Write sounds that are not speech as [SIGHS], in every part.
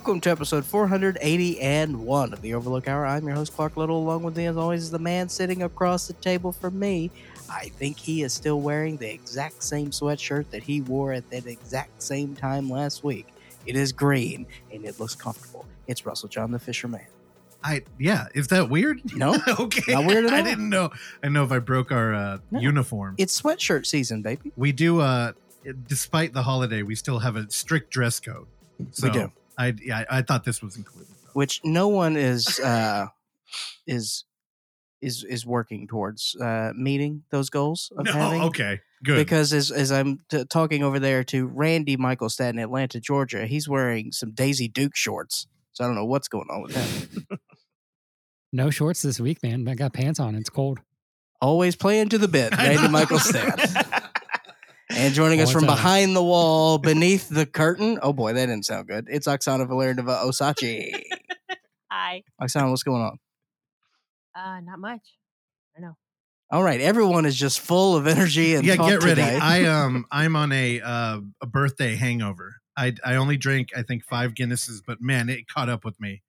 Welcome to episode 481 of the Overlook Hour. I'm your host, Clark Little. Along with me, as always, is the man sitting across the table from me. I think he is still wearing the exact same sweatshirt that he wore at that exact same time last week. It is green and it looks comfortable. It's Russell John the Fisherman. I yeah, is that weird? No, [LAUGHS] okay, Not weird at all. I didn't know. I know if I broke our uh, No. uniform. it's sweatshirt season, baby. we do. uh Despite the holiday, we still have a strict dress code. So We do. I yeah, I thought this was included. though. which no one is uh is is is working towards uh meeting those goals of No, having okay, good. because as as I'm t- talking over there to Randy Michaelstad in Atlanta, Georgia, he's wearing some Daisy Duke shorts. So I don't know what's going on with that. [LAUGHS] No shorts this week, man. I got pants on. It's cold. Always playing to the bit, [LAUGHS] Randy know. Michaelstad. [LAUGHS] And joining us from time. behind the wall, [LAUGHS] beneath the curtain. Oh boy, that didn't sound good. It's Oksana Valerianova Osachi. [LAUGHS] Hi. Oksana, what's going on? Uh, not much. I know. All right, everyone is just full of energy and yeah, talk get ready. today. I um [LAUGHS] I'm on a uh, a birthday hangover. I I only drank I think five Guinnesses, but man, it caught up with me.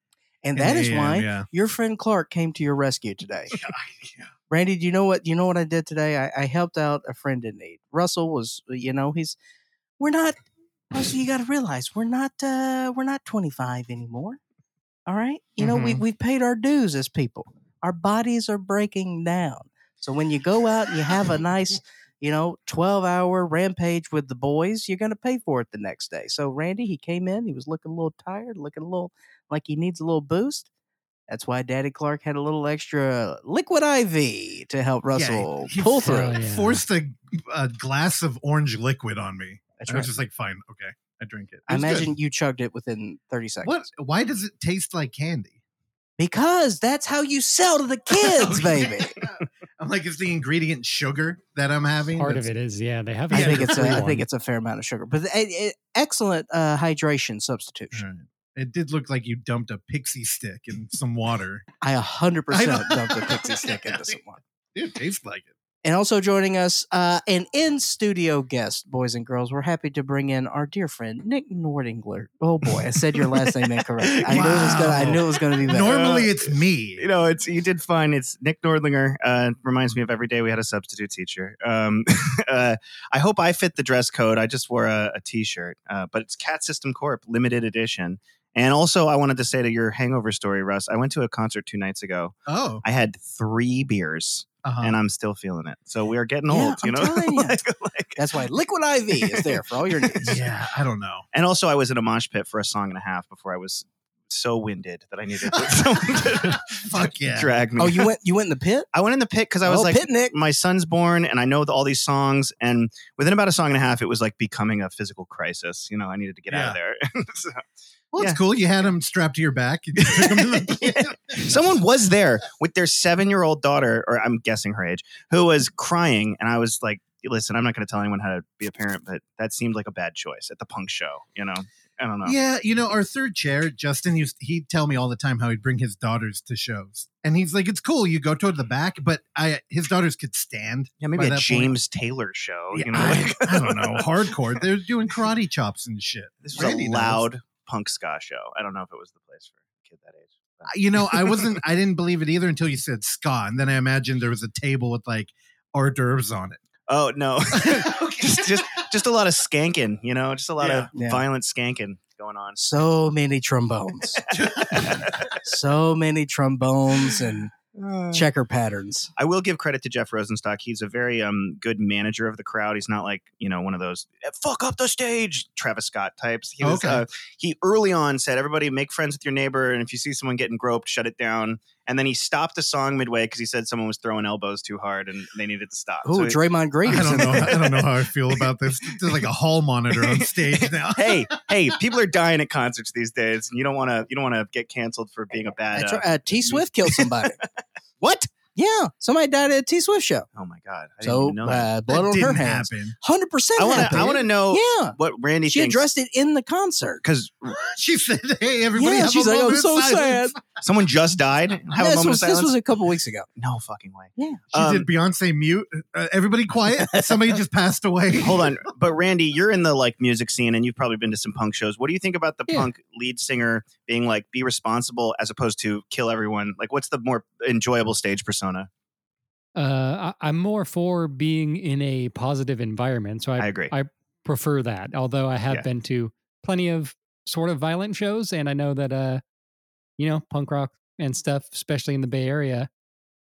and in that the is AM, why yeah. your friend Clark came to your rescue today. Yeah. Randy, do you know what you know what I did today? I, I helped out a friend in need. Russell was, you know, he's we're not. Russell, you got to realize we're not uh we're not 25 anymore. All right, you know we Mhm. we've paid our dues as people. Our bodies are breaking down. So when you go out and you have a nice, you know, 12 hour rampage with the boys, you're going to pay for it the next day. So Randy, he came in, he was looking a little tired, looking a little like he needs a little boost. That's why Daddy Clark had a little extra liquid IV to help Russell he pull for- through. Oh, yeah. Forced a, a glass of orange liquid on me. That's I right. was just like, fine, okay, I drink it. It I was good. imagine you chugged it within 30 seconds. What? Why does it taste like candy? Because that's how you sell to the [LAUGHS] kids, Oh, baby. I'm like, is the ingredient sugar that I'm having? Part of it is, yeah. They have. I a think it's a, sugar-free I think it's a fair amount of sugar, but a, a- excellent uh, hydration substitution. Right. It did look like you dumped a pixie stick in some water. [LAUGHS] I 100% I dumped a pixie [LAUGHS] stick into someone. It tastes like it. And also joining us, uh, an in studio guest, boys and girls. We're happy to bring in our dear friend Nick Nordingler. Oh boy, I said your last name incorrect. I knew it was gonna. I knew it was gonna be better. Normally it's me. you know, it's you did fine. It's Nick Nordlinger. Uh, reminds me of every day we had a substitute teacher. Um, [LAUGHS] uh, I hope I fit the dress code. I just wore a, a t-shirt, uh, but it's Cat System Corp limited edition. And also, I wanted to say to your hangover story, Russ. I went to a concert two nights ago. Oh, I had three beers, uh-huh. and I'm still feeling it. So we are getting Yeah, old, you I'm know. [LAUGHS] you. Like- like- That's why Liquid IV is there for all your needs. yeah, I don't know. [LAUGHS] and also, I was in a mosh pit for a song and a half before I was so winded that I needed [LAUGHS] someone to Fuck yeah. drag me. Oh, you went. You went in the pit. I went in the pit because I was oh, like, my son's born and I know all these songs. And within about a song and a half, it was like becoming a physical crisis. You know, I needed to get out of there. So, Well, it's Yeah. cool. You had him strapped to your back. You to [LAUGHS] [LAUGHS] someone was there with their seven year old daughter, or I'm guessing her age, who was crying. And I was like, listen, I'm not going to tell anyone how to be a parent, but that seemed like a bad choice at the punk show. You know, I don't know. Yeah, you know, our third chair, Justin used he'd tell me all the time how he'd bring his daughters to shows. And he's like, It's cool, you go toward the back, but I his daughters could stand. Yeah, maybe a that point. James Taylor show. Yeah, you know, I, like- I don't [LAUGHS] know, hardcore. They're doing karate chops and shit. this was Randy a knows. Loud punk ska show. I don't know if it was the place for a kid that age. but- You know, I wasn't [LAUGHS] I didn't believe it either until you said ska. And then I imagined there was a table with like hors d'oeuvres on it. Oh no, [LAUGHS] [LAUGHS] just just just a lot of skanking, you know, just a lot of Yeah. violent skanking going on. So many trombones. so many trombones and checker patterns. I will give credit to Jeff Rosenstock. He's a very um good manager of the crowd. He's not like you know one of those "Eh, fuck up the stage Travis Scott types. He was Okay. uh, he early on said everybody make friends with your neighbor, and if you see someone getting groped, shut it down. And then he stopped the song midway because he said someone was throwing elbows too hard and they needed to stop. Oh, So Draymond Green. I don't know. I don't know how I feel about this. There's like a hall monitor on stage now. [LAUGHS] hey, hey, people are dying at concerts these days, and you don't want to you don't want to get canceled for being a bad. That's uh, right. Uh, T Swift killed [LAUGHS] somebody. What? Yeah, somebody died at a T Swift show. Oh my god! I didn't So even know that. uh, blood that on her didn't hands. happen. Hundred percent. I want to. I want to know Yeah, what Randy she thinks. addressed it in the concert. because [LAUGHS] She said, "Hey, everybody, Yeah, have she's a like, "I'm moment of so silence." [LAUGHS] someone just died. Have a this moment was of this silence. was a couple weeks ago. no fucking way. Yeah. She Um, did Beyonce mute. Uh, everybody quiet. [LAUGHS] Somebody just passed away. Hold on, but Randy, you're in the like music scene, and you've probably been to some punk shows. What do you think about the Yeah. punk lead singer being like, "Be responsible," as opposed to "kill everyone"? Like, what's the more enjoyable stage persona? Uh, I, I'm more for being in a positive environment, so I, I agree. I prefer that. Although I have Yeah. been to plenty of sort of violent shows, and I know that uh, you know, punk rock and stuff, especially in the Bay Area,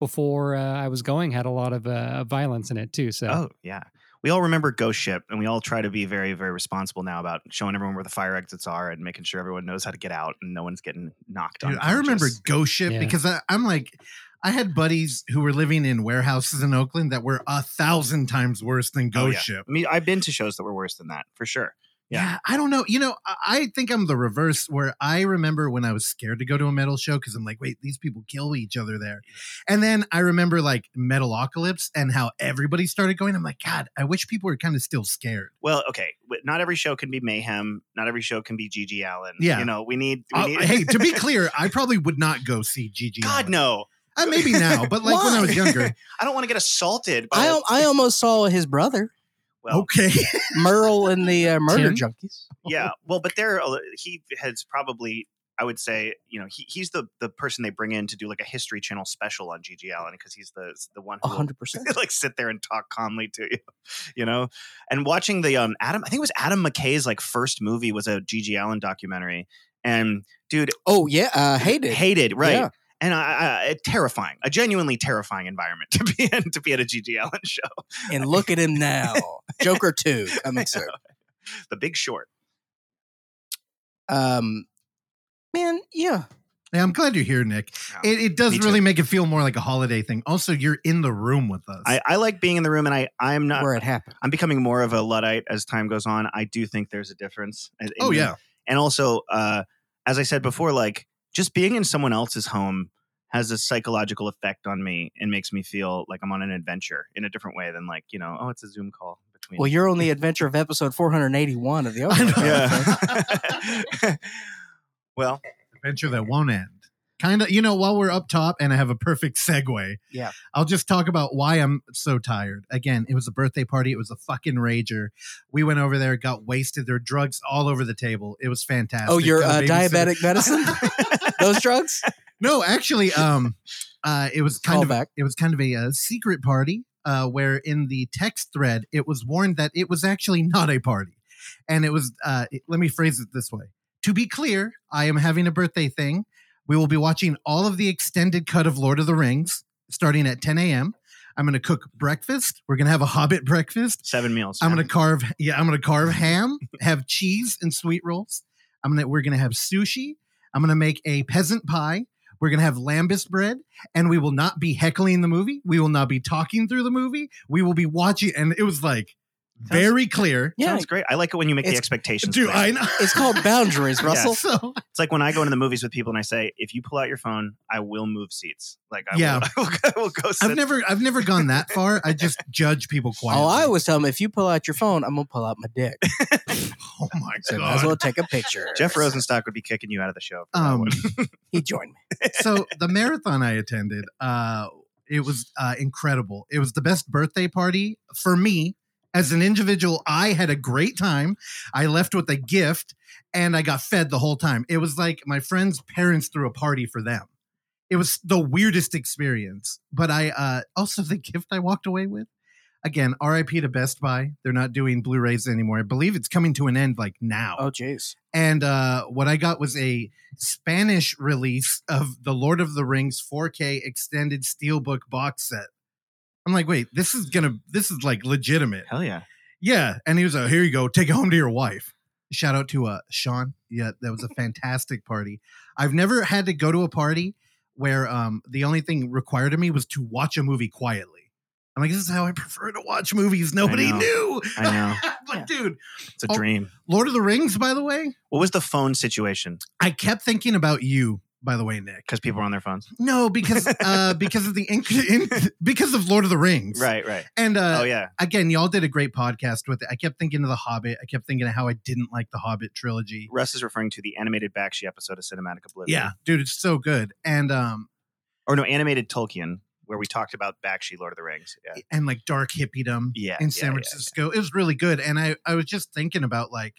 before uh, I was going, had a lot of uh, violence in it too. So Oh yeah, we all remember Ghost Ship, and we all try to be very, very responsible now about showing everyone where the fire exits are and making sure everyone knows how to get out and no one's getting knocked Dude, on. I remember Ghost Ship Yeah. because I, I'm like, I had buddies who were living in warehouses in Oakland that were a thousand times worse than Oh, Ghost yeah. Ship. I mean, I've been to shows that were worse than that for sure. Yeah. Yeah. I don't know. You know, I, I think I'm the reverse where I remember when I was scared to go to a metal show because I'm like, wait, these people kill each other there. And then I remember like Metalocalypse and how everybody started going. I'm like, God, I wish people were kind of still scared. Well, okay, not every show can be Mayhem. Not every show can be GG Allin. Yeah. you know, we need. We Uh, need hey, to be [LAUGHS] clear, I probably would not go see GG. God Allin. no, Uh, maybe now, but like when I was younger. [LAUGHS] I don't want to get assaulted. By I a- al- I [LAUGHS] almost saw his brother well, Okay. [LAUGHS] Merle and the uh, Murder Tim? Junkies. yeah, well, but there he has probably. I would say, you know, he, he's the the person they bring in to do like a History Channel special on GG Allin because he's the the one who hundred percent. [LAUGHS] like sit there and talk calmly to you, you know. And watching the um Adam, I think it was Adam McKay's like first movie was a GG Allin documentary, and dude, Oh yeah, uh, hated. hated right. Yeah. And I, I, a terrifying, a genuinely terrifying environment [LAUGHS] to be in to be at a GG Allin show. And look at him now. [LAUGHS] Joker two coming soon. The Big Short. Um, man, yeah. Yeah, I'm glad you're here, Nick. Yeah. It, it does Me too. really make it feel more like a holiday thing. Also, you're in the room with us. I, I like being in the room, and I I'm not. where it happened. I'm becoming more of a luddite as time goes on. I do think there's a difference. in- oh in- yeah, and also, uh, as I said before, like just being in someone else's home has a psychological effect on me and makes me feel like I'm on an adventure in a different way than like you know, oh, it's a Zoom call between. Well, you're on the [LAUGHS] adventure of episode 481 of the I know. Yeah. [LAUGHS] well, adventure that won't end. Kind of, you know, while we're up top and I have a perfect segue. Yeah. I'll just talk about why I'm so tired. Again, it was a birthday party. It was a fucking rager. We went over there, got wasted. There were drugs all over the table. It was fantastic. Oh, your Got uh, a diabetic medicine? [LAUGHS] Those drugs? [LAUGHS] No, actually, um, uh, it was kind of Callback. it was kind of a, uh secret party uh, where in the text thread it was warned that it was actually not a party, and it was. Uh, it- let me phrase it this way: to be clear, I am having a birthday thing. We will be watching all of the extended cut of Lord of the Rings starting at 10 a.m. I'm going to cook breakfast. We're going to have a Hobbit breakfast. seven meals. I'm gonna carve. Yeah, I'm gonna carve [LAUGHS] ham, have cheese and sweet rolls. I'm gonna. We're gonna have sushi. I'm gonna make a peasant pie. We're gonna have lembas bread, and we will not be heckling the movie. We will not be talking through the movie. We will be watching. And it was like very clear. Yeah. Sounds great. I like it when you make the expectations. Dude, clear. I know. It's called [LAUGHS] boundaries, Russell. So It's like when I go into the movies with people and I say, if you pull out your phone, I will move seats. Like, I Yeah. will, I [LAUGHS] will, I will go sit. I've never, I've never gone that far. I just [LAUGHS] judge people quietly. Oh, I always tell them if you pull out your phone, I'm gonna pull out my dick. Oh my So might as well take a picture. Jeff Rosenstock would be kicking you out of the show. for Um, he joined me. so the marathon I attended, uh, it was uh, incredible. It was the best birthday party for me as an individual. I had a great time. I left with a gift, and I got fed the whole time. It was like my friends' parents threw a party for them. It was the weirdest experience. But I uh, also [LAUGHS] the gift I walked away with. Again, RIP to Best Buy. They're not doing Blu-rays anymore. I believe it's coming to an end like now Oh, jeez. and uh, what I got was a Spanish release of the Lord of the Rings 4K extended steelbook box set. I'm like, wait, this is gonna, this is like legitimate. Hell yeah. Yeah, and he was like, here you go, take it home to your wife. Shout out to uh, Sean. Yeah, that was a fantastic party. I've never had to go to a party where um, the only thing required of me was to watch a movie quietly. I'm like, this is how I prefer to watch movies. Nobody know. knew. I know. [LAUGHS] but Yeah. dude, It's a Oh. dream. Lord of the Rings, by the way, What was the phone situation? I kept thinking about you by the way, Nick. because people are on their phones. No, because uh, [LAUGHS] because of the ink, in, because of Lord of the Rings, Right, right. And uh, oh yeah, again, y'all did a great podcast with it. I kept thinking of the Hobbit. I kept thinking of how I didn't like the Hobbit trilogy. Russ is referring to the animated Bakshi episode of Cinematic Oblivion. Yeah, dude, it's so good. And um, or no, animated Tolkien, where we talked about Bakshi, Lord of the Rings. Yeah, and like dark hippiedom yeah, in yeah, San yeah, Francisco. It was really good. And I I was just thinking about like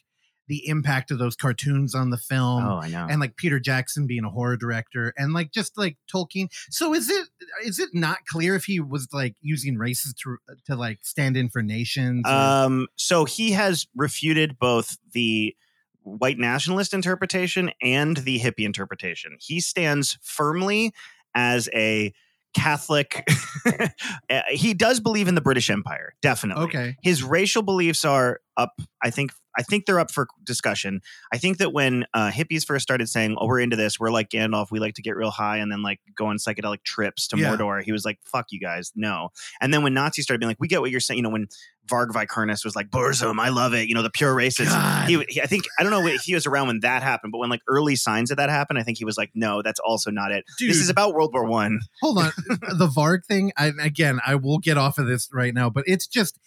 the impact of those cartoons on the film. Oh, I know. and like Peter Jackson being a horror director and like just like Tolkien. So is it is it not clear if he was like using races to to like stand in for nations? or- Um, so he has refuted both the white nationalist interpretation and the hippie interpretation. He stands firmly as a Catholic. Uh, [LAUGHS] he does believe in the British Empire, definitely. okay. His racial beliefs are up. I think. I think they're up for discussion. I think that when uh, hippies first started saying, "Oh, we're into this. We're like Gandalf. We like to get real high and then like go on psychedelic trips to Yeah. Mordor," he was like, "Fuck you guys, no." And then when Nazis started being like, "We get what you're saying," you know, when Varg Vikernes was like, "Burzum, I love it," you know, the pure racists. God. He, he- I think I don't know if he was around when that happened, but when like early signs of that happened, I think he was like, "No, that's also not it. Dude, This is about World War One." hold on. [LAUGHS] the Varg thing, I, again, I will get off of this right now, but it's just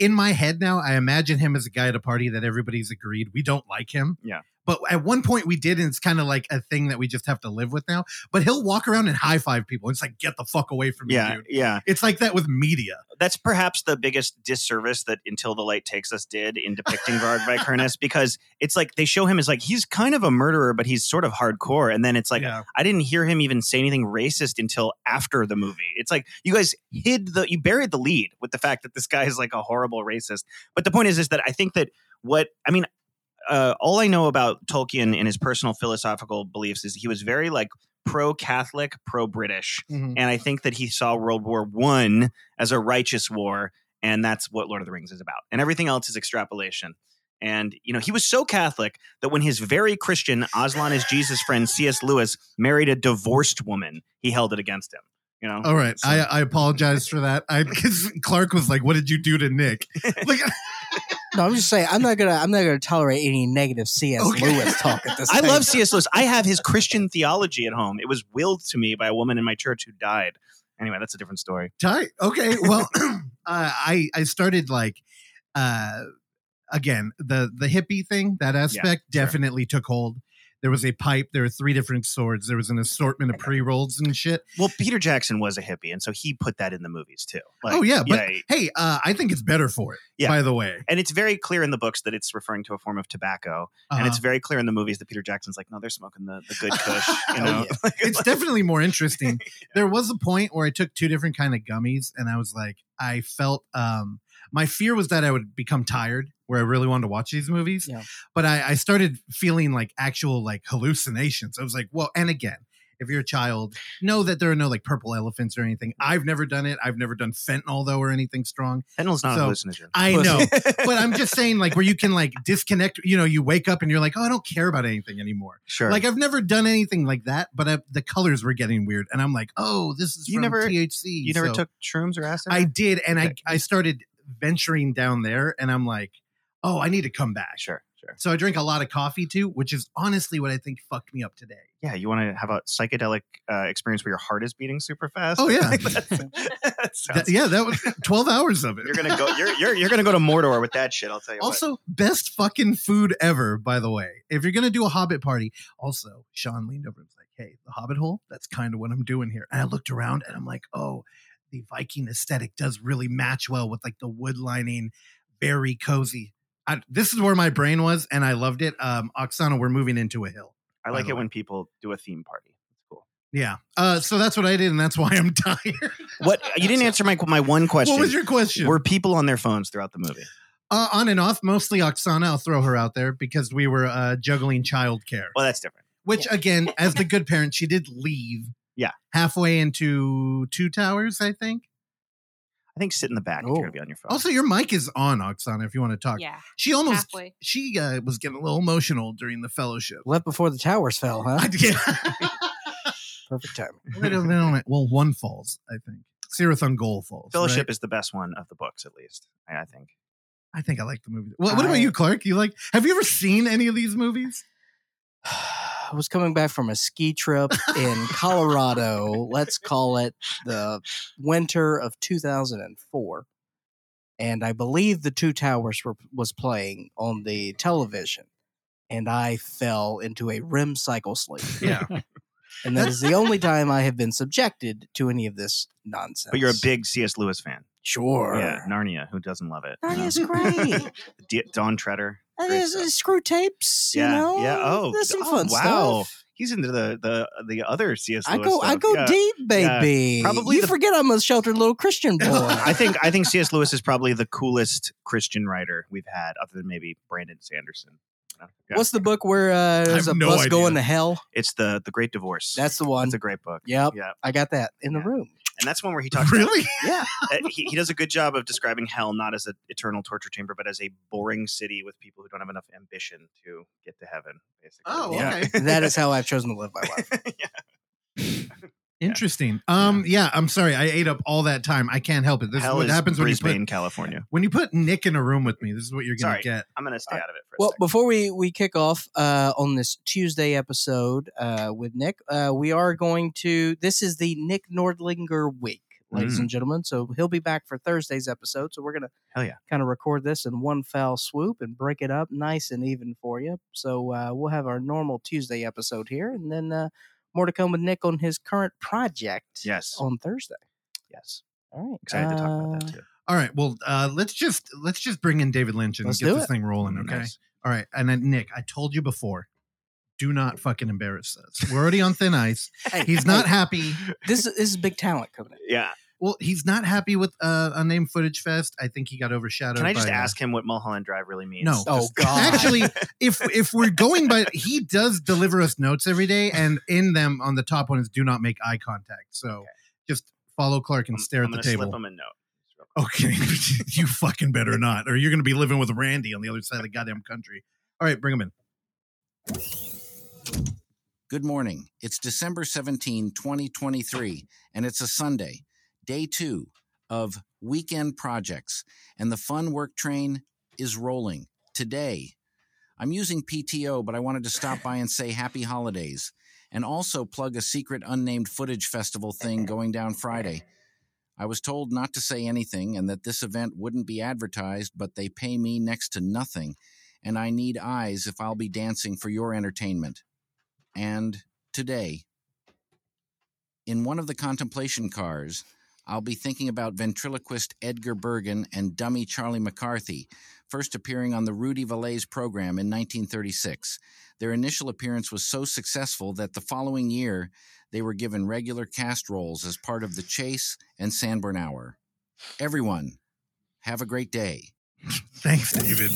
in my head now. I imagine him as a guy at a party that everybody's agreed we don't like him. Yeah. But at one point we did, and it's kind of like a thing that we just have to live with now. But he'll walk around and high five people. It's like, get the fuck away from me, Yeah, dude. yeah. It's like that with media. that's perhaps the biggest disservice that Until the Light Takes Us did in depicting Varg [LAUGHS] Vikernes because it's like they show him as like he's kind of a murderer, but he's sort of hardcore. And then it's like yeah. I didn't hear him even say anything racist until after the movie. It's like you guys hid the you buried the lead with the fact that this guy is like a horrible racist. But the point is is that I think that what I mean uh, all I know about Tolkien and his personal philosophical beliefs is he was very like pro Catholic, pro British Mhm. and I think that he saw World War One as a righteous war, and that's what Lord of the Rings is about. And everything else is extrapolation. And you know, he was so Catholic that when his very Christian Aslan is Jesus friend C.S. Lewis married a divorced woman, he held it against him. You know, All right, So- I, I apologize for that. I because Clark was like, "What did you do to Nick?" [LAUGHS] Like, No, I'm just saying I'm not gonna I'm not gonna tolerate any negative C.S. Okay. Lewis talk at this. I love. C.S. Lewis. I have his Christian theology at home. It was willed to me by a woman in my church who died. Anyway, that's a different story. tight. Okay, well, [CLEARS THROAT] uh, I I started like, uh, again the the hippie thing. That aspect sure. definitely took hold. There was a pipe. There were three different swords. There was an assortment of pre rolls and shit. Well, Peter Jackson was a hippie, and so he put that in the movies too. Like, oh yeah, but yeah, hey, uh, I think it's better for it. Yeah. By the way, and it's very clear in the books that it's referring to a form of tobacco, and Uh-huh. it's very clear in the movies that Peter Jackson's like, no, they're smoking the, the good [LAUGHS] Kush. You Oh, know, [LAUGHS] it's definitely more interesting. [LAUGHS] There was a point where I took two different kind of gummies, and I was like, I felt um, my fear was that I would become tired, where I really wanted to watch these movies. Yeah. But I, I started feeling like actual like hallucinations. I was like, well, and again. If you're a child, know that there are no like purple elephants or anything. I've never done it. I've never done fentanyl though or anything strong. fentanyl's not So, a hallucinogen. I know, [LAUGHS] but I'm just saying like where you can like disconnect. You know, you wake up and you're like, oh, I don't care about anything anymore. sure. Like I've never done anything like that, but I, the colors were getting weird, and I'm like, oh, this is You from never- THC. you never So took shrooms or acid? I did, and Okay. I I started venturing down there, and I'm like, oh, I need to come back. sure, sure. So I drink a lot of coffee too, which is honestly what I think fucked me up today. Yeah, you want to have a psychedelic uh, experience where your heart is beating super fast? Oh, yeah. [LAUGHS] [LAUGHS] That sounds- yeah, that was 12 hours of it. You're gonna go. You're, you're you're gonna go to Mordor with that shit. I'll tell you. what. Also, best fucking food ever, by the way. If you're gonna do a Hobbit party, also Sean leaned over and was like, "Hey, the Hobbit hole. That's kind of what I'm doing here." And I looked around and I'm like, "Oh, the Viking aesthetic does really match well with like the wood lining, very cozy." I, this is where my brain was, and I loved it. Um, Oksana, we're moving into a hill. I like it way. when people do a theme party. It's cool. Yeah. Uh, so that's what I did, and that's why I'm [LAUGHS] tired. What you didn't answer my my one question. [LAUGHS] what was your question? Were people on their phones throughout the movie? uh, on and off, mostly Oksana. I'll throw her out there because we were uh, juggling childcare. Well, that's different. Which again, [LAUGHS] as the good parent, she did leave. Yeah. Halfway into two towers, I think. I think sit in the back if Oh. you're gonna be on your phone. Also, your mic is on, Oksana, if you want to talk. Yeah. She almost Halfway. she uh, was getting a little emotional during the fellowship. Left before the towers fell, huh? Yeah. [LAUGHS] Perfect timing. [LAUGHS] Wait a minute. well, one falls, I think. Cirith Ungol falls. Fellowship right? is the best one of the books, at least. I, I think. I think I like the movie. What, what I- about you, Clark? You like? Have you ever seen any of these movies? [SIGHS] [SIGHS] I was coming back from a ski trip in Colorado. let's call it the winter of 2004, and I believe the Two Towers were was playing on the television, and I fell into a REM cycle sleep. Yeah. [LAUGHS] And that is the only time I have been subjected to any of this nonsense. But you're a big C.S. Lewis fan. sure. Yeah, Narnia. Who doesn't love it? You know? great. [LAUGHS] D- Dawn Treader. And there's, stuff. Screwtapes. You Yeah, know? yeah. Oh, there's some oh, fun wow. stuff. He's into the the the other C.S. I Lewis go, I go Yeah. deep, yeah. baby. Probably you the- forget I'm a sheltered little Christian [LAUGHS] boy. I think I think C.S. [LAUGHS] Lewis is probably the coolest Christian writer we've had, other than maybe Brandon Sanderson. Yeah. What's the book where uh, there's a no bus idea. going to hell? It's the the Great Divorce. That's the one. It's a great book. Yep, Yeah, I got that in the Yeah. room. And that's one where he [LAUGHS] talks. about- Really? Yeah, [LAUGHS] uh, he, he does a good job of describing hell not as an eternal torture chamber, but as a boring city with people who don't have enough ambition to get to heaven. Basically. Oh, Yeah. okay. that is [LAUGHS] how I've chosen to live my life. yeah. Interesting. Um, yeah, I'm sorry. I ate up all that time. I can't help it. This Hell is what is happens when you Brisbane, put California. when you put Nick in a room with me. This is what you're gonna Sorry. get. I'm gonna stay Uh, out of it for a Well, second. before we we kick off uh, on this Tuesday episode uh, with Nick, uh, we are going to. This is the Nick Nordlinger week, ladies Mm. and gentlemen. So he'll be back for Thursday's episode. So we're gonna Hell yeah. kind of record this in one fell swoop and break it up nice and even for you. So uh, we'll have our normal Tuesday episode here, and then uh, more to come with Nick on his current project. Yes. on Thursday. yes. All right, Excited to talk about Uh, that too. All right. Well, uh, let's just let's just bring in David Lynch and Let's get this it. thing rolling. Okay. Nice. All right. And then Nick, I told you before. Do not fucking embarrass us. We're already on thin ice. [LAUGHS] Hey, He's hey, not happy. This is this is big talent coming in. Yeah. Well, he's not happy with uh, Unnamed Footage Fest. I think he got overshadowed. Can I just by, uh, ask him what Mulholland Drive really means? No. Oh God! Actually, [LAUGHS] if if we're going by, he does deliver us notes every day, and in them on the top one is "Do not make eye contact." So Okay. just follow Clark and I'm- stare I'm at the gonna Slip table. him a note. Okay, [LAUGHS] you fucking better not, or you're going to be living with Randy on the other side of the goddamn country. All right, bring him in. Good morning. It's December 17, 2023, and it's a Sunday, day two of weekend projects, and the fun work train is rolling. Today, I'm using PTO, but I wanted to stop by and say happy holidays and also plug a secret unnamed footage festival thing going down Friday. I was told not to say anything and that this event wouldn't be advertised, but they pay me next to nothing, and I need eyes if I'll be dancing for your entertainment. And today, in one of the contemplation cars, I'll be thinking about ventriloquist Edgar Bergen and dummy Charlie McCarthy, first appearing on the Rudy Vallée program in 1936. Their initial appearance was so successful that the following year they were given regular cast roles as part of The Chase and Sanborn Hour. Everyone, have a great day. [LAUGHS] Thanks, David.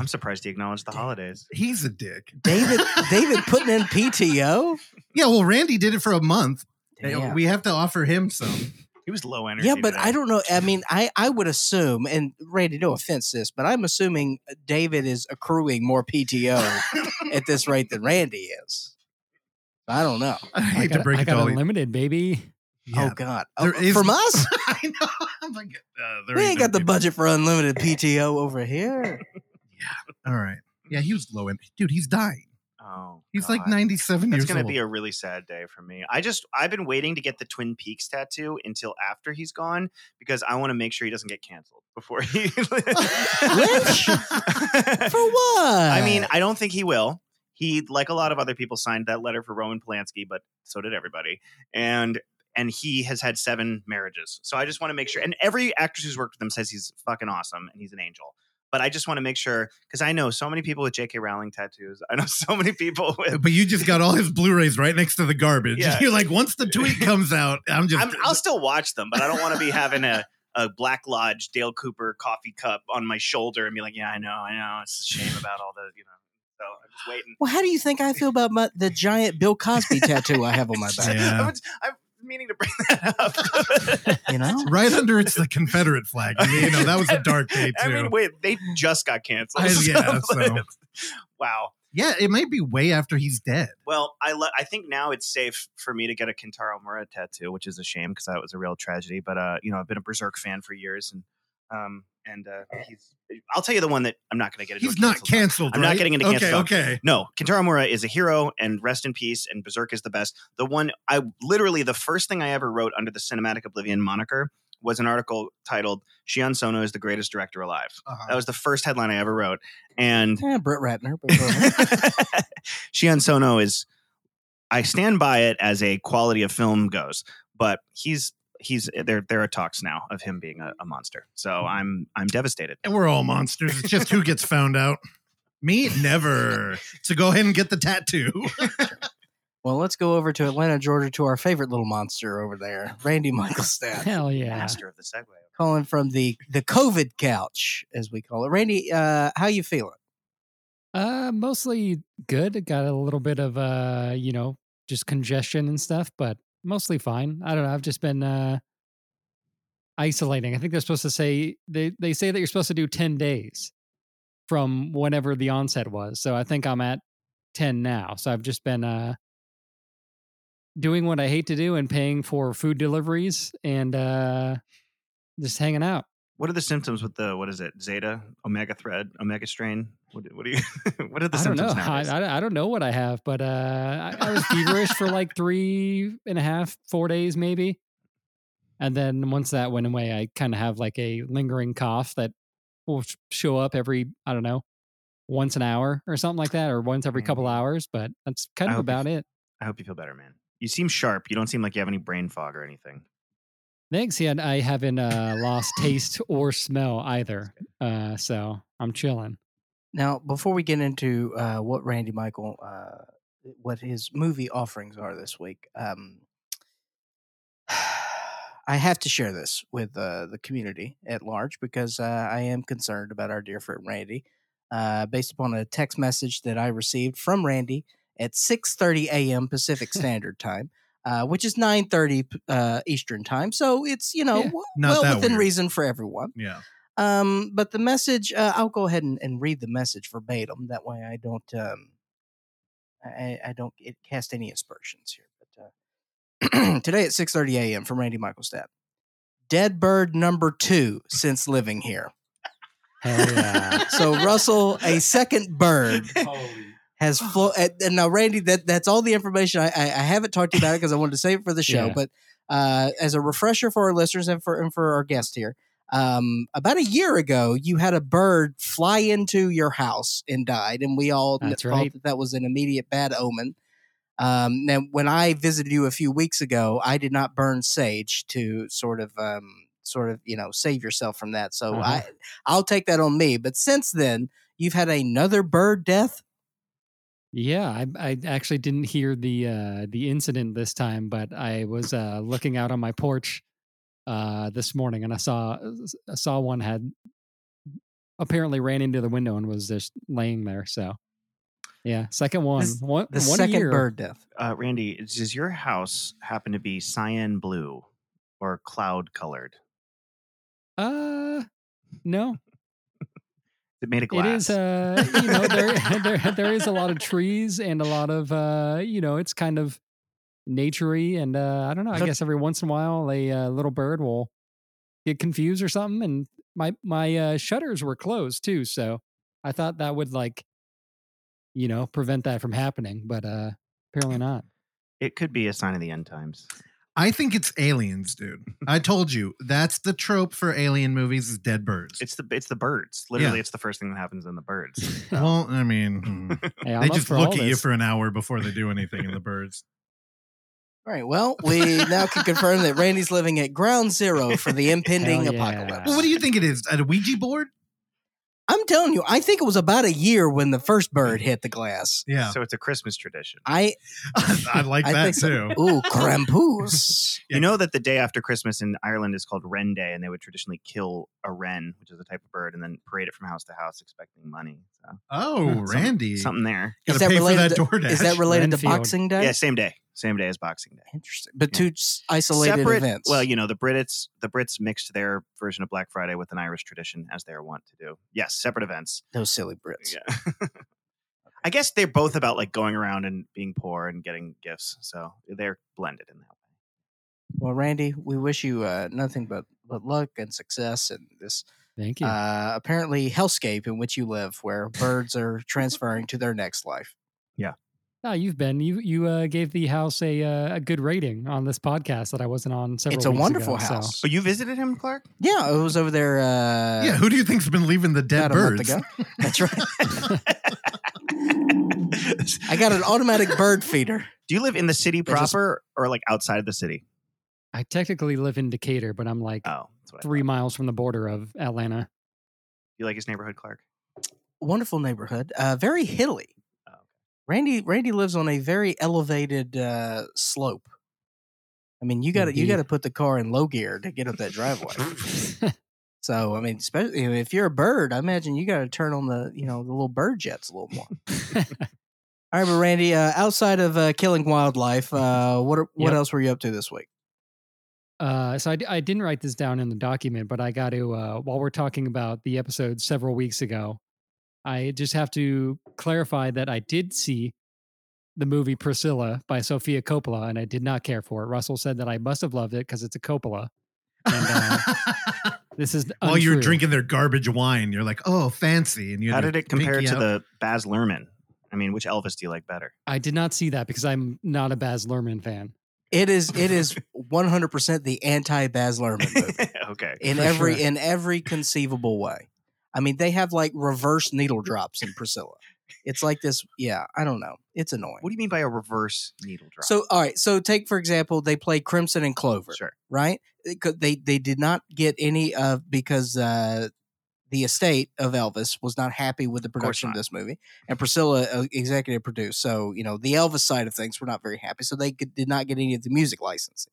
I'm surprised he acknowledged the holidays. He's a dick. David [LAUGHS] David putting in PTO. Yeah, well, Randy did it for a month. Damn. We have to offer him some. He was low energy. Yeah, but today. I don't know. I mean, I, I would assume, and Randy, no offense, this, but I'm assuming David is accruing more PTO at this rate than Randy is. I don't know. [LAUGHS] I I got, to break I it got to all. you. unlimited, baby. Yeah. Oh God, There Oh, is- from us, [LAUGHS] I know. I'm like, uh, there we ain't got the no- budget for unlimited PTO over here. [LAUGHS] Yeah. All right. Yeah, he was low end. Dude, he's dying. Oh, He's like 97 That's years gonna old. be a really sad day for me. I just I've been waiting to get the Twin Peaks tattoo until after he's gone because I want to make sure he doesn't get canceled before he. [LAUGHS] [LAUGHS] For what? I mean, I don't think he will. He, like a lot of other people, signed that letter for Roman Polanski, but so did everybody. And and he has had seven marriages. So I just want to make sure. And every actress who's worked with him says he's fucking awesome and he's an angel. But I just want to make sure because I know so many people with J.K. Rowling tattoos. I know [LAUGHS] so many people [LAUGHS] with. but you just got all his Blu-rays right next to the garbage. Yeah. [LAUGHS] You're like, once the tweet comes out, I'm just. I'm, I'll still watch them, but I don't want to be having a, a Black Lodge Dale Cooper coffee cup on my shoulder and be like, yeah, I know, I know. It's a shame about all the, you know. So I'm just waiting. well, how do you think I feel about my, the giant Bill Cosby tattoo I have on my back? Yeah. I was, I'm meaning to bring that up. [LAUGHS] You know, right under it's the Confederate flag. I mean, you know, that was a [LAUGHS] dark day too. I mean, wait, they just got canceled. I- yeah, [LAUGHS] so. wow. yeah, it might be way after he's dead. Well, I le- I think now it's safe for me to get a Kentaro Miura tattoo, which is a shame because that was a real tragedy. But uh, you know, I've been a Berserk fan for years, and um, and uh, he's. I'll tell you the one that I'm not going to get into. He's not cancel talk. canceled. I'm not getting into okay, cancel talk. Okay. No, Kentaro Miura is a hero, and rest in peace. And Berserk is the best. The one I literally the first thing I ever wrote under the Cinematic Oblivion moniker was an article titled "Sion Sono is the greatest director alive." Uh-huh. That was the first headline I ever wrote, and Yeah, Brett Ratner. But go. [LAUGHS] Sion Sono is. I stand by it as a quality of film goes, but he's he's there. There are talks now of him being a, a monster, so I'm I'm devastated. and we're all monsters. It's just who gets found out. [LAUGHS] Me, never. So go ahead and get the tattoo. [LAUGHS] well, let's go over to Atlanta, Georgia, to our favorite little monster over there, Randy Michaelstad. [LAUGHS] Hell yeah. Master of the segue. calling from the the COVID couch, as we call it. Randy, uh, how you feeling? Uh, mostly good. Got a little bit of uh, you know, just congestion and stuff, but mostly fine. I don't know. I've just been uh isolating. I think they're supposed to say they they say that you're supposed to do ten days from whenever the onset was. So I think I'm at ten now. So I've just been uh doing what I hate to do and paying for food deliveries and uh just hanging out. What are the symptoms with the what is it? Zeta, omega thread, omega strain. What, what do you? [LAUGHS] what are the I don't know. I. I, I don't know what I have, but uh, I, I was feverish for like [LAUGHS] three and a half, four days maybe. And then once that went away, I kind of have like a lingering cough that will sh- show up every, I don't know, once an hour or something like that, or once every couple Mm. hours. But that's kind of hope you about it. I hope you feel better, man. You seem sharp. You don't seem like you have any brain fog or anything. Thanks. Yeah, I haven't uh, lost [LAUGHS] taste or smell either. Uh, so I'm chilling. Now, before we get into uh, what Randy Michael, uh, what his movie offerings are this week, um, [SIGHS] I have to share this with uh, the community at large because uh, I am concerned about our dear friend Randy, uh, based upon a text message that I received from Randy at 6:30 a.m. Pacific [LAUGHS] Standard Time. Uh, which is 9:30 uh, Eastern time, so it's you know Yeah, w- well within weird. reason for everyone. yeah. Um, but the message, uh, I'll go ahead and, and read the message verbatim. That way, I don't, um, I, I don't it cast any aspersions here. But uh, [CLEARS THROAT] today at six thirty a.m. from Randy Michaelstad, dead bird number two since living here. Hell yeah. So Russell, a second bird [LAUGHS] has flown. And now, Randy, that that's all the information. I I, I haven't talked to you about it because I wanted to save it for the show. Yeah. But uh, as a refresher for our listeners and for and for our guest here, um, about a year ago, you had a bird fly into your house and died, and we all kn- That's thought right. that that was an immediate bad omen. Um, now, when I visited you a few weeks ago, I did not burn sage to sort of, um, sort of, you know, save yourself from that. So Uh-huh. I, I'll take that on me. But since then, you've had another bird death. Yeah, I, I actually didn't hear the uh, the incident this time, but I was uh, looking out on my porch uh, this morning, and I saw I saw one had apparently ran into the window and was just laying there. So, yeah, second one, This- one, The one second year. bird death. Uh, Randy, does your house happen to be cyan blue or cloud colored? Uh, no, It made of glass? it is. Uh, [LAUGHS] you know, there [LAUGHS] there there is a lot of trees and a lot of uh, you know, it's kind of naturey, and uh, I don't know. I guess every once in a while, a uh, little bird will get confused or something, and my my uh, shutters were closed too, so I thought that would like, you know, prevent that from happening, but uh, apparently not. It could be a sign of the end times. I think it's aliens, dude. [LAUGHS] I told you that's the trope for alien movies is dead birds. It's the it's the birds. Literally, Yeah. it's the first thing that happens in the birds. [LAUGHS] [LAUGHS] well, I mean, hmm. Hey, I'm they up just for look all at you this. for an hour before they do anything in the birds. All right. Well, we now can confirm that Randy's living at ground zero for the impending Hell yeah. apocalypse. Well, what do you think it is? A Ouija board? I'm telling you, I think it was about a year when the first bird mm. hit the glass. Yeah, So it's a Christmas tradition. I [LAUGHS] [LAUGHS] I like I that think so. too. ooh Krampus. [LAUGHS] Yeah. You know that the day after Christmas in Ireland is called Wren Day, and they would traditionally kill a wren, which is a type of bird, and then parade it from house to house, expecting money. So Oh, Huh. some- Randy, something there. gotta Is that pay for related that to- Is that related to Boxing Day? Yeah, same day, same day as Boxing Day. Interesting. But Yeah. two isolated Separate. events. Well, you know the Brits. The Brits mixed their version of Black Friday with an Irish tradition, as they are wont to do. Yes, separate events. Those silly Brits. Yeah. [LAUGHS] I guess they're both about like going around and being poor and getting gifts, so they're blended in that way. Well, Randy, we wish you uh, nothing but, but luck and success in this Thank you. Uh, apparently, hellscape in which you live, where birds are transferring to their next life. Oh, you've been you you uh, gave the house a uh, a good rating on this podcast that I wasn't on several. It's a weeks wonderful ago, so- house. Oh, you visited him, Clark? Yeah, it was over there. Uh, yeah, who do you think's been leaving the dead about a month birds? ago. [LAUGHS] That's right. [LAUGHS] I got an automatic bird feeder. Do you live in the city They just- proper or like outside of the city? I technically live in Decatur, but I'm like Oh, that's what I three miles from the border of Atlanta. You like his neighborhood, Clark? Wonderful neighborhood. Uh, very hilly. Randy Randy lives on a very elevated uh, slope. I mean, you got to you got to put the car in low gear to get up that driveway. [LAUGHS] So, I mean, especially if you're a bird, I imagine you got to turn on the you know the little bird jets a little more. [LAUGHS] All right, but Randy, uh, outside of uh, killing wildlife, uh, what are, what Yep. else were you up to this week? Uh, so I didn't write this down in the document, but I got to, uh, while we're talking about the episode several weeks ago, I just have to clarify that I did see the movie Priscilla by Sofia Coppola, and I did not care for it. Russell said that I must have loved it because it's a Coppola. And uh, [LAUGHS] this is While you're drinking their garbage wine, you're like, "Oh, fancy!" And you How did it compare to out. the Baz Luhrmann? I mean, which Elvis do you like better? I did not see that because I'm not a Baz Luhrmann fan. It is it is [LAUGHS] 100 percent the anti Baz Luhrmann movie [LAUGHS] okay. in For every sure. in every conceivable way. I mean, they have like reverse needle drops in Priscilla. It's like this. Yeah, I don't know. It's annoying. What do you mean by a reverse needle drop? So, all right. So, take for example, they play Crimson and Clover, sure. right? They They did not get any of because uh, the estate of Elvis was not happy with the production of, not. this movie, and Priscilla uh, executive produced. So, you know, the Elvis side of things were not very happy, so they could, did not get any of the music licensing,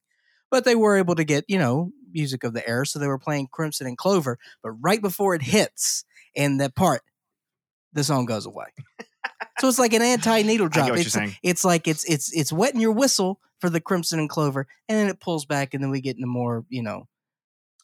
but they were able to get you know music of the era. So they were playing Crimson and Clover, but right before it hits in that part, the song goes away. So it's like an anti needle I drop. get what you're It's, saying. it's like it's it's it's wetting your whistle for the Crimson and Clover, and then it pulls back, and then we get into more you know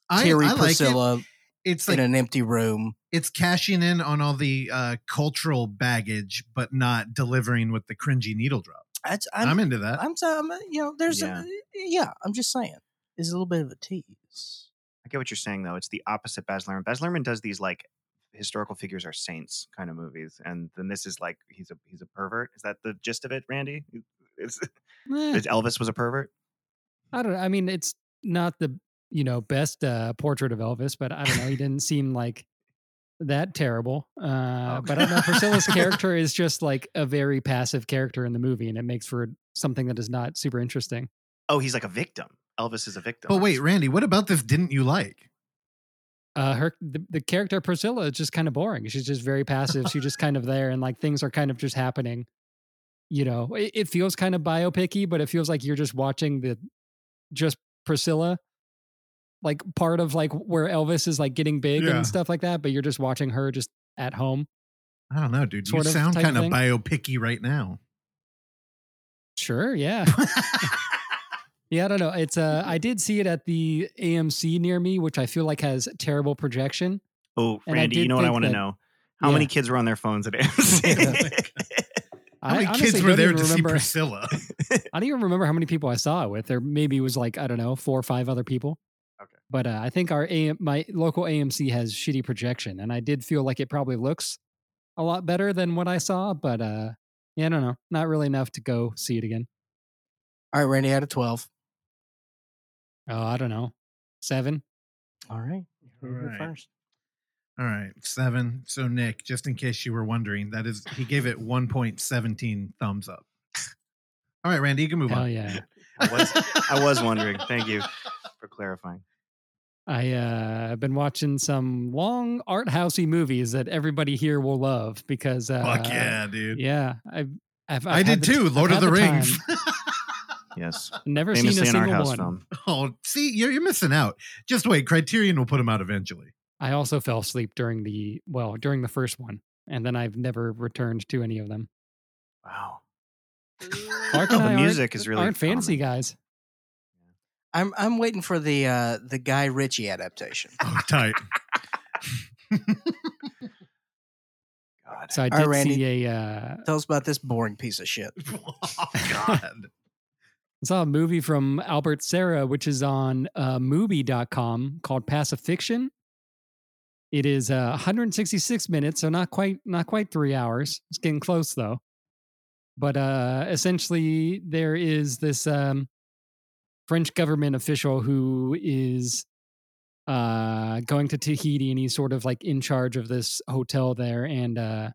I, teary I like it. Priscilla It's in like an empty room. it's cashing in on all the uh, cultural baggage, but not delivering with the cringy needle drop. That's, I'm, I'm, into that. I'm, I'm, you know, there's Yeah. a yeah. I'm just saying, there's a little bit of a tease. I get what you're saying, though. It's the opposite Baz Luhrmann. Baz Luhrmann does these like historical figures are saints kind of movies, and then this is like he's a he's a pervert. Is that the gist of it, Randy? Is, Eh, is Elvis was a pervert? I don't know. I mean, it's not the you know best uh, portrait of Elvis, but I don't know. He didn't seem like that terrible. Uh, But I don't know. Priscilla's [LAUGHS] character is just like a very passive character in the movie, and it makes for something that is not super interesting. Oh, he's like a victim. Elvis is a victim. but wait, Randy, what about this? Didn't you like? Uh, her the, the character Priscilla is just kind of boring. She's just very passive. She's just kind of there, and like things are kind of just happening. You know, it, it feels kind of biopicky, but it feels like you're just watching the just Priscilla, like part of like where Elvis is like getting big Yeah. and stuff like that. But you're just watching her just at home. I don't know, dude. Sort you sound kind of thing. biopicky right now. Sure, yeah, [LAUGHS] yeah. I don't know. It's uh, I did see it at the AMC near me, which I feel like has terrible projection. Oh, And Randy, you know what I want to know? How yeah. many kids were on their phones at AMC? [LAUGHS] [LAUGHS] How I many honestly kids were there even to see remember- Priscilla? I don't even remember how many people I saw it with. There maybe was like I don't know four or five other people. Okay. But uh, I think our AM, my local AMC has shitty projection, and I did feel like it probably looks a lot better than what I saw. But uh, yeah, I don't know, not really enough to go see it again. All right, Randy, out of twelve. Oh, I don't know, seven. All right, All you're right. first. All right, seven. So Nick, just in case you were wondering, that is he gave it 1.17 thumbs up. All right, Randy, you can move Hell on. yeah! I was I was wondering. Thank you [LAUGHS] for clarifying. I uh, have been watching some long art housey movies that everybody here will love because uh, Fuck yeah, dude. yeah. I've, I've, I've I did the too. Lord of had the, Rings. [LAUGHS] [LAUGHS] Yes, Never famously seen a an art single house one. film. [LAUGHS] oh, see, you're, you're missing out. Just wait. Criterion will put them out eventually. I also fell asleep during the well during the first one, and then I've never returned to any of them. Wow. Clark Oh, and the I music aren't, is really aren't fantasy guys. I'm I'm waiting for the uh, the Guy Ritchie adaptation. Oh, tight. [LAUGHS] God. So I did right, Randy. see a uh, Tell us about this boring piece of shit. oh, [LAUGHS] God. I saw a movie from Albert Serra, which is on uh, MUBI.com called Pacifiction. It is uh, 166 minutes, so not quite not quite three hours. It's getting close though. But uh, essentially, there is this um, French government official who is uh, going to Tahiti, and he's sort of like in charge of this hotel there, and uh,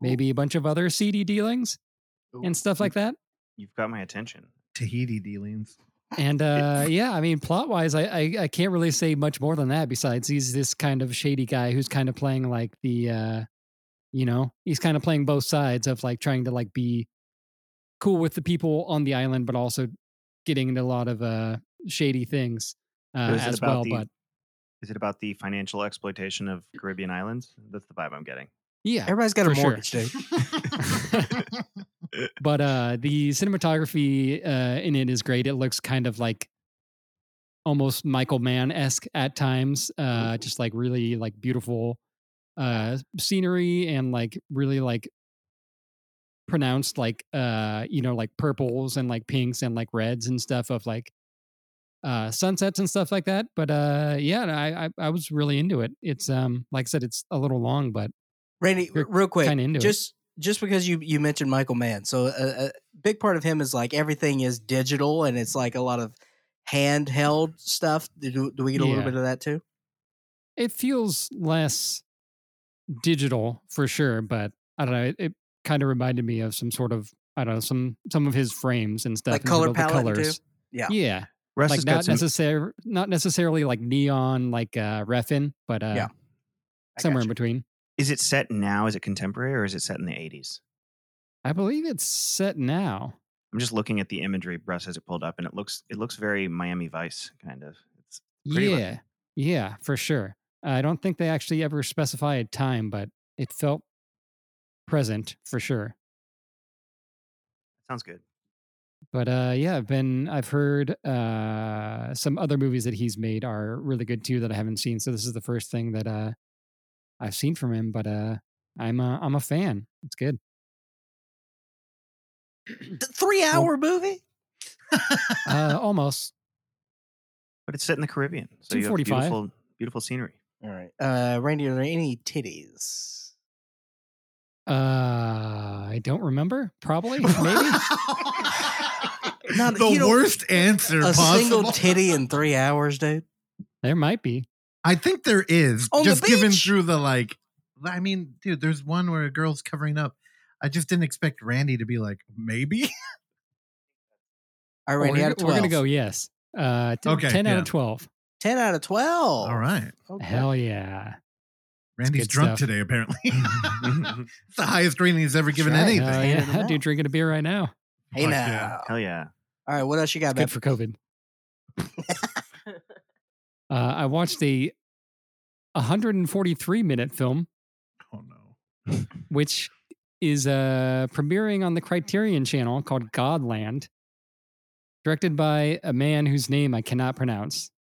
maybe a bunch of other seedy dealings and stuff like that. You've got my attention. Tahiti dealings. And uh, yeah, I mean, plot wise, I, I I can't really say much more than that. Besides, he's this kind of shady guy who's kind of playing like the, uh, you know, he's kind of playing both sides of like trying to like be cool with the people on the island, but also getting into a lot of uh shady things uh, So is it as well. the- But Is it about the financial exploitation of Caribbean islands? That's the vibe I'm getting. yeah, Everybody's got a for sure. mortgage, dude. [LAUGHS] but uh the cinematography uh in it is great it looks kind of like almost michael mann-esque at times uh just like really like beautiful uh scenery and like really like pronounced like uh you know like purples and like pinks and like reds and stuff of like uh sunsets and stuff like that but uh yeah I, I i was really into it it's um like i said it's a little long but Randy, real quick, kinda it. just just because you you mentioned Michael Mann, so a, a big part of him is like everything is digital and it's like a lot of handheld stuff. Do, do we get a little bit of that too? it feels less digital for sure, but I don't know. It, it kind of reminded me of some sort of I don't know some some of his frames and stuff. Like and color palette too? Yeah. yeah, Russ like not necessarily not necessarily like neon like uh Refn, but uh, Yeah. I somewhere in between. Is it set now? Is it contemporary or is it set in the 80s? I believe it's set now. I'm just looking at the imagery Russ has it pulled up, and it looks it looks very Miami Vice kind of. It's yeah, looking. yeah, for sure. I don't think they actually ever specify a time, but it felt present for sure. sounds good. But uh yeah, I've been I've heard uh some other movies that he's made are really good too that I haven't seen. So this is the first thing that uh I've seen from him, but uh I'm a, I'm a fan. It's good. Three hour movie. Uh [LAUGHS] almost. But it's set in the Caribbean, so you have beautiful beautiful scenery. All right, uh, Randy, are there any titties? Uh I don't remember. Probably. [LAUGHS] Maybe. Not- [LAUGHS] the you don't- worst answer A possible. single titty in three hours, dude. there might be. I think there is. On the just given beach? through the like I mean, dude, there's one where a girl's covering up. I just didn't expect Randy to be like, maybe. [LAUGHS] All Oh, Randy, we're, out of gonna- we're gonna go yes. Uh t- Okay, 10 out of 12. 10 out of 12. All right. Okay. Hell yeah. Randy's drunk stuff. today, apparently. [LAUGHS] [LAUGHS] it's the highest rating he's ever given right. anything. Hell Handed yeah. Dude drinking a beer right now. Hey, Fuck now. yeah. Hell yeah! All right, what else you got, Good for COVID. [LAUGHS] Uh, I watched a 143 minute film, Oh no. which is uh, premiering on the Criterion channel called Godland, directed by a man whose name I cannot pronounce.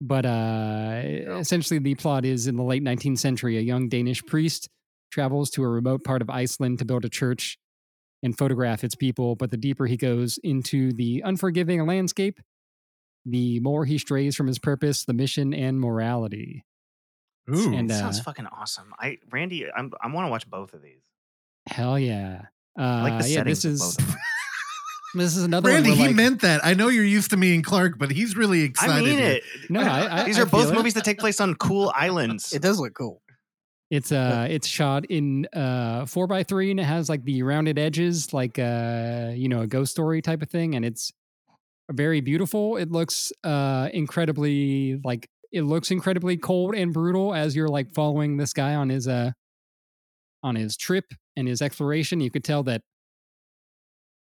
But uh, essentially, the plot is in the late 19th century, a young Danish priest travels to a remote part of Iceland to build a church and photograph its people. But the deeper he goes into the unforgiving landscape, the more he strays from his purpose, the mission, and morality. Ooh. And, That uh, sounds fucking awesome. I Randy, I'm, I want to watch both of these. Hell yeah! Uh, I like the yeah, this is both. of them. This is another Randy, one. he like, meant that. I know you're used to me and Clark, but he's really excited. I mean here. it. No, I- I- these I are both feel it. movies that take place on cool [LAUGHS] islands. It does look cool. It's uh it's shot in uh four by three and it has like the rounded edges, like uh you know a ghost story type of thing, and it's very beautiful. It looks uh incredibly like it looks incredibly cold and brutal as you're like following this guy on his uh on his trip and his exploration. You could tell that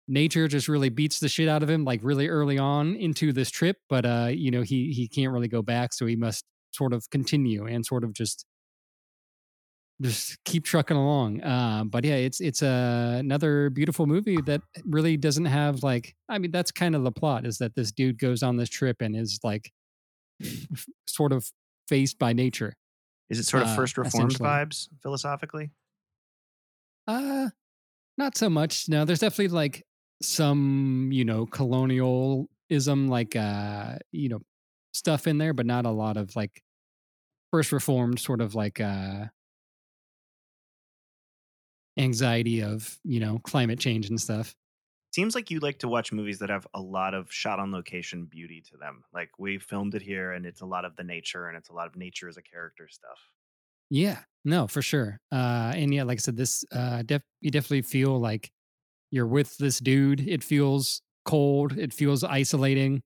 nature just really beats the shit out of him like really early on into this trip, but uh you know he he can't really go back, so he must sort of continue and sort of just just keep trucking along. Uh, but yeah, it's it's uh, another beautiful movie that really doesn't have like. I mean, that's kind of the plot is that this dude goes on this trip and is like sort of faced by nature. Is it sort of uh, first reformed vibes philosophically? Uh not so much. No, there's definitely like some you know colonialism, like uh you know stuff in there, but not a lot of like first reformed sort of like uh anxiety of you know climate change and stuff Seems like you like to watch movies that have a lot of shot on location beauty to them. Like we filmed it here, and it's a lot of the nature, and it's a lot of nature as a character stuff. Yeah, no, for sure. Uh, and yeah, like I said, this uh, def- you definitely feel like you're with this dude. It feels cold. It feels isolating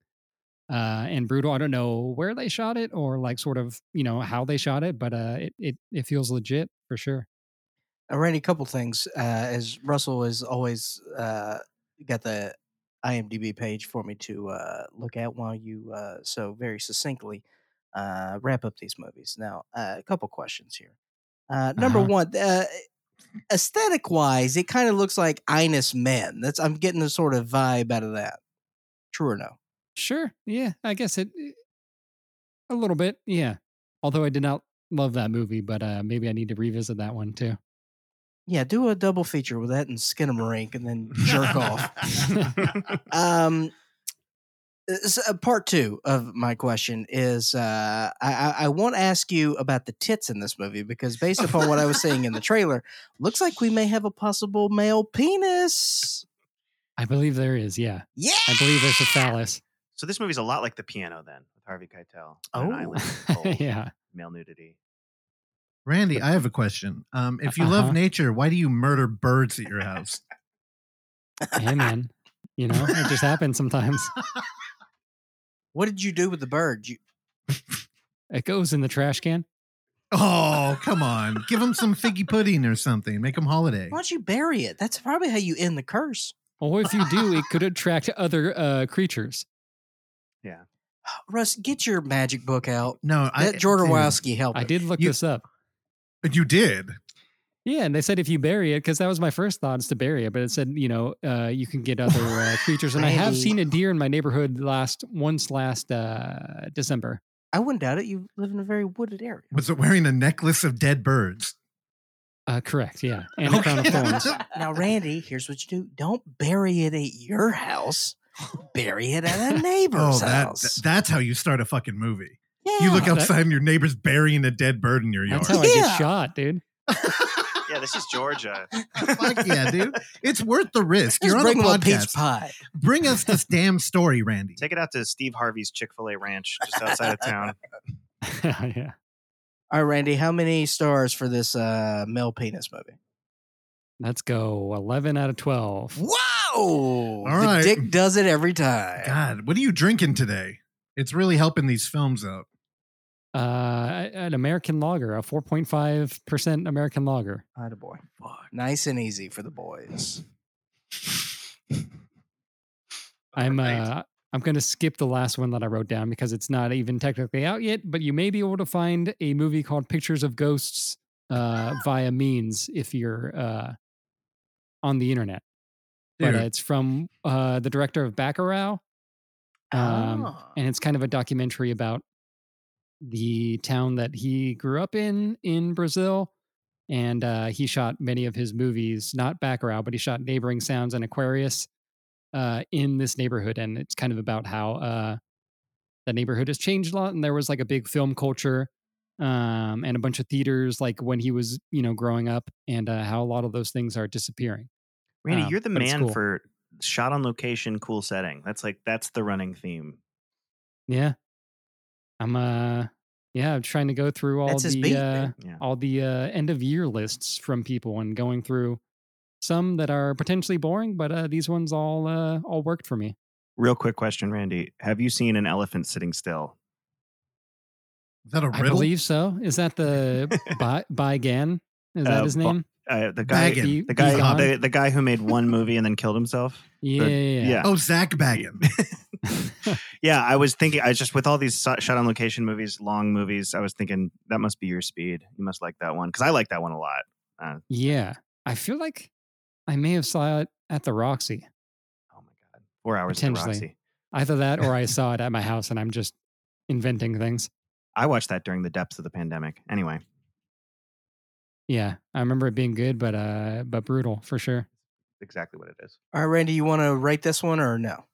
uh, and brutal. I don't know where they shot it or like sort of you know how they shot it, but uh, it it it feels legit for sure. Uh, Randy, a couple things. Uh, as Russell has always uh, got the IMDb page for me to uh, look at while you uh, so very succinctly uh, wrap up these movies. Now, uh, a couple questions here. Uh, number Uh-huh. one, uh, aesthetic wise, it kind of looks like Enys Men. That's I'm getting a sort of vibe out of that. True or no? Sure, yeah, I guess it it- a little bit, yeah. Although I did not love that movie, but uh, maybe I need to revisit that one too. Yeah, do a double feature with that and Skinamarink and then [LAUGHS] jerk off. [LAUGHS] Um, s- uh, part two of my question is uh, I, I, I won't ask you about the tits in this movie because based upon what I was seeing in the [LAUGHS] trailer, looks like we may have a possible male penis. I believe there is, yeah. Yeah. I believe there's a phallus. So this movie's a lot like The Piano, then, with Harvey Keitel. on an Oh. island [LAUGHS] yeah. male nudity. Randy, I have a question. Um, if you Uh-huh. love nature, why do you murder birds at your house? Hey man. You know, it just happens sometimes. [LAUGHS] What did you do with the bird? You, [LAUGHS] It goes in the trash can. Oh, come on. Give them some figgy pudding or something. Make them holiday. why don't you bury it? That's probably how you end the curse. Or if you do, it could [LAUGHS] attract other uh, creatures. Yeah. [GASPS] Russ, get your magic book out. No, I. Let Jodorowsky help. I it. did look You- this up. dude, You did. Yeah, and they said if you bury it, because that was my first thought is to bury it, but it said you know uh, you can get other uh, [LAUGHS] creatures, and I have seen a deer in my neighborhood last once last uh, December. I wouldn't doubt it. You live in a very wooded area. Was it wearing a necklace of dead birds? Uh, correct, yeah, [LAUGHS] and a crown of thorns. Now, Randy, here's what you do: don't bury it at your house. Bury it at a neighbor's Oh, that, house. that's how you start a fucking movie. yeah. You look that- outside and your neighbor's burying a dead bird in your yard. That's how I Yeah. get shot, dude. [LAUGHS] Yeah, this is Georgia. Fuck yeah, dude. It's worth the risk. You're on bring a him a peach podcast. pie. Bring us this damn story, Randy. Take it out to Steve Harvey's Chick fil A ranch just outside of town. [LAUGHS] [LAUGHS] yeah. All right, Randy, how many stars for this uh, male penis movie? Let's go. 11 out of 12. Whoa! the right. dick does it every time. God, what are you drinking today? It's really helping these films out. Uh, an American lager, a 4.5% American lager. Atta boy. Nice and easy for the boys. [LAUGHS] I'm uh, I'm going to skip the last one that I wrote down because it's not even technically out yet, but you may be able to find a movie called Pictures of Ghosts uh, [LAUGHS] via means if you're uh, on the internet. But uh, it's from uh, the director of Bacurau. Um, Ah. and it's kind of a documentary about the town that he grew up in in Brazil. And uh, he shot many of his movies, not Bacurau, but he shot Neighboring Sounds and Aquarius uh, in this neighborhood. And it's kind of about how uh, that neighborhood has changed a lot. And there was like a big film culture um, and a bunch of theaters, like when he was, you know, growing up, and uh, how a lot of those things are disappearing. Randy, Um, you're the man cool. for shot on location, cool setting. That's like that's the running theme. Yeah. I'm uh yeah, I'm trying to go through all That's the beat, uh. Yeah. all the uh end of year lists from people and going through some that are potentially boring, but uh these ones all uh all worked for me. Real quick question, Randy. Have you seen an elephant sitting still? Is that a I riddle? I believe so. Is that the [LAUGHS] By Bygan? Is that Uh, his name? Uh, the guy, Baggin. Be- the guy, the, the guy who made one movie and then killed himself. yeah, yeah, yeah. Oh, Zach Baggin. [LAUGHS] [LAUGHS] yeah, I was thinking. I just with all these so- shot on location movies, long movies. I was thinking that must be your speed. You must like that one because I like that one a lot. Uh, Yeah. I feel like I may have saw it at the Roxy. oh my god, four hours to Potentially. Roxy. Either that or I [LAUGHS] saw it at my house and I'm just inventing things. I watched that during the depths of the pandemic. Anyway, Yeah. I remember it being good, but uh but brutal for sure. exactly what it is. All right, Randy, you want to write this one or no?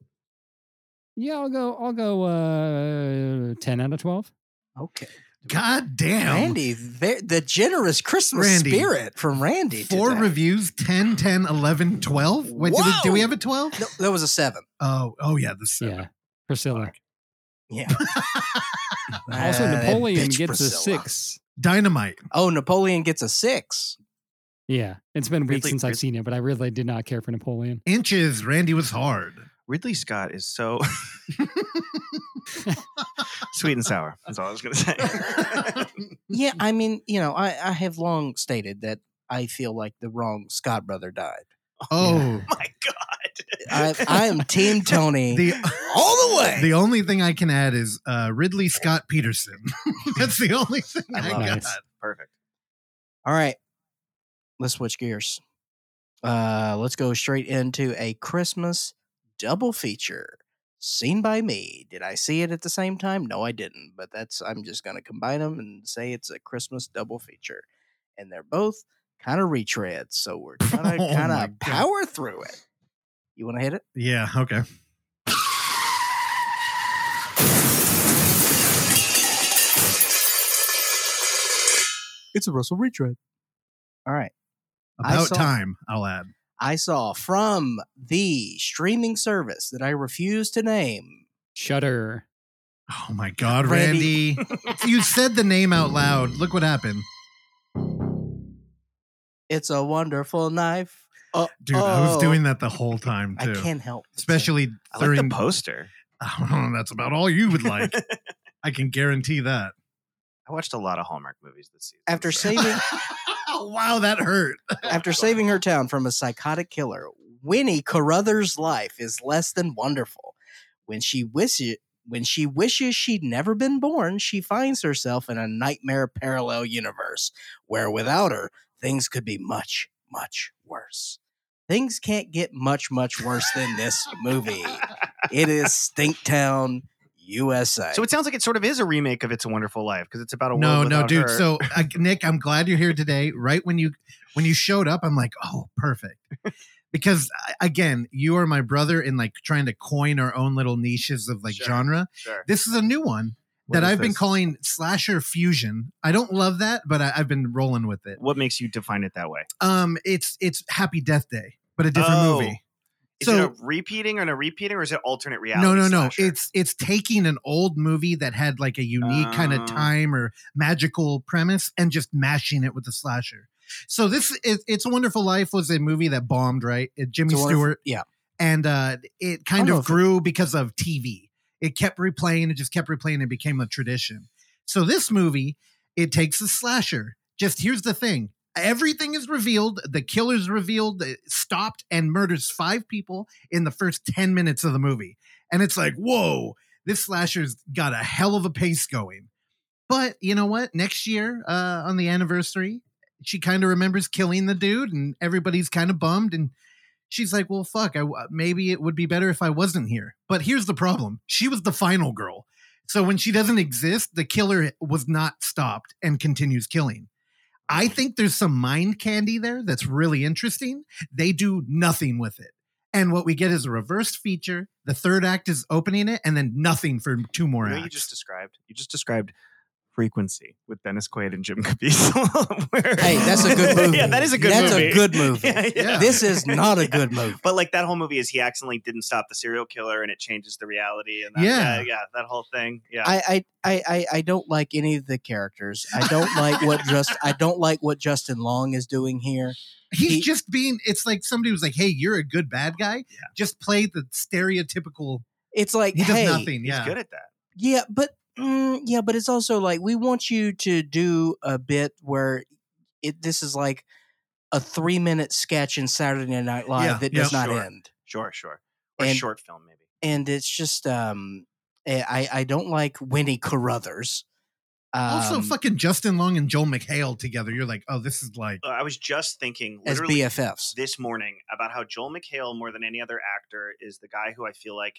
Yeah, I'll go. I'll go. Uh, ten out of twelve. Okay. God damn. Randy, the generous Christmas Randy, spirit from Randy. Four today. reviews 10, 10, 11, 12. Wait, do we, do we have a 12? No, that was a seven. Oh, oh yeah, the seven. Yeah. Priscilla. Yeah. [LAUGHS] Also, Ah, Napoleon bitch gets a six. Dynamite. Oh, Napoleon gets a six. Yeah. It's been weeks Ridley- since I've seen it, but I really did not care for Napoleon. Inches. Randy was hard. Ridley Scott is so [LAUGHS] [LAUGHS] sweet and sour. That's all I was going to say. [LAUGHS] Yeah, I mean, you know, I, I have long stated that I feel like the wrong Scott brother died. Oh, My God. I, I am Team Tony the all the way. the only thing I can add is uh, Ridley Scott Peterson. That's the only thing I I, got. it. Perfect. All right, let's switch gears. Uh, let's go straight into a Christmas double feature. Seen by me. Did I see it at the same time? No, I didn't. But that's I'm just gonna combine them and say it's a Christmas double feature, and they're both kind of retreads. So we're [LAUGHS] gonna Oh kind my of God. power through it. You want to hit it? Yeah. Okay. It's a Russell retread. All right. About saw- time. I'll add. I saw from the streaming service that I refuse to name. Shutter. Oh my God, Randy! Randy. [LAUGHS] you said the name out loud. Look what happened, It's a wonderful knife. Uh, dude. I was oh. doing that the whole time I can't help. Especially I like during. the poster. [LAUGHS] Oh, that's about all you would like. [LAUGHS] I can guarantee that. I watched a lot of Hallmark movies this season. after so- saving [LAUGHS] wow, that hurt. [LAUGHS] after saving her town from a psychotic killer, Winnie Carruthers' life is less than wonderful. When she wishes when she wishes she'd never been born, she finds herself in a nightmare parallel universe where without her, things could be much, much worse. Things can't get much, much worse than this [LAUGHS] movie. It is Stinktown, USA. So it sounds like it sort of is a remake of It's a Wonderful Life because it's about a no, world no, without dude. her. So, [LAUGHS] uh, Nick, I'm glad you're here today. Right when you when you showed up, I'm like, oh, perfect. Because again, you are my brother in like trying to coin our own little niches of like Sure. genre. sure. This is a new one What that is I've been calling slasher fusion. I don't love that, but I, I've been rolling with it. What makes you define it that way? Um, it's it's Happy Death Day, but a different Oh. movie. Is So- it a repeating or a repeating, or is it alternate reality? No, no, no. It's it's taking an old movie that had like a unique kind Oh. of time or magical premise and just mashing it with a slasher. So this is It's a Wonderful Life was a movie that bombed, right? Uh, Jimmy It's a wonderful- Stewart, yeah. and uh, it kind of if it- grew because of TV. It kept replaying, it just kept replaying, it became a tradition. So this movie, it takes a slasher. Just here's the thing. Everything is revealed. The killer's revealed, stopped, and murders five people in the first 10 minutes of the movie. And it's like, whoa, this slasher's got a hell of a pace going. But you know what? Next year, uh, on the anniversary, she kind of remembers killing the dude, and everybody's kind of bummed. And she's like, well, fuck, I, maybe it would be better if I wasn't here. But here's the problem she was the final girl. So when she doesn't exist, the killer was not stopped and continues killing. I think there's some mind candy there that's really interesting. They do nothing with it. And what we get is a reversed feature. The third act is opening it, and then nothing for two more You know, acts. you just described. You just described frequency with Dennis Quaid and Jim Caviezel. [LAUGHS] where- Hey, that's a good movie. [LAUGHS] yeah, that is a good That's movie. That's a good [LAUGHS] movie. Yeah, yeah. This is not a Yeah. good movie. But like that whole movie is he accidentally didn't stop the serial killer and it changes the reality and that, Yeah. yeah, yeah, that whole thing. Yeah. I, I, I, I, I don't like any of the characters. I don't like what just I don't like what Justin Long is doing here. He's He- just being, it's like somebody was like, hey, you're a good bad guy. Yeah. Just play the stereotypical, It's like he does hey, nothing. He's Yeah. good at that. Yeah, but mm, yeah, but it's also like we want you to do a bit where it this is like a three minute sketch in Saturday Night Live Yeah, that yeah, does not sure. end, Sure, sure. Or And- short film maybe. and it's just um, eh, I I don't like Winnie Carruthers. also, um, fucking Justin Long and Joel McHale together. You're like, oh, this is like, Uh, I was just thinking as BFFs. this morning about how Joel McHale, more than any other actor, is the guy who I feel like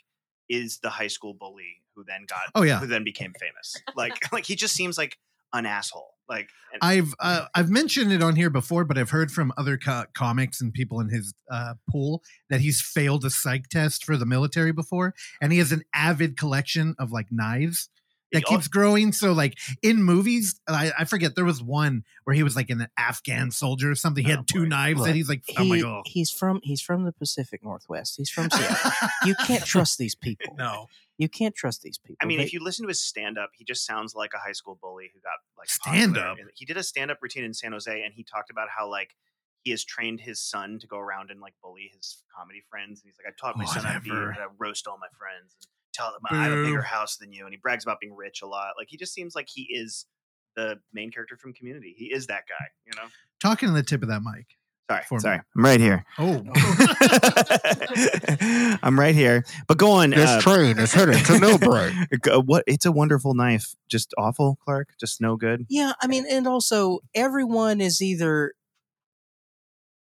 is the high school bully who then got oh yeah. who then became famous. Like [LAUGHS] like he just seems like an asshole. Like and, I've uh, I've mentioned it on here before, but I've heard from other co- comics and people in his uh, pool that he's failed a psych test for the military before, and he has an avid collection of like knives. That keeps growing. So like in movies, I, I forget there was one where he was like an Afghan soldier or something. He Oh, had two boy. knives Look, and he's like, oh my god. he's from he's from the Pacific Northwest. He's from Seattle. you [LAUGHS] can't trust these people. no. You can't trust these people. I mean, They- if you listen to his stand up, he just sounds like a high school bully who got like stand up. He did a stand up routine in San Jose and he talked about how like he has trained his son to go around and like bully his comedy friends. And he's like, I taught my son how to, how to roast all my friends and tell them I have a bigger house than you. And he brags about being rich a lot. Like he just seems like he is the main character from Community. He is that guy, you know. Talking to the tip of that mic. Sorry, For me. sorry, I'm right here. Oh. [LAUGHS] I'm right here. But go on. uh, train is heading to Millbrae. Go- what? It's a wonderful knife. Just awful, Clark. Just no good. yeah, I mean, and also everyone is either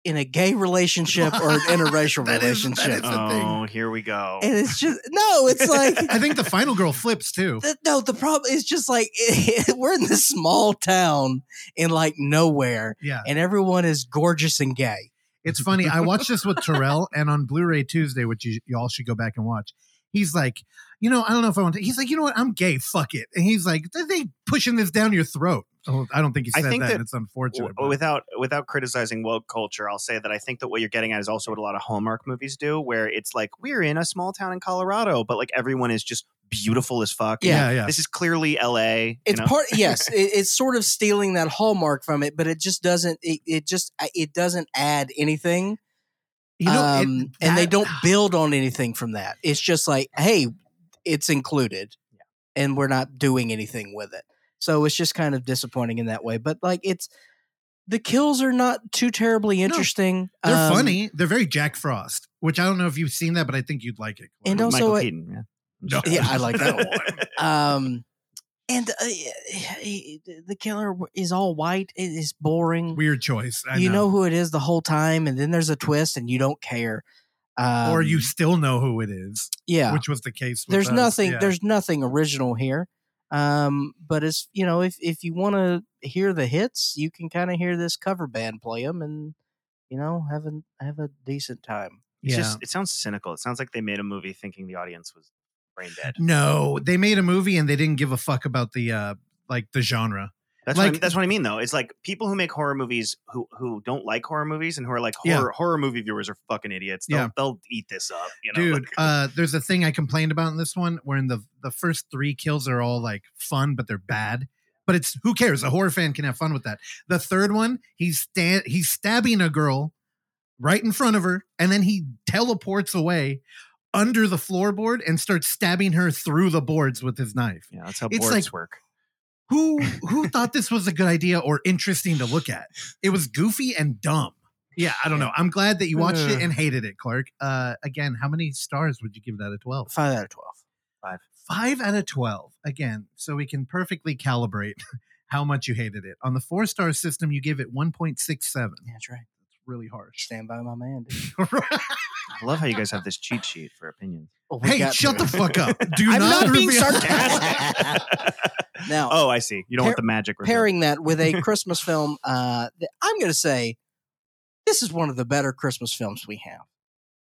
in a gay relationship or an [LAUGHS] interracial That is- that relationship, is the thing. Oh, here we go. and it's just no. It's [LAUGHS] like I think the final girl flips too. the, no. The problem is just like [LAUGHS] we're in this small town in like nowhere, Yeah. and everyone is gorgeous and gay. It's funny. I watched this with Terrell and on Blu-ray Tuesday, which you, you all should go back and watch. He's like, you know, I don't know if I want to. He's like, you know what? I'm gay. Fuck it. And he's like, "Are they pushing this down your throat? Oh, I don't think he I said think that. that and it's unfortunate. W- without without criticizing woke culture, I'll say that I think that what you're getting at is also what a lot of Hallmark movies do, where it's like we're in a small town in Colorado, but like everyone is just beautiful as fuck. yeah, yeah. This is clearly L.A. you It's know? part yes, [LAUGHS] it, it's sort of stealing that hallmark from it, but it just doesn't. It, it just it doesn't add anything. You know, it- um, and they don't build on anything from that. It's just like, hey, it's included, and we're not doing anything with it. So it's just kind of disappointing in that way. But like, it's the kills are not too terribly interesting. They're Um, funny. They're very Jack Frost, which I don't know if you've seen that, but I think you'd like it. And also, Michael Keaton. Yeah. No. Yeah, I like that one. [LAUGHS] Um, and uh, the killer is all white. It is boring. weird choice. I you know. who it is the whole time, and then there's a twist, and you don't care. Um, or you still know who it is, yeah. which was the case. With there's us. nothing. Yeah. There's nothing original here. Um, but it's you know if if you want to hear the hits, you can kind of hear this cover band play them, and you know have a have a decent time. It's yeah. just it sounds cynical. It sounds like they made a movie thinking the audience was brain dead. no, they made a movie and they didn't give a fuck about the uh like the genre. That's what I, that's what I mean though. It's like people who make horror movies who who don't like horror movies and who are like Yeah. horror horror movie viewers are fucking idiots. They'll, Yeah. they'll eat this up, you know. Dude, like- [LAUGHS] uh there's a thing I complained about in this one where in the the first 3 kills are all like fun but they're bad. But it's who cares? A horror fan can have fun with that. The third one, he's stand he's stabbing a girl right in front of her and then he teleports away under the floorboard and starts stabbing her through the boards with his knife. yeah, that's how it's boards like- work. Who who thought this was a good idea or interesting to look at? It was goofy and dumb. Yeah, I don't know. I'm glad that you watched it and hated it, Clark. Uh, again, how many stars would you give it out of 12? Five out of twelve. Five Five out of 12. Again, so we can perfectly calibrate [LAUGHS] how much you hated it. On the four star system, you give it 1.67. Yeah, that's right. It's really harsh. Stand by my man. [LAUGHS] Dude. I love how you guys have this cheat sheet for opinions. Oh, hey, shut to the fuck up. [LAUGHS] Do I'm not, not being reveal- sarcastic. [LAUGHS] Now, oh, I see. You don't want the magic. reveal. pairing that with a [LAUGHS] Christmas film, uh, th- I'm going to say this is one of the better Christmas films we have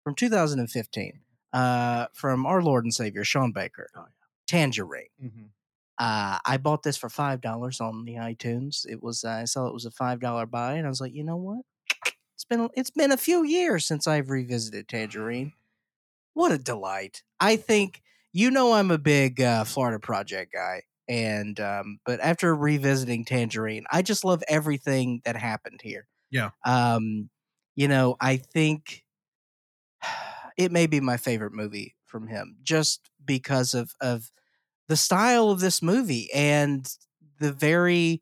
from 2015 uh, from our Lord and Savior Sean Baker, Oh, yeah. Tangerine. Mhm. Uh, I bought this for five dollars on the iTunes. It was uh, I saw it was a five dollar buy, and I was like, you know what? It's been it's been a few years since I've revisited Tangerine. What a delight! I think you know I'm a big uh, Florida Project guy, and um, but after revisiting Tangerine, I just love everything that happened here. Yeah. Um, you know, I think [SIGHS] it may be my favorite movie from him, just because of of the style of this movie and the very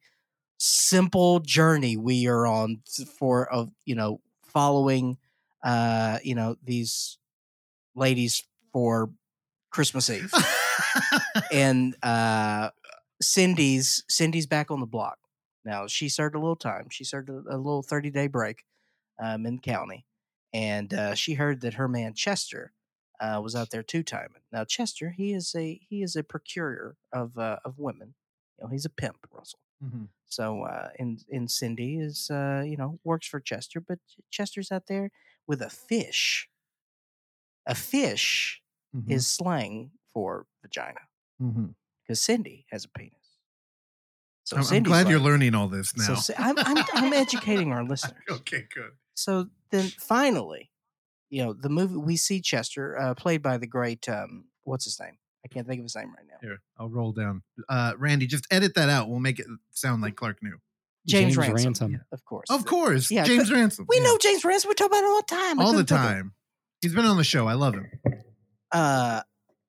simple journey we are on for of you know following uh you know these ladies for christmas [LAUGHS] eve and uh cindy's cindy's back on the block now she served a little time she served a, a little 30 day break um in county and uh she heard that her man chester uh, was out there two timing. Now Chester, he is a he is a procurer of uh, of women. You know, he's a pimp, Russell. Mhm. So uh, in in Cindy is uh, you know works for Chester, but Chester's out there with a fish. A fish Mhm. is slang for vagina because Cindy has a penis. So I'm, I'm glad you're learning all this now. So I'm, I'm, I'm educating our listeners. [LAUGHS] okay, good. So then finally, you know, the movie we see Chester, uh, played by the great um, what's his name? I can't think of his name right now. Here, I'll roll down. Uh, Randy, just edit that out. We'll make it sound like Clark knew. James, James Ransone, Ransone. of course. Of course, Yeah, James Ransone. We Yeah. know James Ransone. We talk about it all the time. All the couldn't time. He's been on the show. I love him. Uh,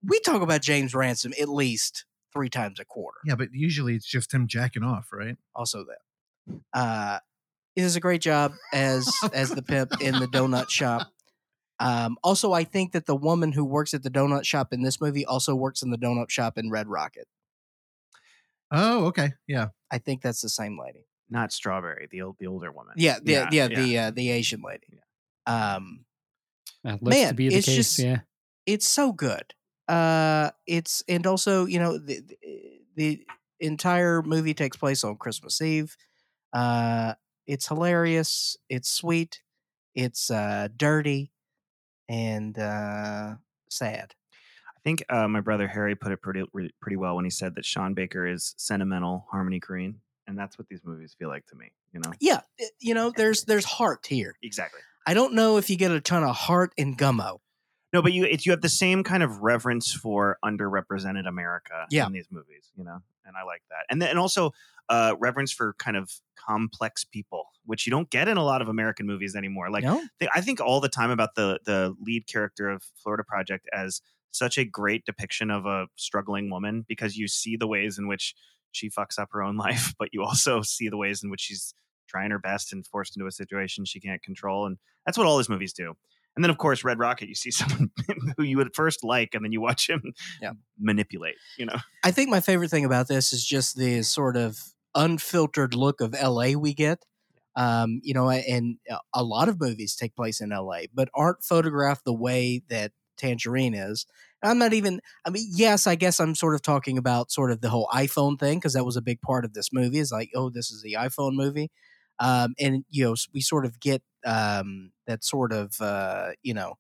we talk about James Ransone at least three times a quarter. Yeah, but usually it's just him jacking off, right? Also, that uh, he does a great job as [LAUGHS] as the pimp in the donut shop. Um, also, I think that the woman who works at the donut shop in this movie also works in the donut shop in Red Rocket. Oh, okay. Yeah. I think that's the same lady. Not Strawberry, the old, the older woman. Yeah, the, yeah, the uh, the Asian lady. Um, That looks Man, to be the it's case. just- yeah. it's so good. Uh, it's and also you know the the, the entire movie takes place on Christmas Eve. Uh, it's hilarious. It's sweet. It's uh, dirty and uh, sad. I think uh, my brother Harry put it pretty pretty well when he said that Sean Baker is sentimental Harmony Korine, and that's what these movies feel like to me. You know, Yeah, you know, there's there's heart here. exactly. I don't know if you get a ton of heart in Gummo. No, but you it's you have the same kind of reverence for underrepresented America Yeah. in these movies, you know, and I like that, and then and also uh, reverence for kind of complex people, which you don't get in a lot of American movies anymore. Like no, they, I think all the time about the the lead character of Florida Project as such a great depiction of a struggling woman because you see the ways in which she fucks up her own [LAUGHS] life, but you also see the ways in which she's trying her best and forced into a situation she can't control, and that's what all these movies do. And then, of course, Red Rocket, you see [LAUGHS] someone who you would first like, and then you watch him Yeah. manipulate. You know, I think my favorite thing about this is just the sort of unfiltered look of LA we get. Um, you know, and a lot of movies take place in LA, but aren't photographed the way that Tangerine is. I'm not even, I mean, yes, I guess I'm sort of talking about sort of the whole iPhone thing because that was a big part of this movie is like, oh, this is the iPhone movie. Um, and, you know, we sort of get um, that sort of, uh, you know,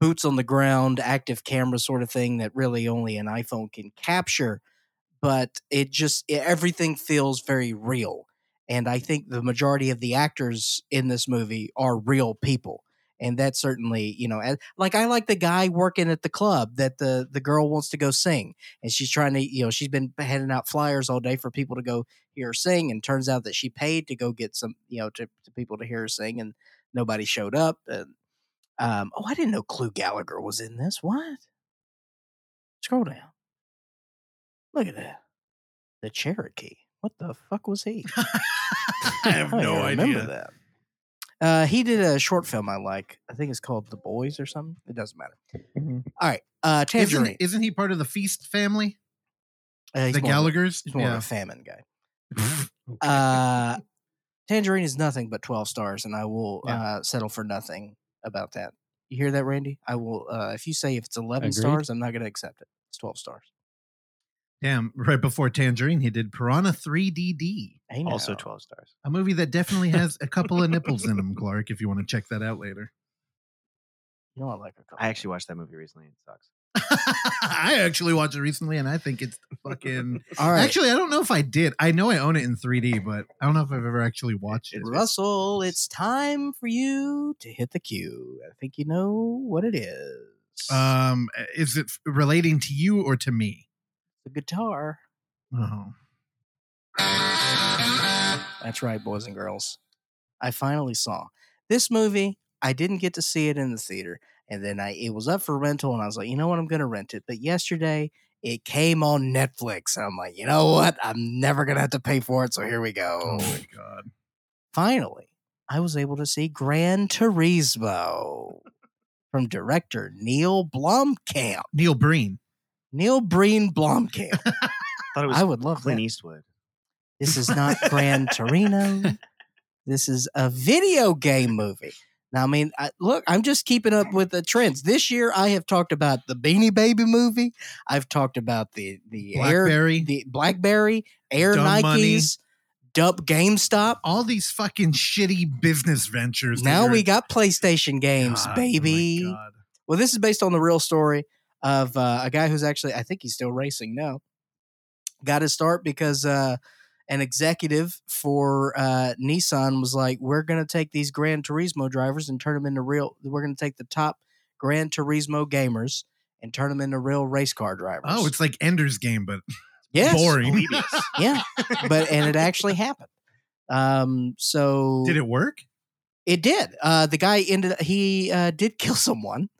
boots on the ground, active camera sort of thing that really only an iPhone can capture. But it just e- everything feels very real, and I think the majority of the actors in this movie are real people, and that certainly you know, like I like the guy working at the club that the the girl wants to go sing, and she's trying to you know she's been handing out flyers all day for people to go hear her sing, and turns out that she paid to go get some you know to, to people to hear her sing, and nobody showed up, and um, oh, I didn't know Clu Gulager was in this. What? Scroll down. Look at that. The Cherokee. What the fuck was he? [LAUGHS] I [LAUGHS] have I no idea. that. Uh, he did a short film I like. I think it's called The Boys or something. It doesn't matter. Mhm. All right. Uh, Tangerine. Isn't, isn't he part of the Feast family? Uh, the more of Gulager's? He's more of Yeah. a famine guy. [LAUGHS] Uh, Tangerine is nothing but 12 stars, and I will Yeah. uh, settle for nothing about that. You hear that, Randy? I will. Uh, if you say if it's 11 Agreed. stars, I'm not going to accept it. It's 12 stars. Damn, right before Tangerine, he did Piranha 3DD, Hey, also twelve stars. a movie that definitely has a couple of nipples in them, Clark, if you want to check that out later. You know I like a couple. I actually watched that movie recently. And it sucks. [LAUGHS] I actually watched it recently and I think it's fucking. [LAUGHS] All right. Actually, I don't know if I did. I know I own it in 3D, but I don't know if I've ever actually watched it. Russell, it's time for you to hit the cue. I think you know what it is. Um, is it relating to you or to me? The guitar. Oh, That's right, boys and girls. I finally saw this movie. I didn't get to see it in the theater, and then I it was up for rental, and I was like, you know what, I'm gonna rent it. But yesterday it came on Netflix, and I'm like, you know what, I'm never gonna have to pay for it. So here we go. oh my god! finally, I was able to see Gran Turismo from director Neil Blomkamp. Neil Breen. Neil Breen Blomkamp. [LAUGHS] thought it was I would love Clint that. Eastwood. This is not [LAUGHS] Gran Torino. This is a video game movie. Now, I mean, I, look, I'm just keeping up with the trends. This year, I have talked about the Beanie Baby movie. I've talked about the the Air, Blackberry. the BlackBerry, Air Dumb Money. Nikes, Dump GameStop. All these fucking shitty business ventures. Now we got PlayStation games, God, oh baby. God. Well, this is based on the real story of uh, a guy who's actually, I think he's still racing now. got his start because uh, an executive for uh, Nissan was like, "We're going to take these Gran Turismo drivers and turn them into real. We're going to take the top Gran Turismo gamers and turn them into real race car drivers." Oh, it's like Ender's Game, but yes, boring. [LAUGHS] Yeah, but and it actually happened. Um, so Did it work? It did. Uh, the guy ended. He uh, did kill someone.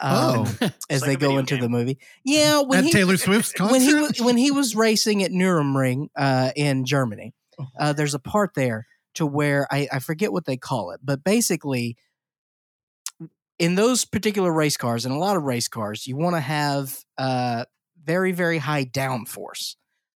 Um, Oh. [LAUGHS] as like they go into game. the movie. Yeah, when At he Taylor Swift's concert? [LAUGHS] when he was when he was racing at Nuremberg uh, in Germany, Oh. uh, there's a part there to where I, I forget what they call it, but basically, in those particular race cars, and a lot of race cars, you want to have uh, very very high downforce.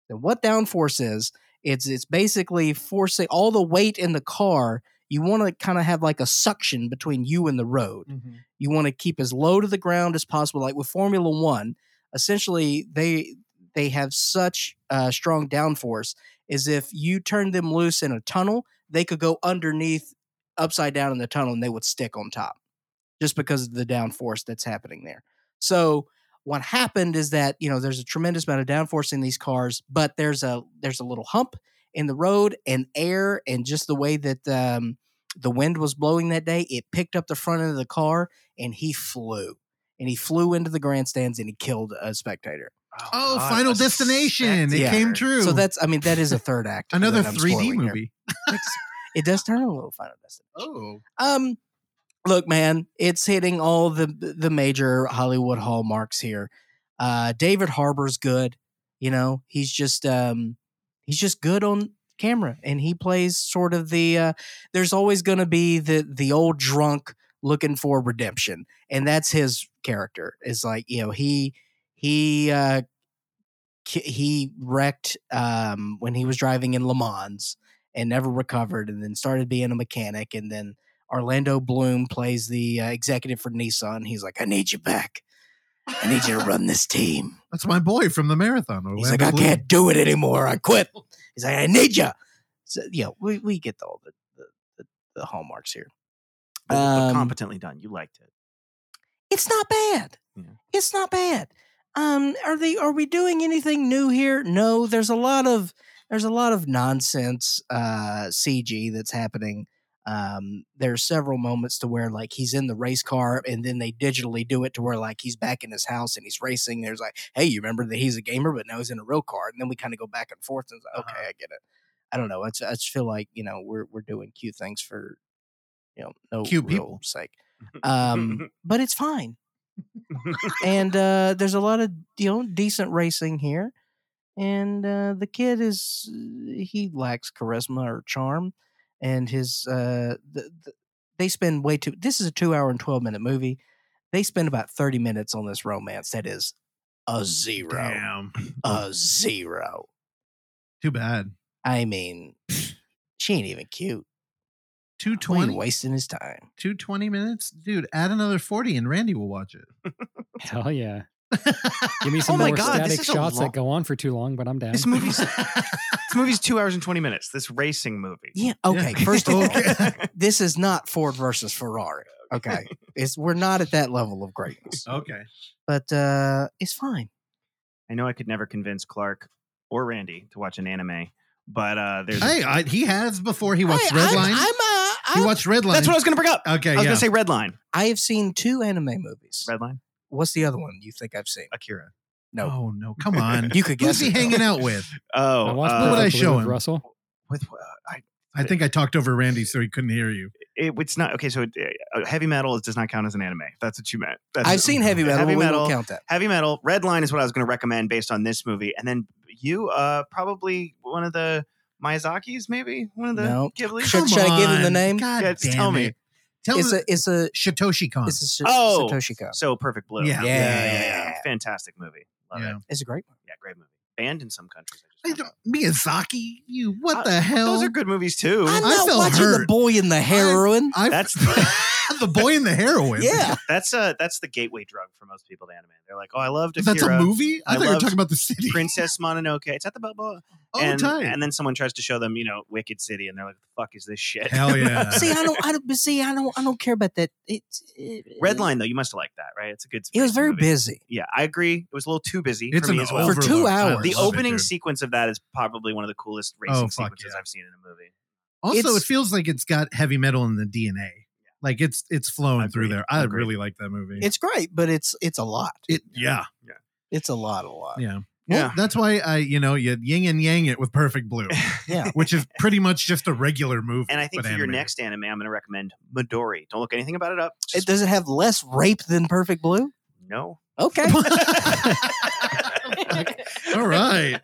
And what downforce is, it's it's basically forcing all the weight in the car. You want to kind of have like a suction between you and the road Mm-hmm. you want to keep as low to the ground as possible like with formula one essentially they they have such uh, strong downforce is if you turn them loose in a tunnel they could go underneath upside down in the tunnel and they would stick on top just because of the downforce that's happening there so what happened is that you know there's a tremendous amount of downforce in these cars but there's a there's a little hump in the road and air and just the way that um, the wind was blowing that day it picked up the front end of the car and he flew and he flew into the grandstands and he killed a spectator Oh, God, Final a Destination. It Yeah. came true. so that's i mean that is a third act another 3D movie. It does turn a little final destination Oh. um look man it's hitting all the the major hollywood hallmarks here uh david harbour's good you know he's just um he's just good on camera and he plays sort of the uh there's always going to be the the old drunk looking for redemption and that's his character is like you know he he uh he wrecked um when he was driving in Le Mans and never recovered and then started being a mechanic and then Orlando Bloom plays the uh, executive for Nissan he's like I need you back I need you to run this team That's my boy from the marathon. He's Orlando like, I Bloom. can't do it anymore. I quit. He's like, I need you. So, you know, we, we get all the, the, the, the hallmarks here. But- but Um, competently done. You liked it. It's not bad. Yeah. It's not bad. Um, are they are we doing anything new here? No, there's a lot of there's a lot of nonsense uh CG that's happening. Um, there are several moments to where like he's in the race car and then they digitally do it to where like he's back in his house and he's racing. There's like, hey, you remember that he's a gamer, but now he's in a real car. And then we kind of go back and forth and it's like, okay, I get it. I don't know. It's, I just feel like, you know, we're we're doing cute things for you know, no Cute people. sake. [LAUGHS] Um, but it's fine and uh, there's a lot of you know decent racing here and uh, the kid is he lacks charisma or charm and his uh, the, the, they spend way too this is a two hour and 12 minute movie they spend about 30 minutes on this romance that is a zero Damn. [LAUGHS] a zero Too bad. i mean she ain't even cute Two Why are you twenty. wasting his time Two twenty minutes, dude. Add another forty, and Randy will watch it. Hell yeah. [LAUGHS] Give me some my more God, static shots long- that go on for too long, but I'm down. This movie's [LAUGHS] this movie's two hours and twenty minutes. This racing movie. yeah okay first of all [LAUGHS] this is not ford versus ferrari okay it's we're not at that level of greatness okay. but uh it's fine I know I could never convince Clark or Randy to watch an anime, but uh, there's Hey, I, he has before he watched Hey, Redline. I'm, I'm, uh, he I'm- watched Redline. that's what I was going to bring up. Okay, I was yeah. going to say Redline. I have seen two anime movies. Redline, What's the other one you think I've seen? Akira. No, Oh no, come on. you could guess. Who's he it, though. hanging out with? [LAUGHS] Oh, I uh, What would I show him? Russell. with uh, I, I think I talked over Randy so he couldn't hear you. it, it's not okay. So uh, heavy metal does not count as an anime. That's what you meant. That's, I've seen heavy metal. Heavy we metal. will count that. Heavy metal. Redline is what I was going to recommend based on this movie, and then you, uh, probably one of the Miyazaki's, maybe one of the No. Ghibli. Should- should I give him the name? God Yeah, just damn tell me. It. Tell It's a it's a Satoshi Kon. it's a Sa- Oh. Satoshi Kon. So perfect blue. Yeah. Yeah. Fantastic movie. Love Yeah. it. It's a great one. Yeah, great movie. Banned in some countries. I I just Miyazaki, you what Uh, the hell? Those are good movies too. I'm I not felt watching the boy and the heroine. I, That's [LAUGHS] [LAUGHS] the boy and the heroine. yeah, that's uh that's the gateway drug for most people to anime. They're like, oh, I loved That's a movie. I, I thought you were talking about the city. Princess [LAUGHS] Mononoke. It's at the Balboa. Oh, and, tight. and then someone tries to show them, you know, Wicked City, and they're like, "The fuck is this shit?" Hell yeah. see, I don't, I don't, see, I don't, I don't care about that. It's it, Red Line though, you must have liked that, right? It's a good. It was very movie. busy. Yeah, I agree. It was a little too busy It's for me an as well. For two overload. I hours. The love it, opening sequence of that is probably one of the coolest oh, racing Oh, sequences yeah. I've seen in a movie. Also, It's- it feels like it's got heavy metal in the DNA. Like it's it's flowing through there. I Agreed. really like that movie. It's great, but it's it's a lot. it yeah It's a lot, a lot. yeah. Well, Yeah. that's why I you know you yin and yang it with Perfect Blue, [LAUGHS] Yeah. which is pretty much just a regular movie. And I think but for your next anime, I'm going to recommend Midori. Don't look anything about it up. It, does it have less rape than Perfect Blue? no. Okay. [LAUGHS] [LAUGHS] [LAUGHS] All right,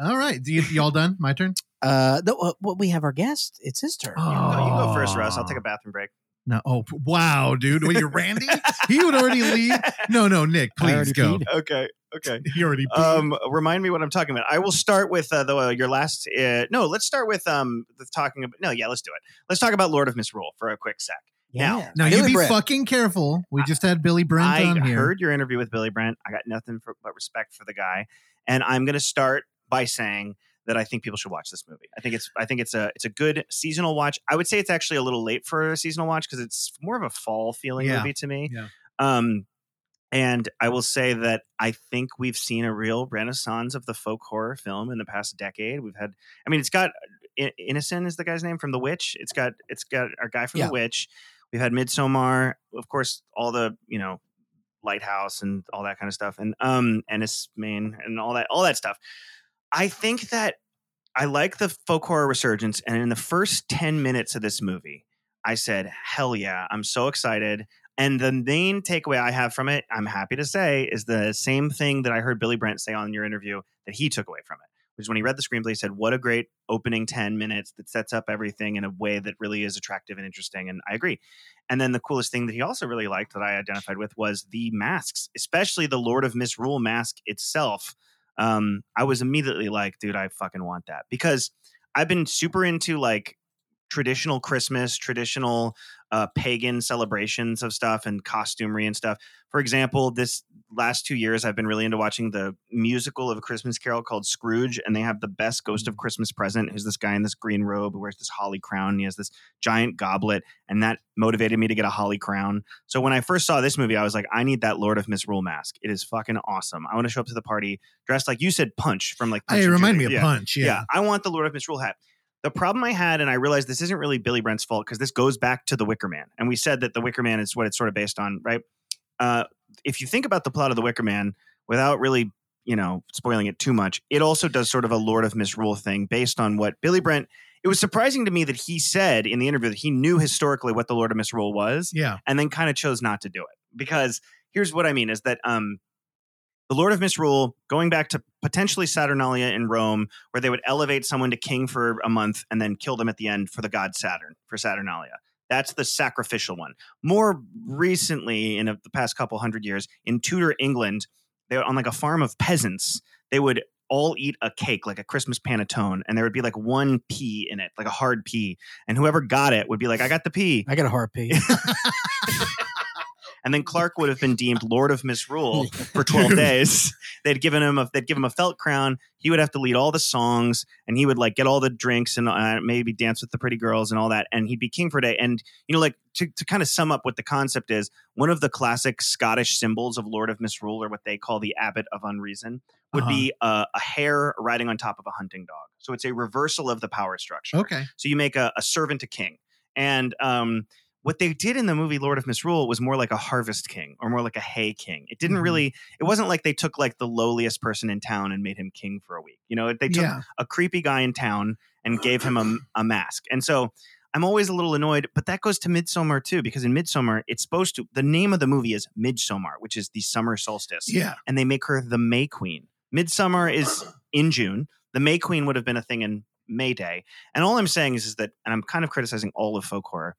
all right. Do you, you all done? My turn. uh, the, uh, well, we have our guest. It's his turn. You can, go, you can go first, Russ. I'll take a bathroom break. No. Oh wow, dude. Well, you're Randy. he would already leave. No, no, Nick. Please go. peed. Okay. Okay. [LAUGHS] He already. peed. Um, remind me what I'm talking about. I will start with uh, the uh, your last. Uh, no, let's start with um the talking about. No, yeah, let's do it. Let's talk about Lord of Misrule for a quick sec. Now- Yeah. now you Billy be Brett. fucking careful. We just had Billy Brent I on here. heard your interview with Billy Brent. I got nothing for, but respect for the guy, and I'm going to start by saying that I think people should watch this movie. I think it's I think it's a it's a good seasonal watch. I would say it's actually a little late for a seasonal watch because it's more of a fall feeling Yeah. movie to me. Yeah. Um, and I will say that I think we've seen a real renaissance of the folk horror film in the past decade. We've had, I mean, it's got I- Ineson is the guy's name from The Witch. It's got it's got our guy from Yeah. The Witch. We've had Midsommar, of course, all the you know Lighthouse and all that kind of stuff, and um Enys Men and all that all that stuff. I think that I like the folk horror resurgence, and in the first ten minutes of this movie, I said, "Hell yeah!" I'm so excited. And the main takeaway I have from it, I'm happy to say, is the same thing that I heard Billy Brent say on your interview that he took away from it. Which when he read the screenplay, he said, "What a great opening ten minutes that sets up everything in a way that really is attractive and interesting." And I agree. And then the coolest thing that he also really liked that I identified with was the masks, especially the Lord of Misrule mask itself. Um, I was immediately like, dude, I fucking want that because I've been super into like traditional Christmas, traditional uh, pagan celebrations of stuff and costumery and stuff. For example, this last two years, I've been really into watching the musical of a Christmas Carol called Scrooge, and they have the best Ghost of Christmas present, who's this guy in this green robe who wears this holly crown. And he has this giant goblet, and that motivated me to get a holly crown. So when I first saw this movie, I was like, I need that Lord of Misrule mask. It is fucking awesome. I want to show up to the party dressed like you said, Punch from like. Punch Hey, remind me of Yeah. Punch. Yeah. Yeah. I want the Lord of Misrule hat. The problem I had, and I realized this isn't really Billy Brent's fault because this goes back to The Wicker Man. And we said that The Wicker Man is what it's sort of based on, right? Uh, if you think about the plot of The Wicker Man without really, you know, spoiling it too much, it also does sort of a Lord of Misrule thing based on what Billy Brent. It was surprising to me that he said in the interview that he knew historically what the Lord of Misrule was Yeah. and then kind of chose not to do it because here's what I mean is that um the Lord of Misrule going back to potentially Saturnalia in Rome where they would elevate someone to king for a month and then kill them at the end for the god Saturn for Saturnalia. That's the sacrificial one. More recently, in a, the past couple hundred years, in Tudor England, they on like a farm of peasants, they would all eat a cake like a Christmas panettone, and there would be like one pea in it, like a hard pea, and whoever got it would be like, "I got the pea," I got a heart pee. [LAUGHS] and then Clark would have been deemed Lord of Misrule [LAUGHS] for 12 days. They'd given him a they'd give him a felt crown. He would have to lead all the songs and he would like get all the drinks and uh, maybe dance with the pretty girls and all that and he'd be king for a day. And you know like to to kind of sum up what the concept is, one of the classic Scottish symbols of Lord of Misrule or what they call the Abbot of Unreason would be a, a hare riding on top of a hunting dog. So it's a reversal of the power structure. Okay. So you make a, a servant a king. And um, what they did in the movie Lord of Misrule was more like a harvest king or more like a hay king. It didn't Mhm. really, it wasn't like they took like the lowliest person in town and made him king for a week. You know, they took Yeah. a creepy guy in town and gave him a, [CLEARS THROAT] a mask. And so I'm always a little annoyed, but that goes to Midsommar too, because in Midsommar, it's supposed to, the name of the movie is Midsommar, which is the summer solstice Yeah. and they make her the May Queen. Midsummer is in June. The May Queen would have been a thing in May Day. And all I'm saying is, is that, and I'm kind of criticizing all of folk horror,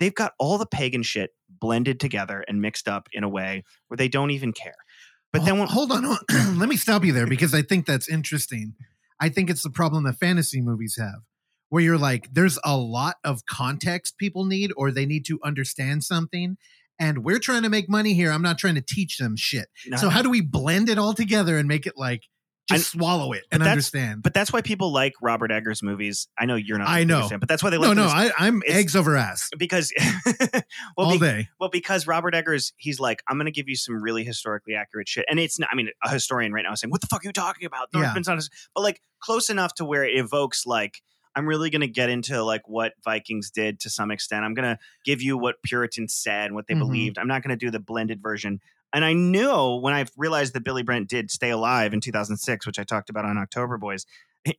they've got all the pagan shit blended together and mixed up in a way where they don't even care. But then when, hold on, hold [CLEARS THROAT] on. let me stop you there because I think that's interesting. I think it's the problem that fantasy movies have, where you're like, there's a lot of context people need, or they need to understand something. And we're trying to make money here. I'm not trying to teach them shit. So how do we blend it all together and make it like Just swallow it and understand. But that's why people like Robert Eggers movies. I know you're not. I know. but that's why they like no, no, I, I'm it's- eggs over ass because [LAUGHS] well, all be- day. well, because Robert Eggers, he's like, I'm going to give you some really historically accurate shit, and it's not. I mean, a historian right now is saying, "What the fuck are you talking about?" Yeah. But like close enough to where it evokes like. I'm really going to get into like what Vikings did to some extent. I'm going to give you what Puritans said and what they Mhm. believed. I'm not going to do the blended version. And I knew when I realized that Billy Brent did Stay Alive in 2006, which I talked about on October Boys.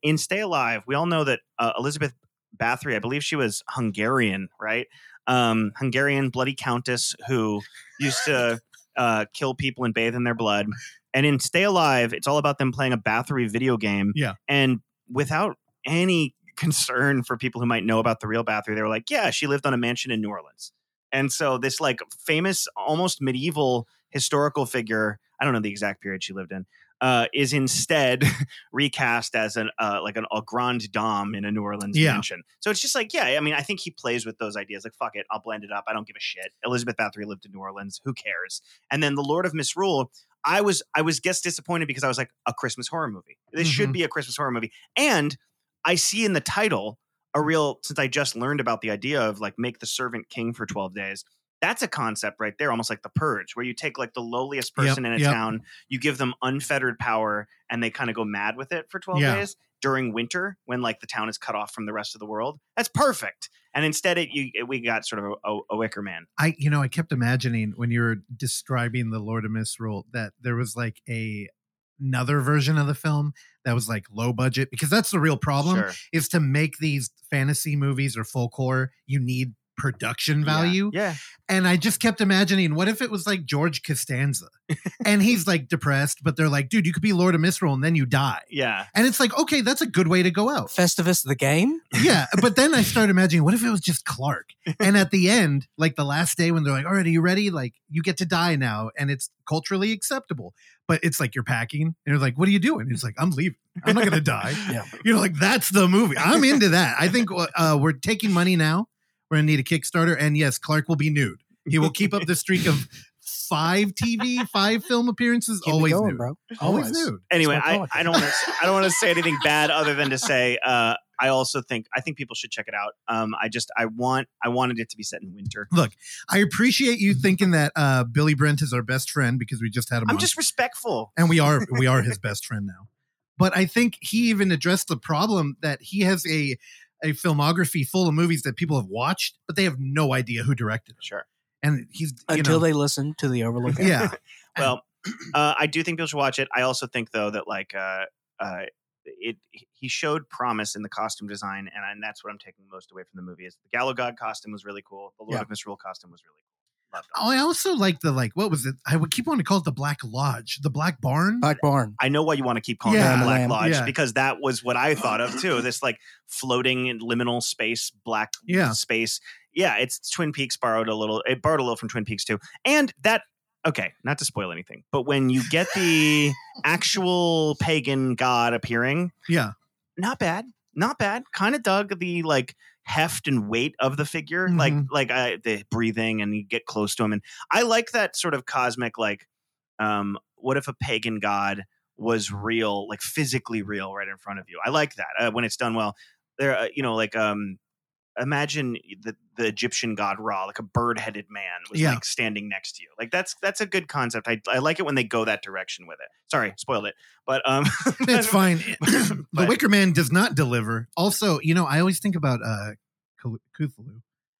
In Stay Alive, we all know that uh, Elizabeth Bathory, I believe she was Hungarian, right? Um, Hungarian bloody countess who used to [LAUGHS] uh, kill people and bathe in their blood. And in Stay Alive, it's all about them playing a Bathory video game. Yeah. And without any concern for people who might know about the real Bathory, they were like, yeah, she lived on a mansion in New Orleans. And so this like famous, almost medieval historical figure, I don't know the exact period she lived in, uh, is instead [LAUGHS] recast as an uh, like an, a grande dame in a New Orleans Yeah. mansion. So it's just like, yeah, I mean, I think he plays with those ideas. Like, fuck it, I'll blend it up. I don't give a shit. Elizabeth Bathory lived in New Orleans. Who cares? And then the Lord of Misrule. I was I was guess disappointed because I was like a Christmas horror movie. This should Mhm. be a Christmas horror movie, and I see in the title a real since I just learned about the idea of like make the servant king for 12 days. That's a concept right there, almost like the purge, where you take like the lowliest Yep, person in a yep. town, you give them unfettered power, and they kind of go mad with it for 12 Yeah. days during winter when like the town is cut off from the rest of the world. That's perfect. And instead, it you it, we got sort of a, a, a Wicker Man. I, you know, I kept imagining when you were describing the Lord of Misrule that there was like a another version of the film that was like low budget because that's the real problem Sure. is to make these fantasy movies or folklore you need production value Yeah. and i just kept imagining what if it was like george costanza [LAUGHS] and he's like depressed but they're like dude you could be lord of misrule and then you die Yeah. and it's like okay that's a good way to go out Festivus the game. [LAUGHS] yeah, but then I started imagining, what if it was just Clark? [LAUGHS] And at the end, like the last day when they're like, all right, are you ready? Like, you get to die now, and it's culturally acceptable. But it's like you're packing, and you're like, what are you doing? It's like, I'm leaving. I'm not gonna die. Yeah. You know, like that's the movie. I'm into that. I think uh, we're taking money now. We're gonna need a Kickstarter, and yes, Clark will be nude. He will keep up the streak of five TV, five film appearances, Keep always going, nude. bro. Always nude. Anyway, I. I don't want to I don't want to say anything bad other than to say uh, I also think I think people should check it out. Um, I just I want I wanted it to be set in winter. Look, I appreciate you thinking that uh, Billy Brent is our best friend because we just had him. I'm on. just respectful. and we are we are his best friend now. But I think he even addressed the problem that he has a a filmography full of movies that people have watched, but they have no idea who directed them. Sure. And he's you Until know, they listen to the Overlook. [LAUGHS] yeah, [LAUGHS] Well, uh, I do think people should watch it. I also think though that like uh, uh, it he showed promise in the costume design, and, and that's what I'm taking most away from the movie. Is the Gallo God costume was really cool. The Lord Yeah. of Misrule costume was really cool. Loved it. Oh, I also like the like what was it? I would keep wanting to call it the Black Lodge, the Black Barn. Black Barn. I know why you want to keep calling Yeah. it the Black Lodge Yeah. because that was what I thought of too. This like floating liminal space, black Yeah. space. Yeah, it's Twin Peaks borrowed a little. It borrowed a little from Twin Peaks too, and that. Okay, not to spoil anything, but when you get the [LAUGHS] actual pagan god appearing, yeah, not bad, not bad. Kind of dug the like heft and weight of the figure, like Mhm. like uh, the breathing, and you get close to him, and I like that sort of cosmic like, um, what if a pagan god was real, like physically real, right in front of you? I like that uh, when it's done well. There, uh, you know, like um, imagine the the Egyptian god Ra, like a bird headed man, was Yeah. like standing next to you. Like that's that's a good concept. I I like it when they go that direction with it. Sorry, spoiled it, but um, [LAUGHS] it's fine. [CLEARS THROAT] [LAUGHS] the Wicker Man does not deliver. Also, you know, I always think about uh Cthulhu-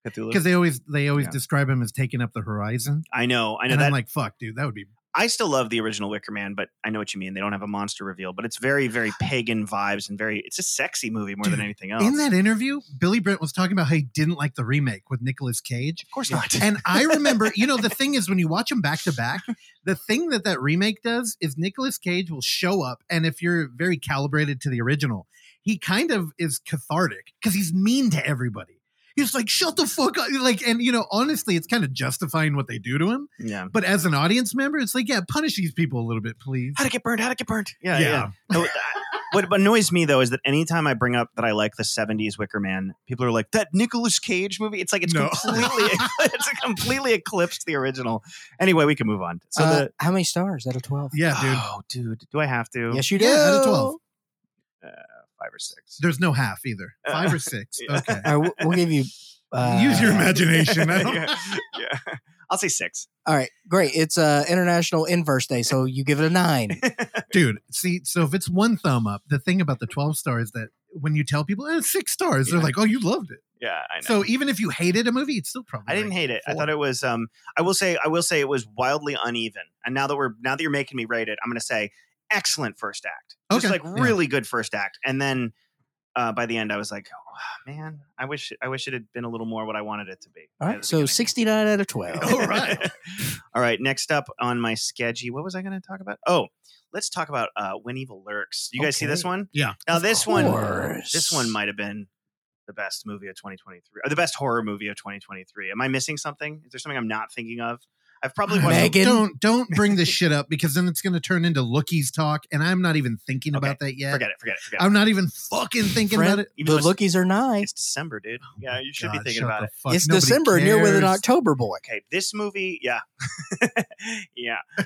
because they always they always Yeah. describe him as taking up the horizon, I know, I know and that. I'm like, fuck, dude, that would be I still love the original Wicker Man, but I know what you mean. They don't have a monster reveal, but it's very, very [SIGHS] pagan vibes and very. It's a sexy movie more than anything else. In that interview, Billy Brent was talking about how he didn't like the remake with Nicolas Cage. of course not. And I remember, you know, the [LAUGHS] thing is when you watch them back to back, the thing that that remake does is Nicolas Cage will show up, and if you're very calibrated to the original, he kind of is cathartic because he's mean to everybody. He's like, "Shut the fuck up!" Like, and you know, honestly, it's kind of justifying what they do to him. yeah. But as an audience member, it's like, yeah, punish these people a little bit, please. How to get burned? How to get burned? Yeah, Yeah. yeah. [LAUGHS] What annoys me though is that anytime I bring up that I like the '70s Wicker Man, people are like, "That Nicolas Cage movie." It's like it's No. completely, [LAUGHS] [LAUGHS] it's completely eclipsed the original. Anyway, we can move on. So Uh, the how many stars out of twelve? Yeah, dude. oh, dude, do I have to? Yes, you do. Out of 12. Five or six. There's no half either. Uh, Five or six. [LAUGHS] yeah. Okay. All right, we'll- we'll give you. Uh, [LAUGHS] Use your imagination. [LAUGHS] yeah, yeah. I'll say six. All right, great. It's uh, International Inverse Day, so you give it a nine. Dude, see, so if it's one thumb up, the thing about the 12 stars is that when you tell people eh, six stars, they're like, oh, you loved it. Yeah, I know. So even if you hated a movie, it's still probably. I didn't like hate it. I thought it was. Um, I will say. I will say it was wildly uneven. And now that we're now that you're making me rate it, I'm going to say excellent first act. Just Okay, like yeah. really good first act. And then uh, by the end, I was like, oh, man, I wish I wish it had been a little more what I wanted it to be. All right, so beginning. sixty-nine out of twelve. All right. [LAUGHS] All right. Next up on my sketchy, what was I going to talk about? Oh, let's talk about uh, When Evil Lurks. You guys see this one? Yeah. Now Of this one, this one might have been the best movie of 2023, or the best horror movie of 2023. Am I missing something? Is there something I'm not thinking of? I've probably watched. Megan. Don't don't bring this shit up because then it's going to turn into lookies talk, and I'm not even thinking Okay, about that yet. Forget it. Forget it. Forget it. I'm not even fucking thinking Friend, about it. Even the lookies are nice. It's December, dude. Yeah, you should God, be thinking about it. fuck- it's nobody December, and you're with an. October boy. Okay, this movie, yeah, [LAUGHS] yeah. [LAUGHS]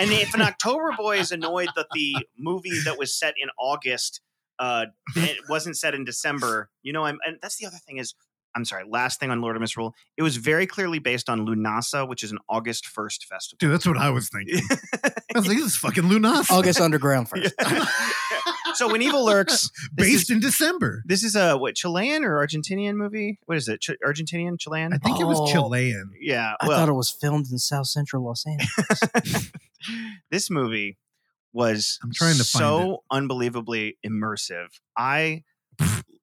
and if an October boy is annoyed that the movie that was set in August uh, it wasn't set in December, you know, I'm, and that's the other thing is, I'm sorry. Last thing on Lord of Misrule, it was very clearly based on Lunasa, which is an August first festival. Dude, that's what I was thinking. [LAUGHS] I was like, this is fucking Lunas. August Underground [LAUGHS] first. Yeah. so when evil lurks, Based is, in December. this is a what Chilean or Argentinian movie? What is it? Ch- Argentinian, Chilean? I think it was Oh. Chilean. yeah. I thought it was filmed in South Central Los Angeles. [LAUGHS] this movie was I'm trying to find so unbelievably immersive. I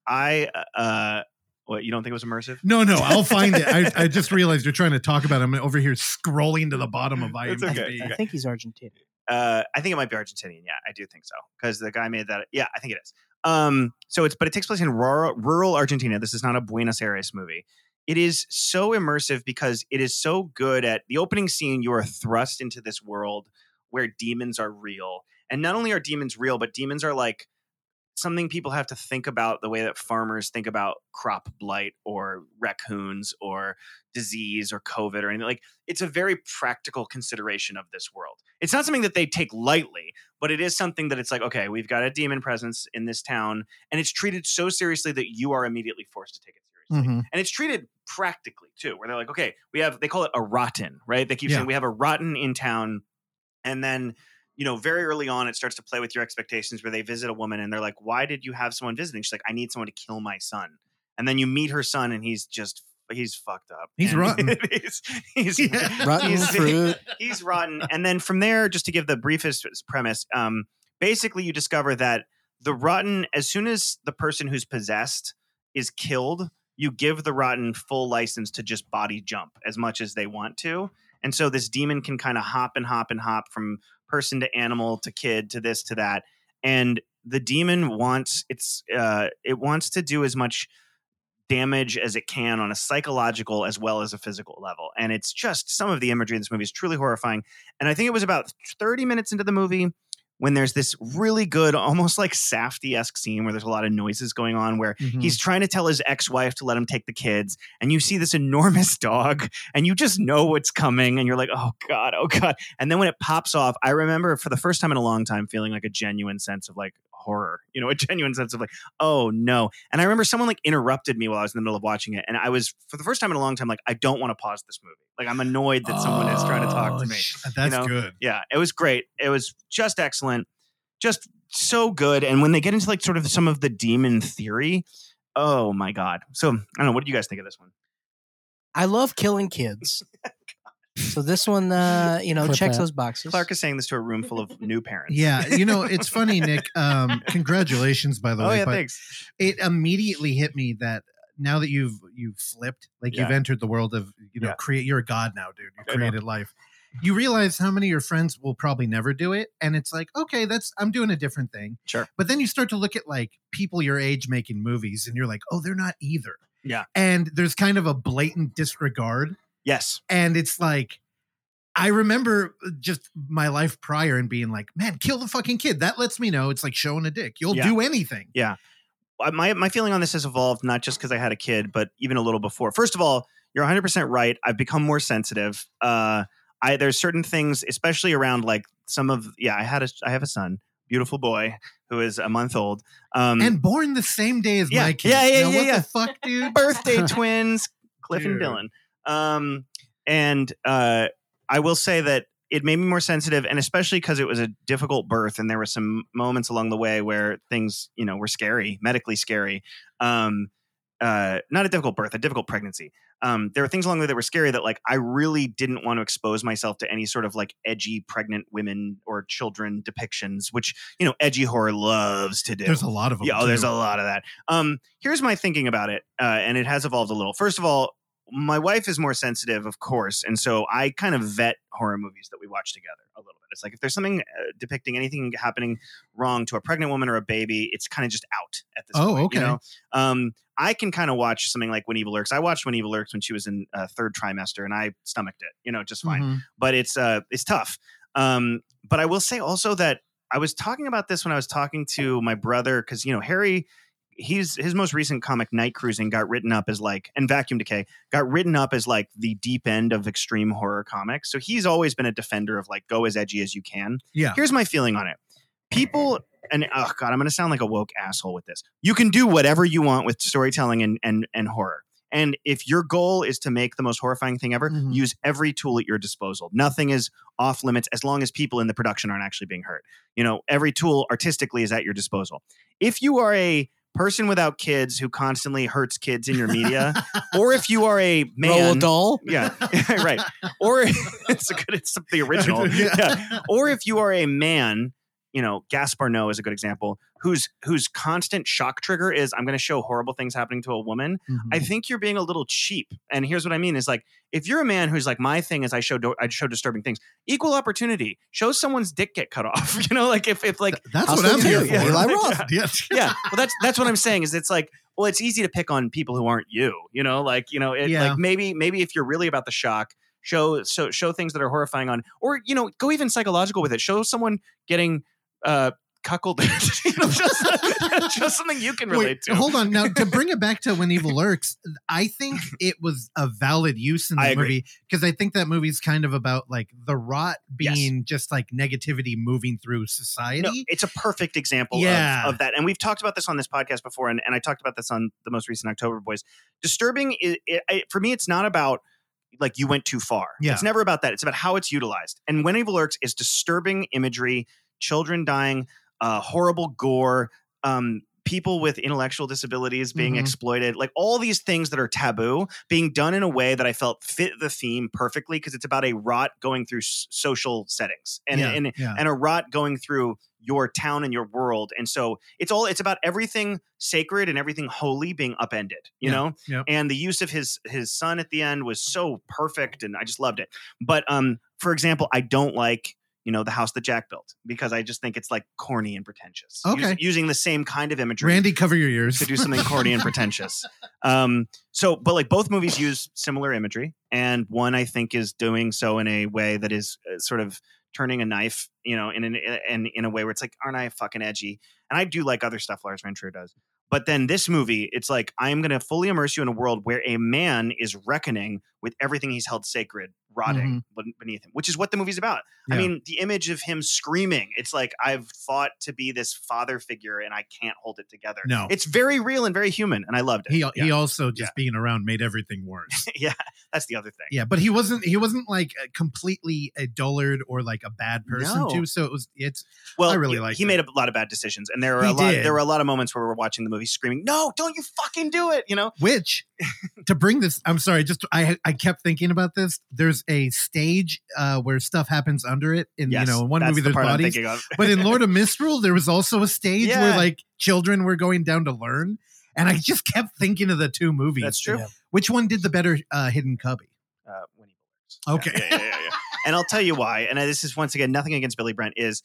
I uh what you don't think it was immersive? No, no, I'll [LAUGHS] find it. I, I just realized you're trying to talk about him over here scrolling to the bottom of IMDb. okay. I think he's Argentinian. Uh I think it might be Argentinian. Yeah, I do think so. Cuz the guy made that Yeah, I think it is. Um so it's but it takes place in rural, rural Argentina. This is not a Buenos Aires movie. It is so immersive because it is so good at the opening scene you are thrust into this world where demons are real. And not only are demons real, but demons are like something people have to think about the way that farmers think about crop blight or raccoons or disease or COVID or anything. Like it's a very practical consideration of this world. It's not something that they take lightly, but it is something that it's like, okay, we've got a demon presence in this town, and it's treated so seriously that you are immediately forced to take it seriously Mhm. and it's treated practically too where they're like okay we have they call it a rotten right they keep Yeah. saying we have a rotten in town and then you know very early on it starts to play with your expectations where they visit a woman and they're like why did you have someone visiting she's like i need someone to kill my son and then you meet her son and he's just he's fucked up He's And rotten. [LAUGHS] he's, he's, Yeah. Rotten he's- fruit. he's rotten. And then from there, just to give the briefest premise, um, basically you discover that the rotten, as soon as the person who's possessed is killed, you give the rotten full license to just body jump as much as they want to. And so this demon can kind of hop and hop and hop from person to animal to kid to this to that. And the demon wants it's uh it wants to do as much damage as it can on a psychological as well as a physical level. And it's just some of the imagery in this movie is truly horrifying. And I think it was about 30 minutes into the movie when there's this really good, [LAUGHS] almost like Safdie esque scene where there's a lot of noises going on where Mhm. he's trying to tell his ex-wife to let him take the kids and you see this enormous [LAUGHS] dog and you just know what's coming and you're like oh god oh god and then when it pops off i remember for the first time in a long time feeling like a genuine sense of like horror you know a [LAUGHS] genuine sense of like oh no and i remember someone like interrupted me while i was in the middle of watching it and i was for the first time in a long time like i don't want to pause this movie like i'm annoyed that someone is trying to talk oh, to Oh, me sh- That's know? good. yeah, it was great. It was just excellent, just so good. And when they get into like sort of some of the demon theory, oh my god! So I don't know. What do you guys think of this one? I love killing kids. [LAUGHS] So this one, uh, you know, Clip checks that. those boxes. Clark is saying this to a room full of new parents. Yeah, you know, it's funny, Nick. Um, congratulations, by the way. Oh way. yeah, but thanks. it immediately hit me that now that you've you've flipped, like you've entered the world of you know, Yeah. create. You're a god now, dude. You created life. You realize how many of your friends will probably never do it, and it's like, okay, that's I'm doing a different thing. Sure. But then you start to look at like people your age making movies, and you're like, oh, they're not either. Yeah. And there's kind of a blatant disregard Yes. and it's like I remember just my life prior and being like, man, kill the fucking kid. That lets me know it's like showing a dick. You'll Yeah. do anything. Yeah. my my feeling on this has evolved not just because I had a kid, but even a little before. First of all, you're 100 percent right. I've become more sensitive. Uh, I there's certain things, especially around like some of yeah. I had a I have a son, beautiful boy who is a month old. Um, And born the same day as Yeah. my kid. Yeah, yeah, Now, yeah, what yeah. the fuck, dude? birthday [LAUGHS] twins, Cliff and Dylan. Um, and uh, I will say that it made me more sensitive, and especially because it was a difficult birth, and there were some moments along the way where things, you know, were scary, medically scary. Um, uh, not a difficult birth, a difficult pregnancy. Um, there were things along the way that were scary that, like, I really didn't want to expose myself to any sort of like edgy pregnant women or children depictions, which you know, edgy horror loves to do. There's a lot of them. Yeah, oh, there's a lot of that. Um, here's my thinking about it, uh, and it has evolved a little. First of all, my wife is more sensitive, of course, and so I kind of vet horror movies that we watch together a little bit. It's like if there's something uh, depicting anything happening wrong to a pregnant woman or a baby, it's kind of just out at this Oh, point. okay. You know, um, I can kind of watch something like When Evil Lurks. I watched When Evil Lurks when she was in uh, third trimester, and I stomached it. You know, just fine Mhm. but it's uh it's tough. Um, but I will say also that I was talking about this when I was talking to my brother because you know Harry, he's his most recent comic Night Cruising got written up as like and Vacuum Decay got written up as like the deep end of extreme horror comics. So he's always been a defender of like go as edgy as you can. Yeah. Here's my feeling on it. People and oh god, I'm gonna sound like a woke asshole with this. You can do whatever you want with storytelling and and and horror. And if your goal is to make the most horrifying thing ever, Mhm. use every tool at your disposal. Nothing is off limits as long as people in the production aren't actually being hurt. You know, every tool artistically is at your disposal. If you are a person without kids who constantly hurts kids in your media, [LAUGHS] or if you are a man, Roald Dahl. yeah, [LAUGHS] right, or [LAUGHS] it's a good, it's the original, Yeah. yeah. or if you are a man, you know, Gaspar Noé is a good example, whose whose constant shock trigger is I'm going to show horrible things happening to a woman. Mhm. I think you're being a little cheap. And here's what I mean: is like if you're a man who's like my thing is I show do- I show disturbing things. Equal opportunity. Show someone's dick get cut off. [LAUGHS] You know, like if if like That's I'll what I'm send here for. Yeah. Eli [LAUGHS] Yeah. Roth. Yes. [LAUGHS] yeah. Well, that's that's what I'm saying. Is it's like well, it's easy to pick on people who aren't you. You know, like you know, it, Yeah. like maybe maybe if you're really about the shock. Show so show things that are horrifying on, or you know, go even psychological with it. Show someone getting uh cuckolded. [LAUGHS] you know, just, [LAUGHS] just something you can relate Wait, to. hold on. Now, to [LAUGHS] bring it back to When Evil Lurks, I think it was a valid use in the agree. movie because I think that movie's kind of about like the rot Yes. being just like negativity moving through No, society. it's a perfect example Yeah. of, of that. And we've talked about this on this podcast before, and, and I talked about this on the most recent October Boys. Disturbing, is, it, I, for me, it's not about like you went too far. Yeah. It's never about that. It's about how it's utilized. And When Evil Lurks is disturbing imagery, children dying, uh, horrible gore, um, people with intellectual disabilities being Mhm. exploited, like all these things that are taboo being done in a way that I felt fit the theme perfectly because it's about a rot going through s- social settings and, yeah, and yeah. and a rot going through your town and your world. And so it's all it's about everything sacred and everything holy being upended, you Yeah, know? yep. And the use of his his son at the end was so perfect and I just loved it. But um for example, I don't like you know the house that Jack built because I just think it's like corny and pretentious. Us- Okay. using the same kind of imagery Randy, cover your ears. to do something corny and pretentious. [LAUGHS] Um, so, but like both movies use similar imagery, and one I think is doing so in a way that is uh, sort of turning a knife, you know, in an in, in a way where it's like, aren't I fucking edgy? And I do like other stuff Lars von Trier does. But then this movie, it's like I am going to fully immerse you in a world where a man is reckoning with everything he's held sacred, rotting mm-hmm. ben- beneath him, which is what the movie's about. I mean, the image of him screaming, it's like I've fought to be this father figure and I can't hold it together. No. It's very real and very human, and I loved it. he yeah. he also just being around made everything worse. [LAUGHS] yeah, that's the other thing. yeah, but he wasn't he wasn't like a completely a dullard or like a bad person No. too. So it was it's Well, I really like he it. made a lot of bad decisions, and there were He a lot. did. There were a lot of moments where we're watching the movie screaming, "No, don't you fucking do it!" You know? which [LAUGHS] to bring this i'm sorry just i i kept thinking about this there's a stage uh where stuff happens under it in Yes, you know in one movie the there's bodies but in lord of [LAUGHS] Misrule there was also a stage where like children were going down to learn and i just kept thinking of the two movies That's true. Yeah. which one did the better uh hidden cubby uh, when he Lurks. Okay. Yeah, yeah, yeah, yeah. and I'll tell you why. And this is once again nothing against Billy Brent. Is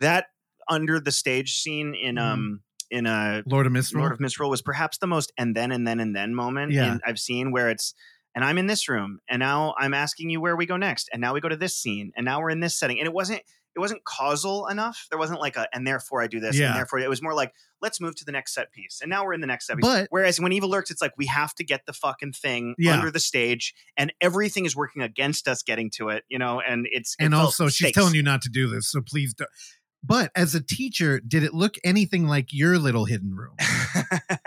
that under the stage scene in Mhm. um in uh lord of Misrule Lord of Misrule was perhaps the most and then and then and then moment Yeah. in, I've seen where it's and I'm in this room, and now I'm asking you where we go next, and now we go to this scene, and now we're in this setting, and it wasn't it wasn't causal enough. There wasn't like a and therefore I do this, Yeah. and therefore it was more like let's move to the next set piece, and now we're in the next set piece. But- Whereas when Evil lurks, it's like we have to get the fucking thing Yeah. under the stage, and everything is working against us getting to it, you know, and it's it and also she's telling you not to do this, so please don't. But as a teacher, did it look anything like your little hidden room? [LAUGHS]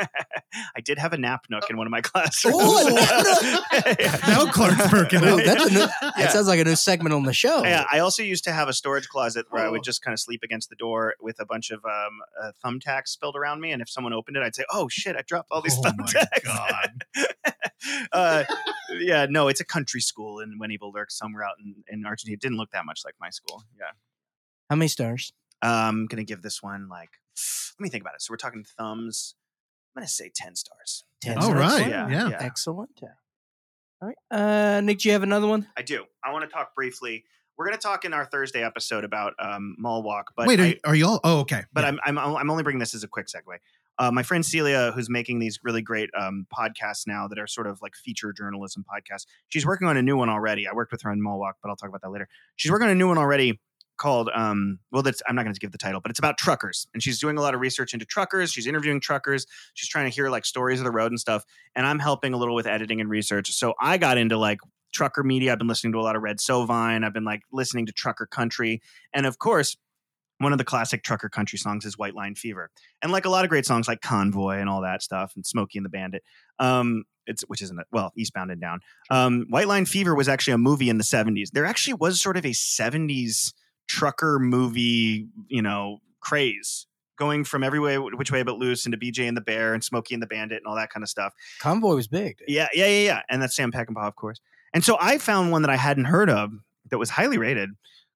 I did have a nap nook in one of my [LAUGHS] classrooms. Oh, a nap Yeah. [LAUGHS] Now Clark's perking Ooh, that's a new, Yeah. That sounds like a new segment on the show. Yeah, I also used to have a storage closet where I Oh. would just kind of sleep against the door with a bunch of um, uh, thumbtacks spilled around me, and if someone opened it, I'd say, "Oh shit, I dropped all these Oh my thumbtacks." God. [LAUGHS] uh, yeah, no, it's a country school in When Evil Lurks somewhere out in, in Argentina. It didn't look that much like my school. Yeah, How many stars? I'm gonna give this one like. Let me think about it. So we're talking thumbs. I'm gonna say ten stars. Ten. All stars. right, Yeah, yeah. yeah. Excellent. All right. Uh, Nick, do you have another one? I do. I want to talk briefly. We're gonna talk in our Thursday episode about um, Mall Walk, but Wait, are, I- you- are y'all? Oh, okay. but Yeah. I'm, I'm I'm only bringing this as a quick segue. Uh, my friend Celia, who's making these really great um, podcasts now that are sort of like feature journalism podcasts, she's working on a new one already. I worked with her on Mall Walk, but I'll talk about that later. She's working on a new one already called um, well, that's I'm not going to give the title, but it's about truckers, and she's doing a lot of research into truckers. She's interviewing truckers. She's trying to hear like stories of the road and stuff, and I'm helping a little with editing and research. So I got into like trucker media. I've been listening to a lot of Red Sovine. I've been like listening to trucker country, and of course. One of the classic trucker country songs is White Line Fever and like a lot of great songs like Convoy and all that stuff and Smokey and the Bandit. Um, it's which isn't? Well, Eastbound and Down. Um, White Line Fever was actually a movie in the '70s. There actually was sort of a '70s trucker movie, you know, craze going from every way, which way but loose into BJ and the Bear and Smokey and the Bandit and all that kind of stuff. Convoy was big. dude. Yeah, yeah, yeah, yeah. And that's Sam Peckinpah, of course. And so I found one that I hadn't heard of that was highly rated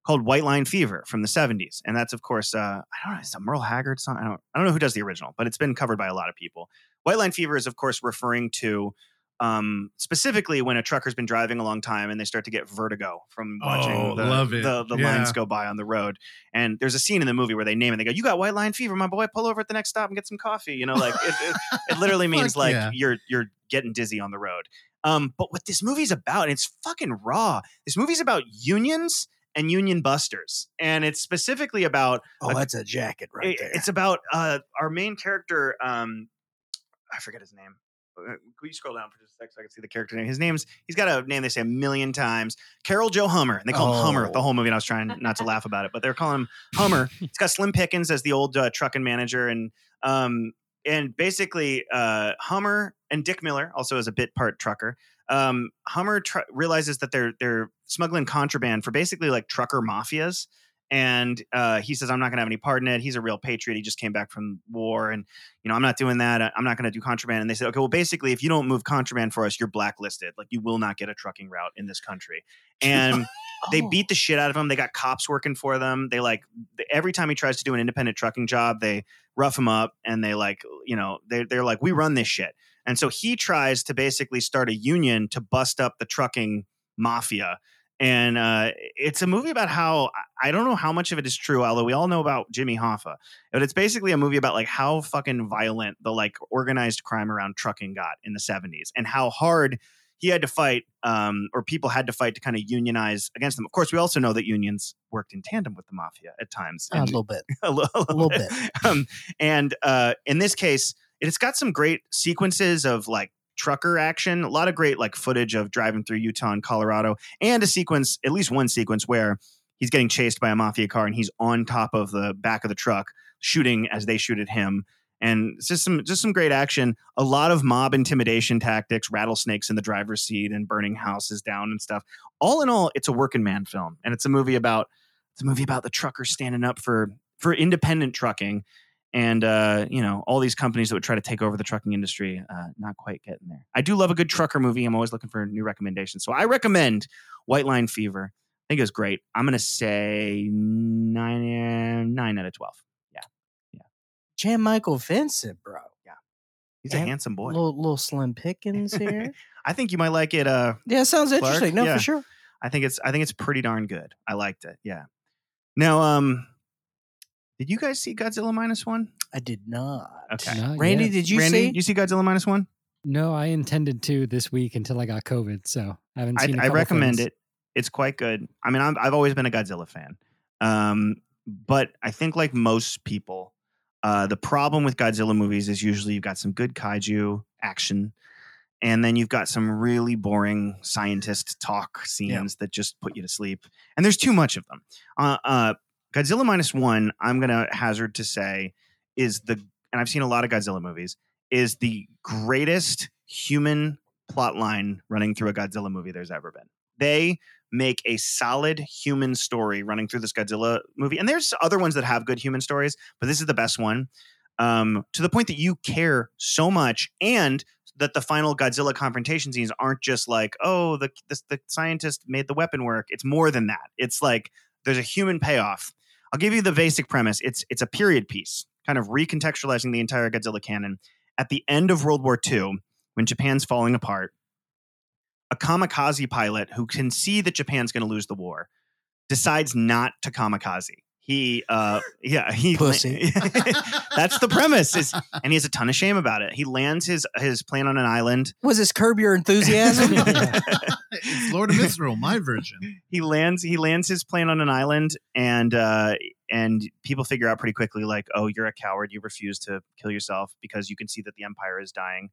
called White Line Fever from the 70s. And that's of course uh I don't know, it's a Merle Haggard song. I don't I don't know who does the original, but it's been covered by a lot of people. White Line Fever is of course referring to um specifically when a trucker's been driving a long time and they start to get vertigo from watching Oh, the, love the, the Yeah. lines go by on the road and there's a scene in the movie where they name it they go you got white line fever my boy pull over at the next stop and get some coffee you know like it, it, [LAUGHS] it literally means Fuck like yeah. you're you're getting dizzy on the road um, but what this movie's about, and it's fucking raw. This movie's about unions and union busters, and it's specifically about Oh, a- that's a jacket right it- there. it's about uh, our main character. Um, I forget his name. Uh, Can you scroll down for just a sec so I can see the character name? His name's he's got a name they say a million times. Carrol Jo Hummer. And they call him Hummer the Oh. whole movie. And I was trying not to laugh about it, but they're calling him Hummer. [LAUGHS] He's got Slim Pickens as the old uh, trucking manager, and um, and basically uh, Hummer and Dick Miller also as a bit part trucker. Um, Hummer tr- realizes that they're they're smuggling contraband for basically like trucker mafias, and uh, he says, "I'm not going to have any part in it." He's a real patriot. He just came back from war, and you know, I'm not doing that. I'm not going to do contraband. And they said, "Okay, well, basically, if you don't move contraband for us, you're blacklisted. Like you will not get a trucking route in this country." And [LAUGHS] they Oh. beat the shit out of him. They got cops working for them. They like every time he tries to do an independent trucking job, they rough him up and they like, you know, they they're like, we run this shit. And so he tries to basically start a union to bust up the trucking mafia. And uh, it's a movie about how I don't know how much of it is true, although we all know about Jimmy Hoffa. But it's basically a movie about like how fucking violent the like organized crime around trucking got in the 70s and how hard he had to fight um, or people had to fight to kind of unionize against them. Of course, we also know that unions worked in tandem with the mafia at times. a and- little bit. [LAUGHS] a little, A little bit. [LAUGHS] um, and uh, in this case, it's got some great sequences of like trucker action, a lot of great like footage of driving through Utah and Colorado, and a sequence, at least one sequence where he's getting chased by a mafia car and he's on top of the back of the truck shooting as they shoot at him. And just some just some great action. A lot of mob intimidation tactics, rattlesnakes in the driver's seat, and burning houses down and stuff. All in all, it's a working man film, and it's a movie about it's a movie about the trucker standing up for for independent trucking and uh, you know all these companies that would try to take over the trucking industry uh, not quite getting there. I do love a good trucker movie. I'm always looking for new recommendations. So i recommend white line fever. I think it was great. I'm going to say 9 9 out of 12 yeah. Yeah. Jan Michael Vincent, bro. Yeah. He's a handsome boy. Little little Slim Pickens [LAUGHS] here. i think you might like it uh, yeah, sounds Clark? interesting. No, Yeah. for sure. i think it's i think it's pretty darn good. I liked it. Yeah. Now um did you guys see godzilla minus one I did not. Okay. Not Randy, yet. did you randy see? you see godzilla minus one No, I intended to this week until I got COVID, so I haven't seen. a I couple recommend things. it. It's quite good. I mean, I'm, I've always been a Godzilla fan, um, but I think like most people, uh, the problem with Godzilla movies is usually you've got some good kaiju action, and then you've got some really boring scientist talk scenes that just put you to sleep. And there's too much of them. Uh, uh, Godzilla minus one, I'm gonna hazard to say, is the and I've seen a lot of Godzilla movies, is the greatest human plot line running through a Godzilla movie there's ever been. They make a solid human story running through this Godzilla movie. And there's other ones that have good human stories, but this is the best one. Um, to the point that you care so much and that the final Godzilla confrontation scenes aren't just like, oh, the the scientist made the weapon work. It's more than that. It's like there's a human payoff. I'll give you the basic premise. It's it's a period piece, kind of recontextualizing the entire Godzilla canon. At the end of World War II, when Japan's falling apart, a kamikaze pilot who can see that Japan's going to lose the war decides not to kamikaze. He, uh, [LAUGHS] yeah, he. Pussy. [LAUGHS] that's the premise, is, and he has a ton of shame about it. He lands his his plane on an island. Was this curb your enthusiasm? [LAUGHS] it's Lord of Misrule, my version. He lands he lands his plane on an island, and uh, and people figure out pretty quickly, like, oh, you're a coward. You refuse to kill yourself because you can see that the empire is dying.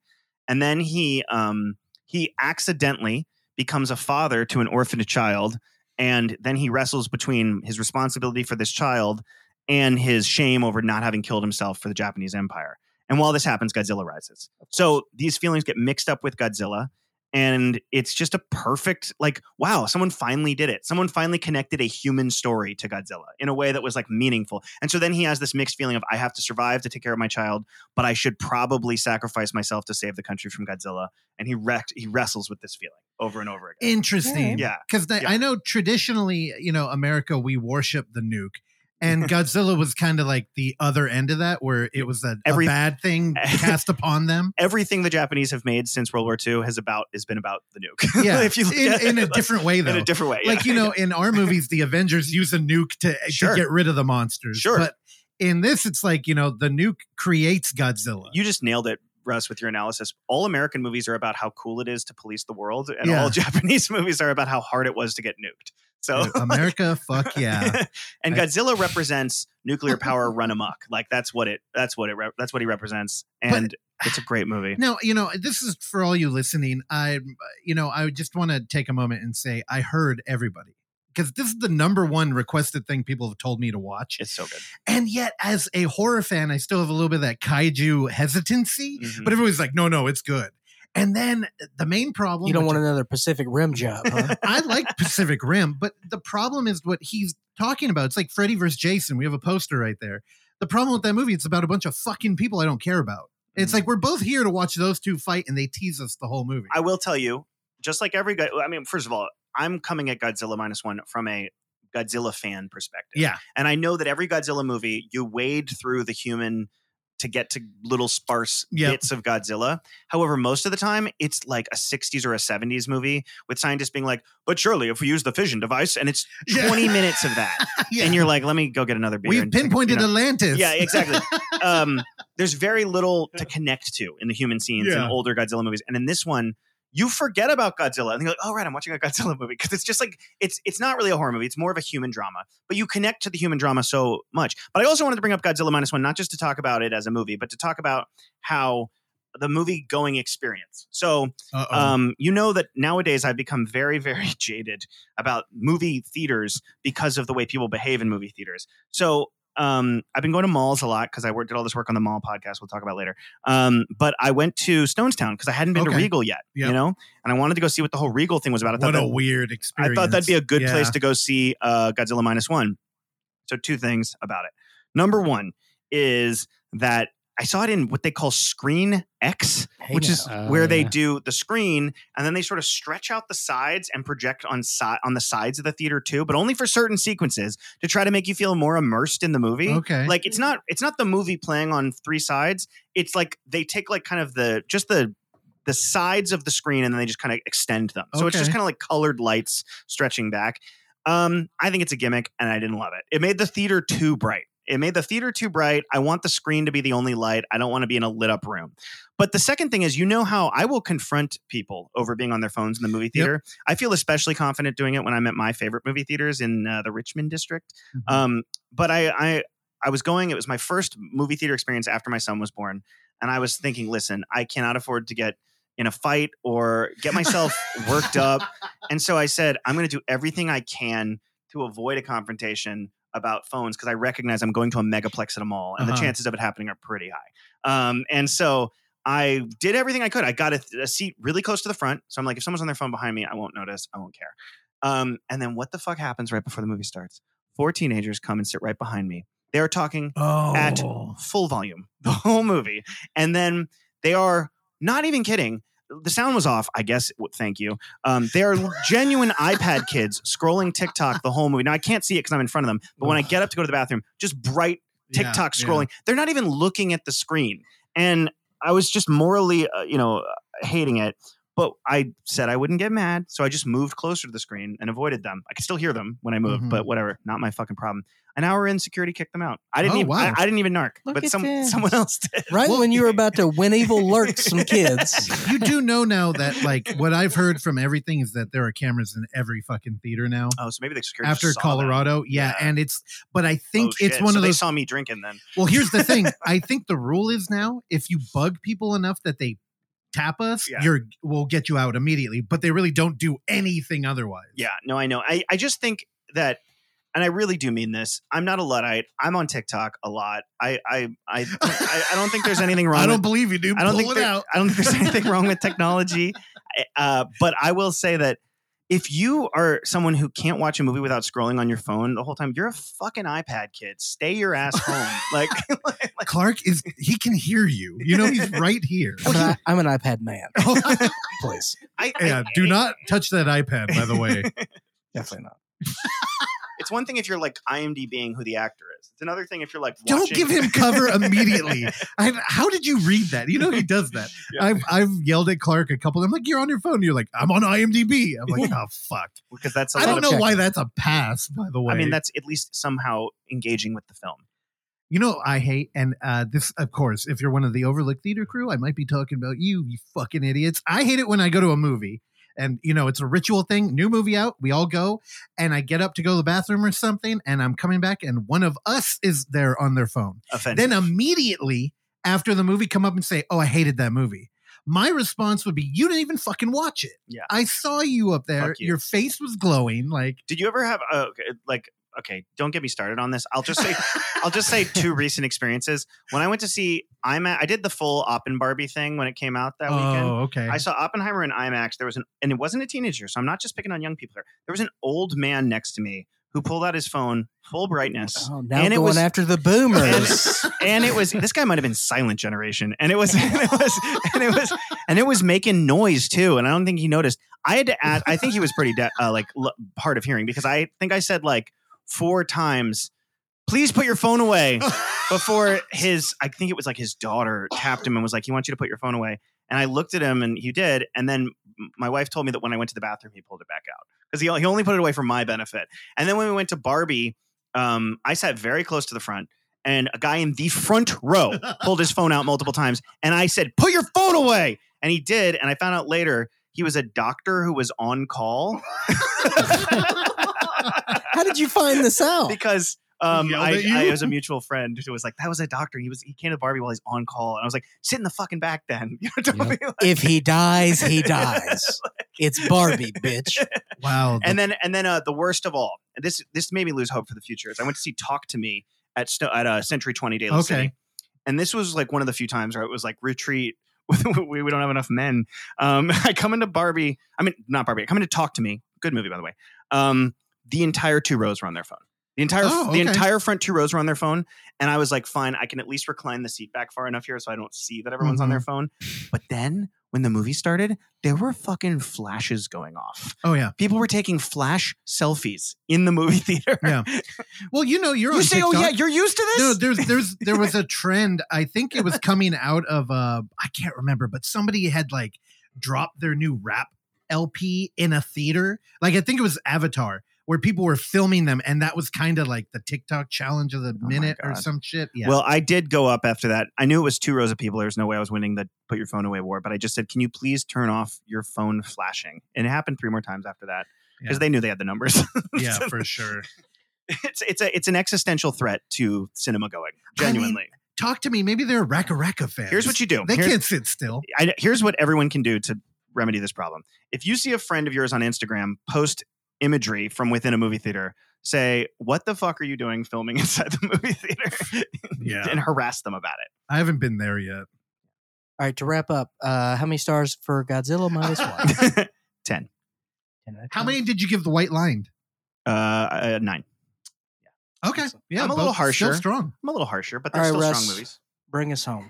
And then he um, he accidentally becomes a father to an orphaned child and then he wrestles between his responsibility for this child and his shame over not having killed himself for the Japanese empire. And while this happens, Godzilla rises. So these feelings get mixed up with Godzilla. And it's just a perfect, like, wow, someone finally did it. Someone finally connected a human story to Godzilla in a way that was like meaningful. And so then he has this mixed feeling of, I have to survive to take care of my child, but I should probably sacrifice myself to save the country from Godzilla. And he wrecked, he wrestles with this feeling over and over again. Interesting. Yeah. Because Yeah. I know traditionally, you know, America, we worship the nuke. And [LAUGHS] Godzilla was kind of like the other end of that, where it was a, Every- a bad thing [LAUGHS] cast upon them. everything the Japanese have made since World War II has about has been about the nuke. [LAUGHS] Yeah, if you in, in a different way, though. in a different way, Like you know, in our movies, the Avengers use a nuke to, Sure. to get rid of the monsters. Sure. but in this, it's like you know, the nuke creates Godzilla. you just nailed it, Russ, with your analysis. All American movies are about how cool it is to police the world, and Yeah. all Japanese movies are about how hard it was to get nuked. So America, fuck [LAUGHS] yeah. and I- Godzilla represents nuclear power run amok. Like that's what it. That's what it. That's what he represents, and it's a great movie. Now, you know, this is for all you listening. I, you know, I just want to take a moment and say I heard everybody because this is the number one requested thing people have told me to watch. It's so good. And yet, as a horror fan, I still have a little bit of that kaiju hesitancy. Mhm. But everybody's like, no, no, it's good. And then the main problem you don't which want another Pacific Rim job, huh? [LAUGHS] I like Pacific Rim, but the problem is what he's talking about. It's like Freddy versus Jason. We have a poster right there. The problem with that movie, it's about a bunch of fucking people I don't care about. It's Mhm. like we're both here to watch those two fight, and they tease us the whole movie. I will tell you, just like every guy. I mean, first of all, I'm coming at Godzilla minus one from a Godzilla fan perspective. yeah, And I know that every Godzilla movie, you wade through the human to get to little sparse Yep. bits of Godzilla. However, most of the time, it's like a 60s or a 70s movie with scientists being like, but surely if we use the fission device, and it's [LAUGHS] Yeah. 20 minutes of that. [LAUGHS] yeah. And you're like, let me go get another beer. We've and take pinpointed you know. Atlantis. Yeah, exactly. um, [LAUGHS] there's very little to connect to in the human scenes in older Godzilla movies, and in this one, you forget about Godzilla, and you're like, "Oh right, I'm watching a Godzilla [LAUGHS] movie," because it's just like it's it's not really a horror movie; it's more of a human drama. But you connect to the human drama so much. But I also wanted to bring up Godzilla minus one, not just to talk about it as a movie, but to talk about how the movie going experience. So um, you know that nowadays I've become very, very [LAUGHS] jaded about movie theaters because of the way people behave in movie theaters. So um, I've been going to malls a lot because I worked, did all this work on the mall podcast. We'll talk about later. Um, but I went to Stonestown because I hadn't been to Regal yet, Yep. you know, and I wanted to go see what the whole Regal thing was about. I thought what a that- weird I experience. thought that'd be a good Yeah. place to go see uh, Godzilla minus one. So two things about it. Number one is that I saw it in what they call Screen X, Hey which now. is Oh, where they do the screen and then they sort of stretch out the sides and project on si- on the sides of the theater too, but only for certain sequences to try to make you feel more immersed in the movie. Okay. Like it's not it's not the movie playing on three sides. It's like they take like kind of the just the the sides of the screen and then they just kind of extend them. So it's just kind of like colored lights stretching back. Um, I think it's a gimmick and I didn't love it. It made the theater too bright. It made the theater too bright. I want the screen to be the only light. I don't want to be in a lit up room. But the second thing is, you know how I will confront people over being on their phones in the movie theater. I feel especially confident doing it when I'm at my favorite movie theaters in uh, the Richmond district. Mhm. Um, but I, I, I was going. It was my first movie theater experience after my son was born, and I was thinking, listen, I cannot afford to get in a fight or get myself worked up. [LAUGHS] And so I said, I'm going to do everything I can to avoid a confrontation about phones because I recognize I'm going to a megaplex at a mall, and Uh-huh. the chances of it happening are pretty high. Um, and so I did everything I could. I got a, a seat really close to the front, so I'm like, if someone's on their phone behind me, I won't notice. I won't care. Um, and then what the fuck happens right before the movie starts? Four teenagers come and sit right behind me. They are talking Oh, at full volume the whole movie. And then they are not even kidding. The sound was off, I guess. Thank you. Um, they are [LAUGHS] genuine iPad kids scrolling TikTok the whole movie. Now I can't see it because I'm in front of them, but when I get up to go to the bathroom, just bright TikTok yeah. scrolling. They're not even looking at the screen, and I was just morally, uh, you know, hating it. But I said I wouldn't get mad, so I just moved closer to the screen and avoided them. I could still hear them when I moved, Mhm. but whatever, not my fucking problem. An hour in, security kicked them out. I didn't Oh, even. wow. I, I didn't even narc, Look but some this. someone [LAUGHS] else did. Right Well- when you were about to win evil lurk some [LAUGHS] kids. you do know now that like what I've heard from everything is that there are cameras in every fucking theater now. Oh, so maybe the security After just saw them. Colorado, yeah, Yeah. and it's but I think Oh, it's shit. one so of they those saw me drinking then. Well, here's the thing. [LAUGHS] I think the rule is now if you bug people enough that they tap us, Yeah. you're we'll get you out immediately. But they really don't do anything otherwise. Yeah, no, I know. I, I just think that, and I really do mean this. I'm not a luddite. I'm on TikTok a lot. I I I I, I don't think there's anything [LAUGHS] wrong. I don't with, believe you, dude. I don't Pull think it there- out. I don't think there's anything wrong with technology. [LAUGHS] Uh, but I will say that if you are someone who can't watch a movie without scrolling on your phone the whole time, you're a fucking iPad kid. Stay your ass [LAUGHS] home. [LAUGHS] like, like Clark is he can hear you. You know he's right here. I'm an, I'm an iPad man. [LAUGHS] Oh. Please. I, I- yeah, do not touch that iPad, by the way. Definitely not. It's one thing if you're like IMDb being who the actor is. It's another thing if you're like Don't give him cover immediately. [LAUGHS] I, how did you read that? You know he does that. Yeah. I've I've yelled at Clark a couple. Of them. I'm like, you're on your phone. You're like, I'm on IMDb. I'm like, [LAUGHS] oh fuck. because that's a I don't know why that's a pass. By the way, I mean, that's at least somehow engaging with the film. You know, I hate, and uh, this, of course, if you're one of the Overlook Theater crew, I might be talking about you, you fucking idiots. I hate it when I go to a movie and, you know, it's a ritual thing. New movie out, we all go, and I get up to go to the bathroom or something, and I'm coming back, and one of us is there on their phone. Offensive. Then immediately after the movie, come up and say, Oh, I hated that movie. My response would be, You didn't even fucking watch it. Yeah. I saw you up there. You. Your face was glowing. Like, Did you ever have uh, okay, like okay? Don't get me started on this. I'll just say [LAUGHS] I'll just say two recent experiences. When I went to see IMAX, I did the full Oppen Barbie thing when it came out that weekend. Oh, okay. I saw Oppenheimer in IMAX. There was an, and it wasn't a teenager, so I'm not just picking on young people here. There was an old man next to me who pulled out his phone, full brightness, Oh, now And it going was- after the boomers. [LAUGHS] and it was this guy might have been silent generation, and it was, [LAUGHS] and it was, and it was, and it was making noise too. And I don't think he noticed. I had to add. I think he was pretty de- uh, like l- hard of hearing because I think I said like four times, "Please put your phone away." [LAUGHS] before his i think it was like his daughter tapped him and was like he wants you to put your phone away. And i looked at him and he did and then my wife told me that when i went to the bathroom he pulled it back out because he, he only put it away for my benefit. And then when we went to barbie um, i sat very close to the front and a guy in the front row [LAUGHS] pulled his phone out multiple times and i said put your phone away! And he did and i found out later he was a doctor who was on call [LAUGHS] How did you find this out? because um, Yelled I. I [LAUGHS] was a mutual friend who was like, "That was a doctor. He was he came to Barbie while he's on call." And I was like, "Sit in the fucking back, then." [LAUGHS] You know, don't Yep. be like- If he dies, he [LAUGHS] dies. It's Barbie, bitch. wow. and then and then uh, the worst of all, and this this made me lose hope for the future. Is I went to see Talk to Me at Sto- at uh, Century Twenty Daly Okay. City, and this was like one of the few times where it was like retreat. we, we don't have enough men. Um, I come into Barbie. I mean, not Barbie. I come into Talk to Me. Good movie, by the way. Um, the entire two rows were on their phone. The entire Oh, the entire front two rows were on their phone, and I was like, fine, I can at least recline the seat back far enough here so I don't see that everyone's on Mm-hmm. their phone. But then when the movie started, there were fucking flashes going off. oh yeah. People were taking flash selfies in the movie [LAUGHS] theater. Yeah. Well, you know, you're You on say, "Oh yeah, you're used to this." No, there's there's there was a [LAUGHS] trend. I think it was coming out of uh I can't remember, but somebody had like dropped their new rap LP in a theater. Like I think it was Avatar, where people were filming them, and that was kind of like the TikTok challenge of the oh my minute or some shit. Yeah. Well, I did go up after that. I knew it was two rows of people. There was no way I was winning the put your phone away war, but I just said, "Can you please turn off your phone flashing?" And it happened three more times after that because Yeah. they knew they had the numbers. yeah, So [LAUGHS] for sure. it's it's a it's an existential threat to cinema going. I mean, Genuinely. Talk to me. Maybe they're Raka Raka fans. Here's what you do. They Here's- can't sit still. I, here's what everyone can do to remedy this problem. If you see a friend of yours on Instagram post imagery from within a movie theater, say, "What the fuck are you doing filming [LAUGHS] inside the movie theater?" Yeah. and harass them about it. I haven't been there yet. All right, to wrap up, uh, how many stars for Godzilla minus [LAUGHS] one? it. Ten, Ten out of How many did you give the White Line? uh, uh, nine. Okay. Yeah, I'm a little both still harsher. strong. I'm a little harsher, but they're All still right, strong movies. Bring us home.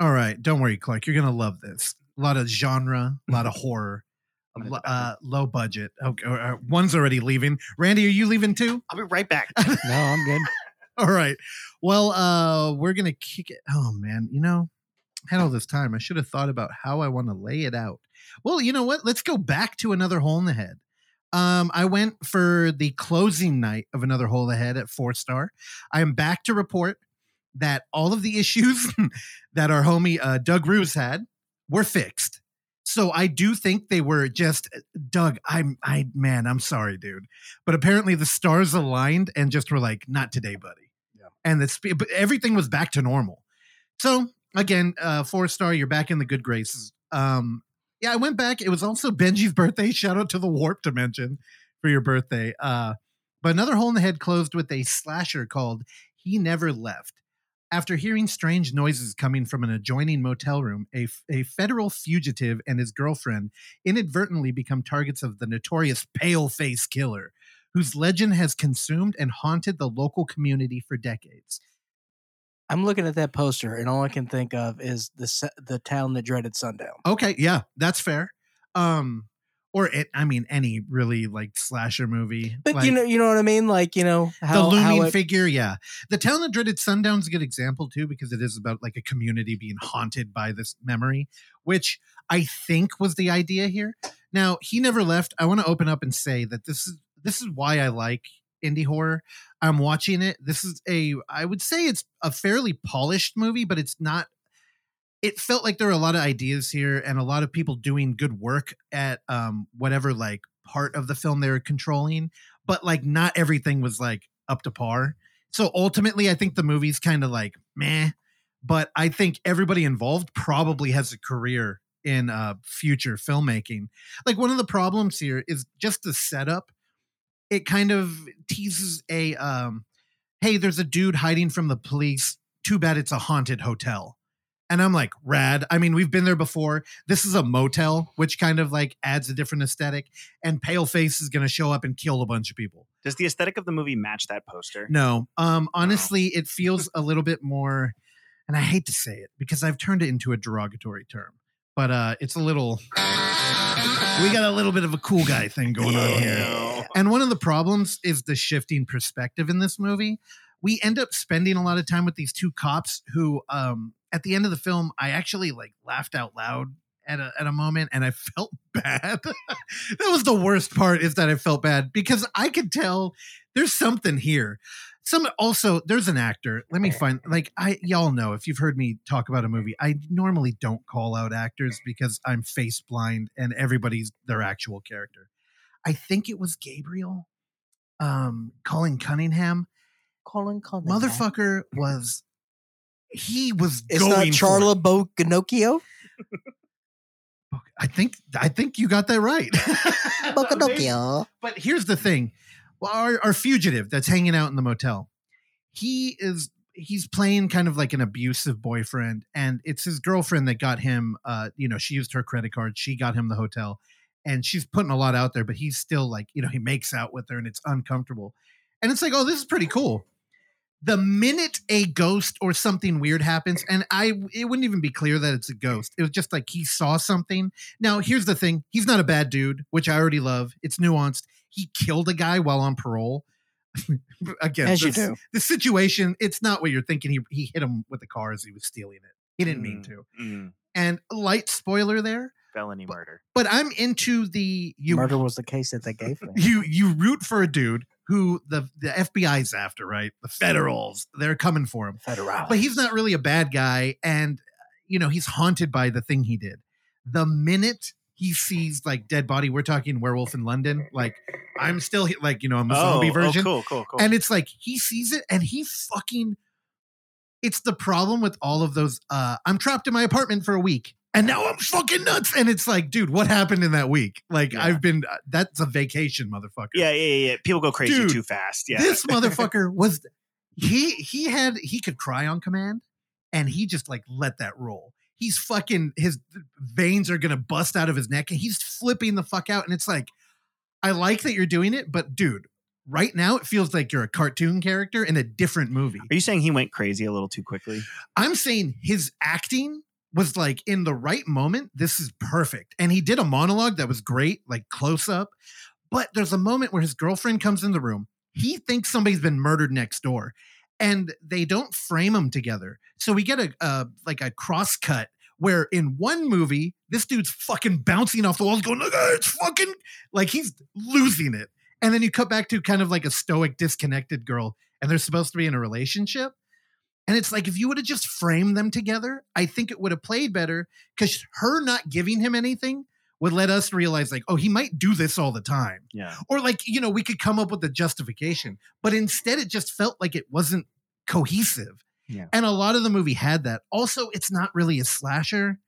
All right. Don't worry, Clark. You're going to love this. A lot of genre, a lot of horror, a I'm in lo- the bathroom. uh, low budget. Okay. uh, one's already leaving. Randy, are you leaving too? I'll be right back. [LAUGHS] No, I'm good. [LAUGHS] All right. Well, uh, we're gonna kick it. Oh man, you know, I had all this time. I should have thought about how I want to lay it out. Well, you know what? Let's go back to another hole in the head. Um, I went for the closing night of another hole in the head at four star. I am back to report that all of the issues [LAUGHS] that our homie uh, Doug Ruse had were fixed. So I do think they were just Doug. I'm I man, I'm sorry, dude, but apparently the stars aligned and just were like, not today, buddy. Yeah. And the but everything was back to normal. So again, uh, four star, you're back in the good graces. Um, yeah, I went back. It was also Benji's birthday. [LAUGHS] Shout out to the Warp Dimension for your birthday. Uh, but another hole in the head closed with a slasher called He Never Left. After hearing strange noises coming from an adjoining motel room, a, a federal fugitive and his girlfriend inadvertently become targets of the notorious Pale Face Killer, whose legend has consumed and haunted the local community for decades. I'm looking at that poster, and all I can think of is the the town that dreaded sundown. Okay, yeah, that's fair. Um, or it, I mean, any really like slasher movie. But like, you know, you know what I mean. Like you know how the looming it- figure, yeah. The town that dreaded sundown's a good example too, because it is about like a community being haunted by this memory, which I think was the idea here. Now, he never left. I want to open up and say that this is this is why I like indie horror. I'm watching it. This is a I would say it's a fairly polished movie, but it's not it felt like there were a lot of ideas here and a lot of people doing good work at um whatever like part of the film they were controlling, but like not everything was like up to par. So ultimately, I think the movie's kind of like meh, but I think everybody involved probably has a career in uh future filmmaking. Like one of the problems here is just the setup. It kind of teases a um hey, there's a dude hiding from the police. Too bad it's a haunted hotel. And I'm like, rad. I mean, we've been there before. This is a motel, which kind of like adds a different aesthetic. And Paleface is going to show up and kill a bunch of people. Does the aesthetic of the movie match that poster? No, um, honestly, it feels a little bit more, and I hate to say it because I've turned it into a derogatory term, but uh, it's a little. We got a little bit of a cool guy thing going on here. And one of the problems is the shifting perspective in this movie. We end up spending a lot of time with these two cops who, um, at the end of the film, I actually like laughed out loud at a, at a moment and I [LAUGHS] felt bad. [LAUGHS] that was the worst part is that I felt bad because I could tell there's something here. Some also there's an actor. Let me find like I y'all know if you've heard me talk about a movie, I normally don't call out actors because I'm face blind and everybody's their actual character. I think it was Gabriel, um, Colin Cunningham. Colin Colin. Motherfucker was he was It's going not for it. Charla Bo Ginocchio. I think I think you got that right. [LAUGHS] Bocanocchio. but here's the thing: well, our, our fugitive that's hanging out in the motel, he is he's playing kind of like an abusive boyfriend, and it's his girlfriend that got him. Uh, you know, she used her credit card, she got him the hotel, and she's putting a lot out there, but he's still like, you know, he makes out with her, and it's uncomfortable, and it's like, oh, this is pretty cool. The minute a ghost or something weird happens, and I, it wouldn't even be clear that it's a ghost. It was just like he saw something. Now, here's the thing: he's not a bad dude, which I already love. It's nuanced. He killed a guy while on parole. [LAUGHS] Again, As you the, do. the situation, it's not what you're thinking. He he hit him with the car as he was stealing it. He didn't mean Mm. to. Mm. And light spoiler there, felony murder. but I'm into the you Murder was the case that they gave me. [LAUGHS] you you root for a dude who the the FBI's after, right? The federals, they're coming for him. Federal. But he's not really a bad guy and you know, he's haunted by the thing he did. The minute he sees like dead body, we're talking werewolf in London, like I'm still like, you know, I'm a zombie version. Oh, cool, cool, cool. And it's like he sees it and he fucking it's the problem with all of those uh I'm trapped in my apartment for a week and now I'm fucking nuts and it's like dude what happened in that week like Yeah. I've been that's a vacation motherfucker yeah, yeah, yeah. People go crazy Dude, too fast. Yeah. this [LAUGHS] motherfucker was he he had he could cry on command and he just like let that roll he's fucking his veins are gonna bust out of his neck and he's flipping the fuck out and it's like I like that you're doing it but dude right now it feels like you're a cartoon character in a different movie Are you saying he went crazy a little too quickly? I'm saying his acting was like in the right moment. This is perfect. And he did a monologue that was great, like close up. But there's a moment where his girlfriend comes in the room. He thinks somebody's been murdered next door and they don't frame them together. So we get a, a like a cross cut where in one movie, this dude's fucking bouncing off the walls, going, look, it's fucking like he's losing it. And then you cut back to kind of like a stoic, disconnected girl, and they're supposed to be in a relationship. And it's like if you would have just framed them together, I think it would have played better because her not giving him anything would let us realize, like, oh, he might do this all the time. Yeah. Or like, you know, we could come up with a justification. But instead, it just felt like it wasn't cohesive. Yeah. And a lot of the movie had that. Also, it's not really a slasher.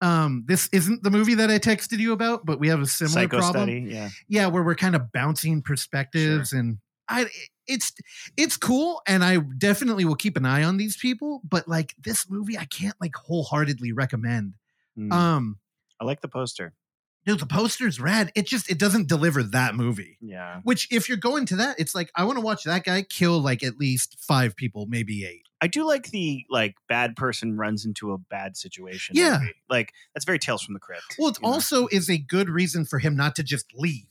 Um, this isn't the movie that I texted you about, but we have a similar Psycho problem study. Yeah. yeah where we're kind of bouncing perspectives and i it's it's cool and i definitely will keep an eye on these people but like this movie i can't like wholeheartedly recommend Mm. um I like the poster. dude the poster's rad it just it doesn't deliver that movie Yeah. which if you're going to that it's like i want to watch that guy kill like at least five people maybe eight I do like the like bad person runs into a bad situation. Yeah. movie. Like that's very Tales from the Crypt. well it you know? also is a good reason for him not to just leave.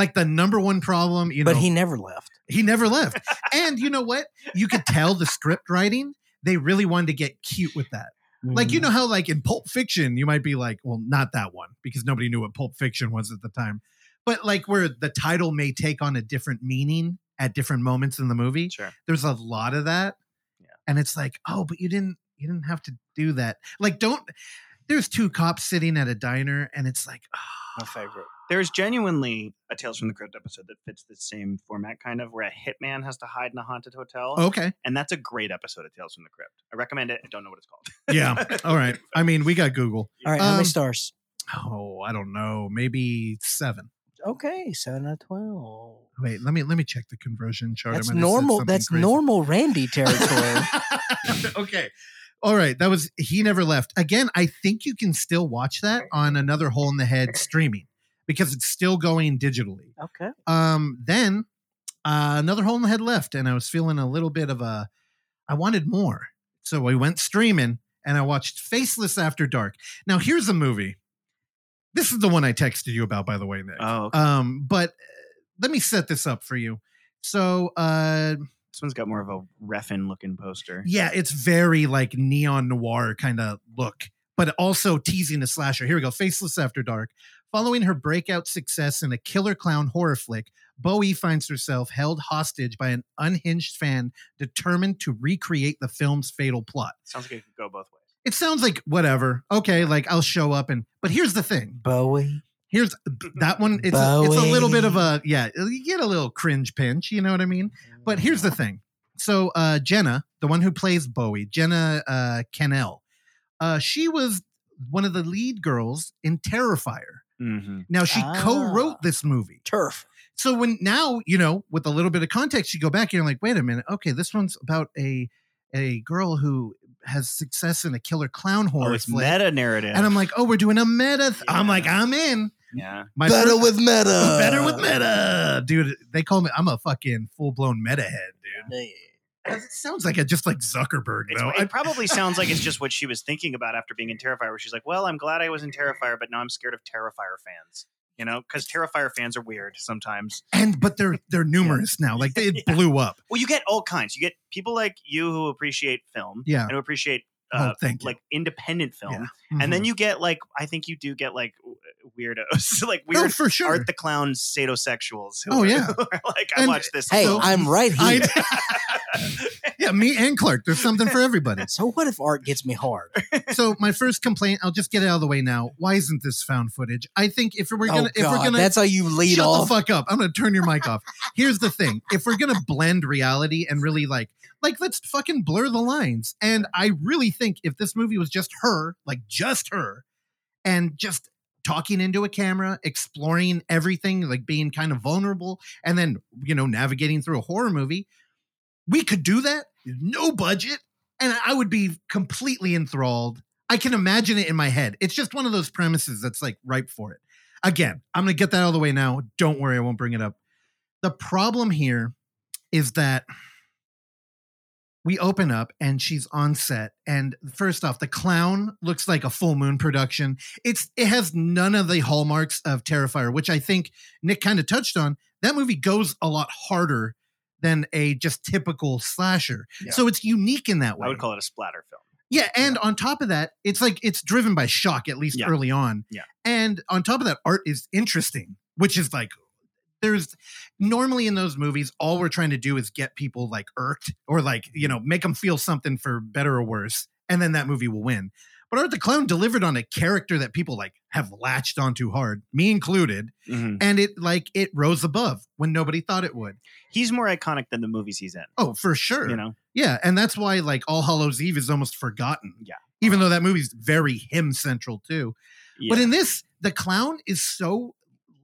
Like the number one problem you know but he never left. He never left. and you know what? You could tell the script writing, they really wanted to get cute with that. Like, Mm. you know how, like, in Pulp Fiction, you might be like, well, not that one, because nobody knew what Pulp Fiction was at the time. But, like, where the title may take on a different meaning at different moments in the movie, Sure. there's a lot of that. Yeah. And it's like, oh, but you didn't, you didn't have to do that. Like, don't, there's two cops sitting at a diner, and it's like, my favorite. There's genuinely a Tales from the Crypt episode that fits the same format, kind of, where a hitman has to hide in a haunted hotel. okay. And that's a great episode of Tales from the Crypt. I recommend it. I don't know what it's called. Yeah. [LAUGHS] All right. I mean, we got Google. All right, how Um, many stars? Oh, I don't know. Maybe seven. Okay, seven out of twelve. Wait, let me let me check the conversion chart. That's might have said normal. That's crazy. normal Randy territory. [LAUGHS] [LAUGHS] okay. All right. That was he never left. Again, I think you can still watch that on another hole in the head streaming because it's still going digitally. okay. Um, then uh, another hole in the head left, and I was feeling a little bit of a I wanted more. So I went streaming and I watched Faceless After Dark. Now here's a movie. This is the one I texted you about, by the way, Nick. Oh, okay. Um, but uh, let me set this up for you. So, uh, this one's got more of a Refn looking poster. yeah, it's very like neon noir kind of look, but also teasing a slasher. Here we go. Faceless After Dark. Following her breakout success in a killer clown horror flick, Bowie finds herself held hostage by an unhinged fan determined to recreate the film's fatal plot. Sounds like it could go both ways. It sounds like whatever. Okay, like I'll show up and but here's the thing. Bowie. Here's that one. It's a, it's a little bit of a yeah. You get a little cringe pinch. You know what I mean? But here's the thing. So uh, Jenna, the one who plays Bowie, Jenna uh, Kanell, uh, she was one of the lead girls in Terrifier. Mm-hmm. Now she Ah. co-wrote this movie. turf. So when now you know, with a little bit of context, you go back and you're like, wait a minute, okay, this one's about a a girl who has success in a killer clown horror Oh, it's flick. meta narrative. And I'm like, oh, we're doing a meta. th- I'm like, I'm in. Yeah. My Better first- with meta. better with meta, dude. They call me. I'm a fucking full blown meta head, dude. It sounds like a just like Zuckerberg, It's, though. it probably [LAUGHS] sounds like it's just what she was thinking about after being in Terrifier, where she's like, "Well, I'm glad I was in Terrifier, but now I'm scared of Terrifier fans." You know, because Terrifier fans are weird sometimes. and but they're they're [LAUGHS] numerous now. Like it [LAUGHS] Yeah. blew up. Well, you get all kinds. You get people like you who appreciate film Yeah. and who appreciate uh, Oh, thank you. like independent film, Yeah. and then Mhm. you get like I think you do get like w- weirdos, [LAUGHS] like No, weird for sure. Art the Clown sadosexuals. Who Oh, are- [LAUGHS] yeah. are like I And- watched this. Hey, So- I'm right [LAUGHS] here. I, yeah, me and Clark. There's something for everybody. so what if art gets me hard? So my first complaint, I'll just get it out of the way now. Why isn't this found footage? I think if we're gonna, oh if we're gonna, that's how you lead shut off. the fuck up. I'm gonna turn your mic off. Here's the thing: if we're gonna blend reality and really like, like, let's fucking blur the lines. And I really think if this movie was just her, like just her, and just talking into a camera, exploring everything, like being kind of vulnerable, and then you know navigating through a horror movie, we could do that. No budget, and I would be completely enthralled. I can imagine it in my head. It's just one of those premises that's like ripe for it. Again, I'm going to get that out of the way now. Don't worry, I won't bring it up. The problem here is that we open up and she's on set and first off the clown looks like a full moon production it's it has none of the hallmarks of terrifier which i think nick kind of touched on that movie goes a lot harder than a just typical slasher Yeah. so it's unique in that way I would call it a splatter film. yeah, and on top of that, it's like it's driven by shock at least Yeah. early on. Yeah. And on top of that, art is interesting, which is like there's normally in those movies, all we're trying to do is get people like irked or like, you know, make them feel something for better or worse, and then that movie will win. But Art the Clown delivered on a character that people like have latched onto hard, me included, Mhm. and it like it rose above when nobody thought it would. He's more iconic than the movies he's in. Oh, for sure. You know, Yeah, and that's why like All Hallows Eve is almost forgotten. Yeah. Even though that movie's very him central too. But in this, the clown is so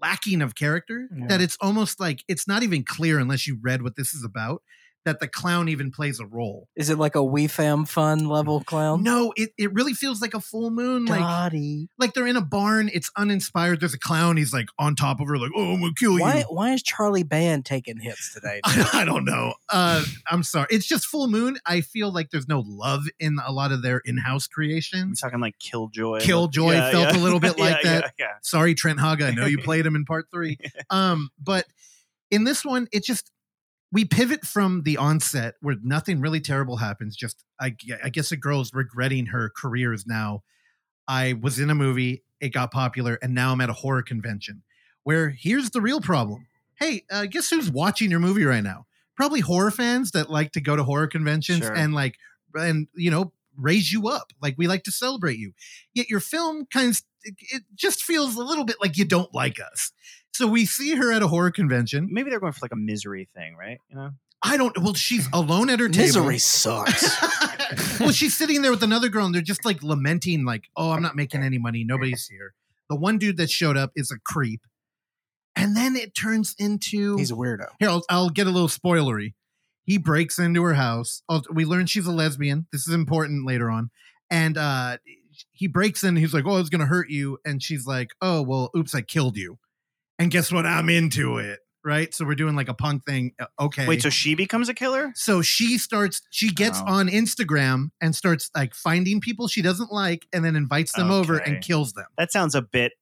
lacking of character Yeah. that it's almost like it's not even clear unless you read what this is about that the clown even plays a role. Is it like a We Fam Fun level clown? No, it, it really feels like a full moon. Like Dottie. like they're in a barn, it's uninspired. There's a clown, he's like on top of her, like, oh I'm gonna kill Why you. why is Charlie Band taking hits today? [LAUGHS] I, I don't know. Uh, I'm sorry. It's just full moon. I feel like there's no love in a lot of their in-house I'm creations. talking like Killjoy. Killjoy Yeah, felt yeah. a little bit [LAUGHS] like Yeah, that. Yeah, yeah. Sorry, Trent Haaga. I know you [LAUGHS] played him in part three. Um, but in this one, it just we pivot from the onset where nothing really terrible happens. Just I, I guess a girl's regretting her career is now. I was in a movie, it got popular, and now I'm at a horror convention. Where here's the real problem. Hey, uh, guess who's watching your movie right now? Probably horror fans that like to go to horror conventions Sure. and like and you know raise you up. Like we like to celebrate you. Yet your film kind of it just feels a little bit like you don't like us. So we see her at a horror convention. Maybe they're going for like a misery thing, right? You know, I don't. Well, she's alone at her table. Misery sucks. [LAUGHS] well, she's sitting there with another girl, and they're just like lamenting, like, "Oh, I'm not making any money. Nobody's here." The one dude that showed up is a creep, and then it turns into He's a weirdo. here. I'll, I'll get a little spoilery. He breaks into her house. Oh, we learn she's a lesbian. This is important later on, and uh, he breaks in. He's like, "Oh, it's gonna hurt you," and she's like, "Oh, well, oops, I killed you." And guess what? I'm into it. Right. So we're doing like a punk thing. Uh, Okay. wait, so she becomes a killer? So she starts, she gets Oh. on Instagram and starts like finding people she doesn't like and then invites them over and kills them. That sounds a bit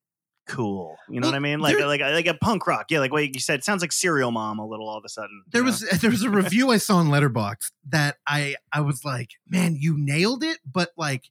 cool. You know Well, what I mean? Like there- like like a punk rock. Yeah, like what you said. It sounds like Serial Mom a little all of a sudden. There know? was [LAUGHS] there was a review I saw on [LAUGHS] Letterboxd that I I was like, man, you nailed it, but like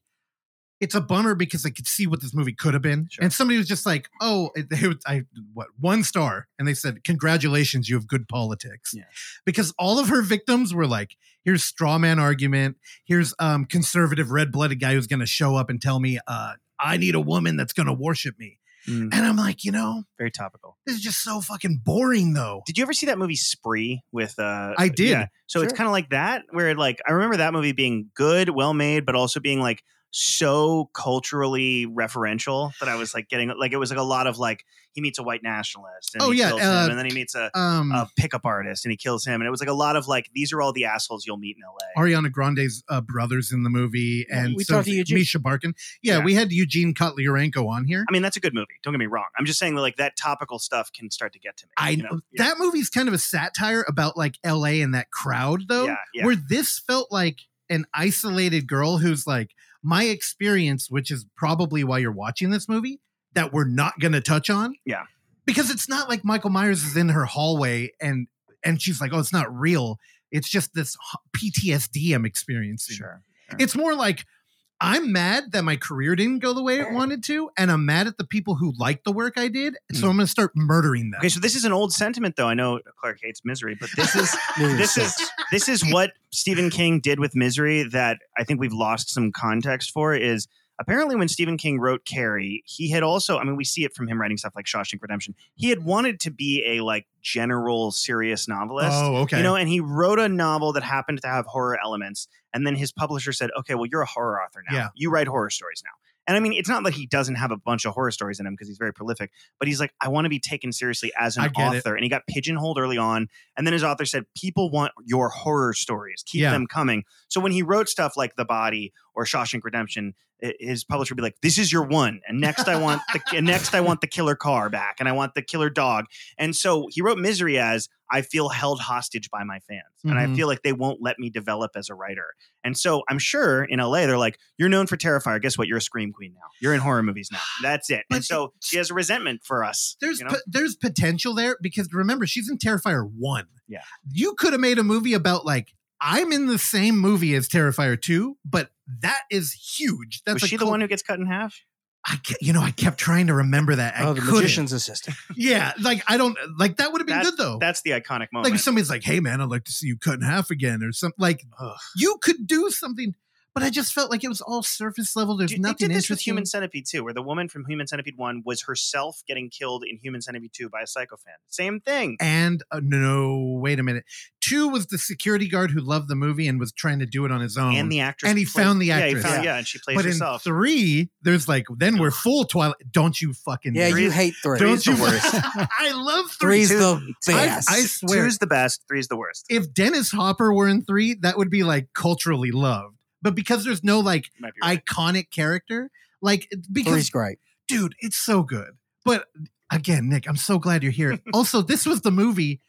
it's a bummer because I could see what this movie could have been. Sure. And somebody was just like, "Oh, it, it I what one star," and they said, "Congratulations, you have good politics." Yeah. Because all of her victims were like, "Here's straw man argument. Here's um conservative red blooded guy who's going to show up and tell me, uh, I need a woman that's going to worship me." Mm, And I'm like, you know, very topical. this is just so fucking boring, though. Did you ever see that movie Spree with uh I did. Yeah. So it's kind of like that where like I remember that movie being good, well made, but also being like so culturally referential that I was like getting like it was like a lot of like he meets a white nationalist and Oh, he yeah, kills uh, him and then he meets a, Um, a pickup artist and he kills him and it was like a lot of like these are all the assholes you'll meet in LA. Ariana Grande's uh, brothers in the movie, and we so talked to Eugene. Mischa Barton. Yeah, Yeah. we had Eugene Kotlyarenko on here. I mean that's a good movie. Don't get me wrong. I'm just saying that like that topical stuff can start to get to me. I you know know? Yeah. that movie's kind of a satire about like L.A. and that crowd, though. Yeah, yeah. Where this felt like an isolated girl who's like my experience, which is probably why you're watching this movie that we're not going to touch on. Yeah. because it's not like Michael Myers is in her hallway and and she's like, oh, it's not real. It's just this PTSD I'm experiencing. Sure. It's more like I'm mad that my career didn't go the way it wanted to, and I'm mad at the people who liked the work I did. So hmm. I'm going to start murdering them. Okay, so this is an old sentiment, though. I know Clark hates misery, but this is [LAUGHS] this is this is what Stephen King did with Misery that I think we've lost some context for. Is apparently when Stephen King wrote Carrie, he had also, I mean, we see it from him writing stuff like Shawshank Redemption. He had wanted to be a like general serious novelist. Oh, okay. You know, and he wrote a novel that happened to have horror elements. And then his publisher said, okay, well, you're a horror author now. Yeah. You write horror stories now. And I mean, it's not like he doesn't have a bunch of horror stories in him because he's very prolific, but he's like, I want to be taken seriously as an get it. author. And he got pigeonholed early on. And then his author said, People want your horror stories. Keep Yeah. them coming. So when he wrote stuff like The Body or Shawshank Redemption, his publisher would be like, This is your one. And next I want the and next I want the killer car back and I want the killer dog. And so he wrote Misery as I feel held hostage by my fans. And I Mhm. feel like they won't let me develop as a writer. And so I'm sure in LA, they're like, You're known for Terrifier. Guess what? You're a Scream Queen now. You're in horror movies now. That's it. And so she has a resentment for us. There's you know? po- there's potential there because remember she's in Terrifier one. Yeah. you could have made a movie about like I'm in the same movie as Terrifier two, but that is huge. That's was she the one who gets cut in half? I ke- you know I kept trying to remember that. I Oh, the couldn't. magician's assistant. [LAUGHS] Yeah, like I don't like that would have been That's- good though. That's the iconic moment. like if somebody's like, "Hey man, I'd like to see you cut in half again," or something. Like Ugh. you could do something, but I just felt like it was all surface level. There's Dude, nothing they did this with. Human Centipede 2, where the woman from Human Centipede 1 was herself getting killed in Human Centipede 2 by a psychophant. Same thing. and uh, no, wait a minute. Two was the security guard who loved the movie and was trying to do it on his own. And the actress. And he played- found the Yeah, he actress. found, Yeah. yeah. and she plays but in three, there's like then we're full Twilight. Don't you fucking Yeah, dare. you hate three. don't Three's the you? worst. [LAUGHS] I love three. Three's the I- best. I swear. Two's the best, three's the worst. if Dennis Hopper were in three, that would be like culturally loved. But because there's no like right. iconic character, like because Three's great. dude, it's so good. But again, Nick, I'm so glad you're here. [LAUGHS] also, this was the movie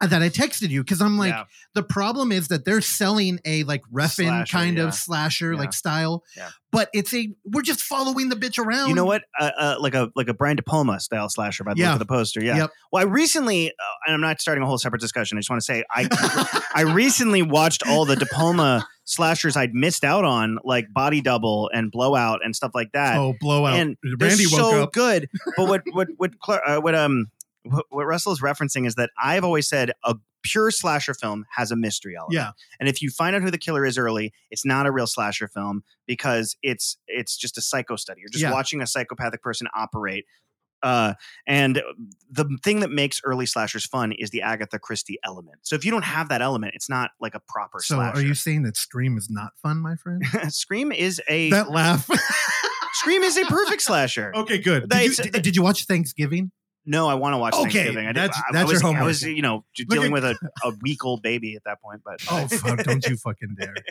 that I texted you because I'm like, Yeah. the problem is that they're selling a like Refn Slasher, kind yeah. of slasher Yeah. like style, Yeah. but it's a we're just following the bitch around. You know what? Uh, uh, like a like a Brian De Palma style slasher by the look of the poster. Yeah. Yep. Well, I recently, uh, and I'm not starting a whole separate discussion. I just want to say I [LAUGHS] I recently watched all the De Palma slashers I'd missed out on, like Body Double and Blowout and stuff like that. Oh, blowout! and Randy woke so up. good. But what what what Cla- uh, what um what, Russell is referencing is that I've always said a pure slasher film has a mystery element. Yeah. And if you find out who the killer is early, it's not a real slasher film because it's it's just a psycho study. You're just Yeah. watching a psychopathic person operate. Uh, and the thing that makes early slashers fun is the Agatha Christie element. So if you don't have that element, it's not like a proper So, slasher. are you saying that Scream is not fun, my friend? [LAUGHS] Scream is a that laugh. Scream is a perfect [LAUGHS] slasher. okay, good. Did you, did, did you watch Thanksgiving? No, I want to watch Okay, Thanksgiving. I did, that's- I, that's I was, your I was, you know, dealing at- with a, [LAUGHS] a week old baby at that point. But Oh, fuck, don't you fucking dare! [LAUGHS]